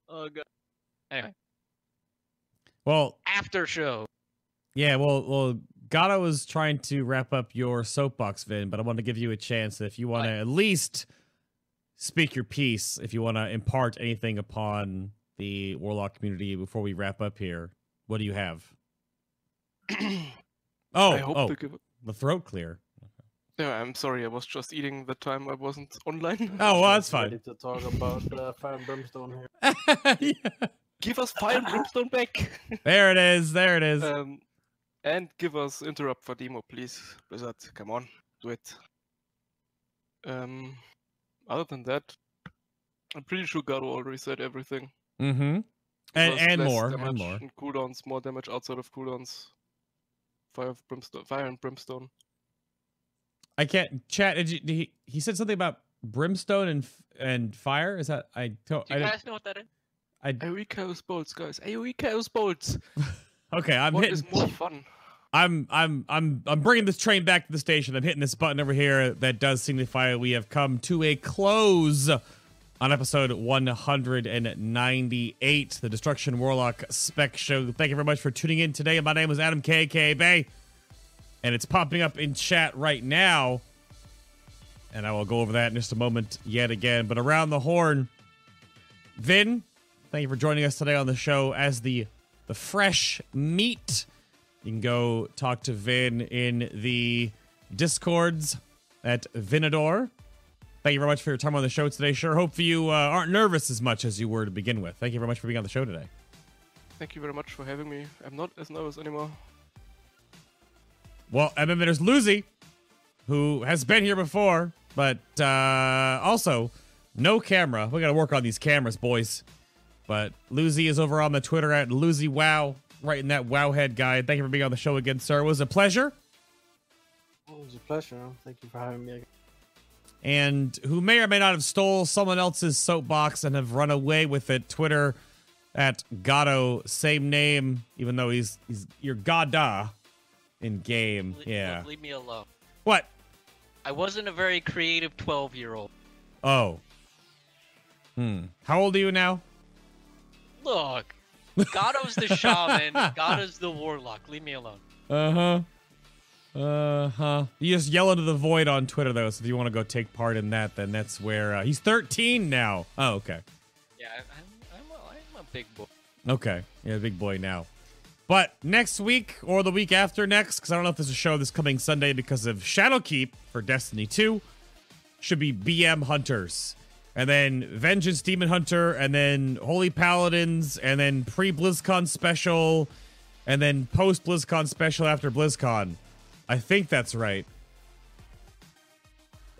Speaker 2: Oh god. Anyway,
Speaker 1: Well,
Speaker 2: after show.
Speaker 1: yeah. Well, well. Gato was trying to wrap up your soapbox, Vin, but I want to give you a chance if you want to at least speak your piece, if you want to impart anything upon the Warlock community before we wrap up here. What do you have? <clears throat> Oh,
Speaker 4: I hope
Speaker 1: oh,
Speaker 4: to give.
Speaker 1: the throat clear.
Speaker 4: Yeah, I'm sorry. I was just eating the time I wasn't online.
Speaker 1: Oh, well, that's
Speaker 3: Ready
Speaker 1: fine.
Speaker 3: to talk about uh, Fire and Brimstone here.
Speaker 1: Yeah. <laughs> <laughs>
Speaker 4: give us fire and brimstone <laughs> back.
Speaker 1: There it is. There it is.
Speaker 4: um, and give us interrupt for demo, please. Blizzard, come on, do it. Um, other than that, I'm pretty sure Gato already said everything.
Speaker 1: mm-hmm.
Speaker 4: Give
Speaker 1: And
Speaker 4: us
Speaker 1: and more.
Speaker 4: damage
Speaker 1: And more.
Speaker 4: cooldowns, more damage outside of cooldowns. Fire of brimstone, fire and brimstone.
Speaker 1: I can't chat. Did you, did he, he said something about brimstone and and fire. Is that I? To,
Speaker 2: Do
Speaker 1: I
Speaker 2: you
Speaker 1: didn't-
Speaker 2: guys know what that is?
Speaker 1: I
Speaker 4: AoE chaos bolts, guys. AoE chaos bolts. <laughs>
Speaker 1: okay. I'm
Speaker 4: What
Speaker 1: hitting.
Speaker 4: is more fun?
Speaker 1: I'm I'm I'm I'm bringing this train back to the station. I'm hitting this button over here that does signify we have come to a close on episode 198, the Destruction Warlock Spec Show. Thank you very much for tuning in today. My name is Adam K. K. Bay, and it's popping up in chat right now. And I will go over that in just a moment yet again. But around the horn, Vin, thank you for joining us today on the show as the the fresh meat. You can go talk to Vin in the discords at Vinador. Thank you very much for your time on the show today. Sure hope you uh, aren't nervous as much as you were to begin with. Thank you very much for being on the show today.
Speaker 4: Thank you very much for having me. I'm not as nervous anymore.
Speaker 1: Well, and then there's Lucy, who has been here before, but uh, also no camera. We got to work on these cameras, boys. But Lucy is over on the Twitter at Lucy Wow, writing that Wowhead guide. Thank you for being on the show again, sir. It was a pleasure.
Speaker 3: Oh, it was a pleasure. Thank you for having me
Speaker 1: and who may or may not have stole someone else's soapbox and have run away with it. Twitter at Gato, same name, even though he's he's your Gada in game.
Speaker 2: Le-
Speaker 1: Yeah.
Speaker 2: Look, leave me alone.
Speaker 1: What?
Speaker 2: I wasn't a very creative 12 year old.
Speaker 1: Oh. Hmm. How old are you now?
Speaker 2: Look, Gato's the shaman, Gato's the warlock. Leave me alone.
Speaker 1: Uh huh. Uh huh. You just yell into the void on Twitter though, so if you want to go take part in that, then that's where uh, he's 13 now. Oh, okay.
Speaker 2: Yeah, I- I'm, I'm, a, I'm a big boy.
Speaker 1: Okay. Yeah, big boy now. But next week or the week after next, because I don't know if there's a show this coming Sunday because of Shadowkeep for Destiny 2, should be BM Hunters. And then Vengeance Demon Hunter, and then Holy Paladins, and then pre BlizzCon special, and then post BlizzCon special after BlizzCon. I think that's right.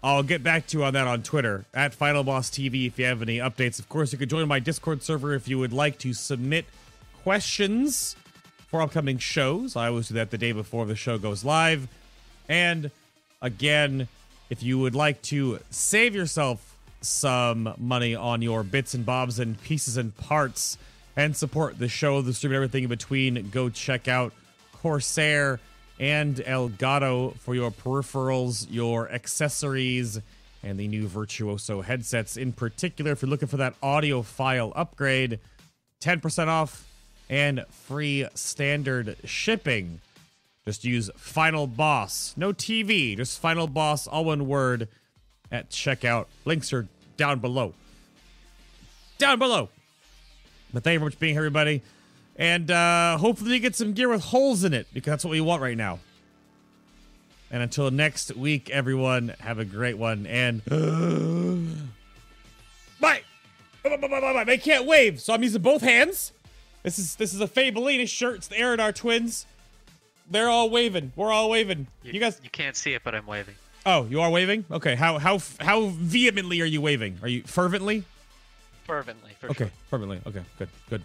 Speaker 1: I'll get back to you on that on Twitter at Final Boss TV if you have any updates. Of course, you could join my Discord server if you would like to submit questions for upcoming shows. I always do that the day before the show goes live. And again, if you would like to save yourself some money on your bits and bobs and pieces and parts and support the show, the stream, and everything in between, go check out Corsair and Elgato for your peripherals, your accessories, and the new Virtuoso headsets. In particular, if you're looking for that audiophile upgrade, 10% off and free standard shipping. Just use Final Boss. No TV, just Final Boss, all one word at checkout. Links are down below. Down below. But thank you very much for being here, everybody. And uh, hopefully you get some gear with holes in it because that's what we want right now. And until next week, everyone, have a great one. And <gasps> bye. Bye, bye, bye, bye, bye. They can't wave, so I'm using both hands. This is this is a Fabelina shirt. It's the Aradar twins. They're all waving. We're all waving. You guys.
Speaker 2: You can't see it, but I'm waving.
Speaker 1: Oh, you are waving. Okay. How how how vehemently are you waving? Are you fervently?
Speaker 2: Fervently,
Speaker 1: Okay,
Speaker 2: sure.
Speaker 1: fervently. Okay, good, good.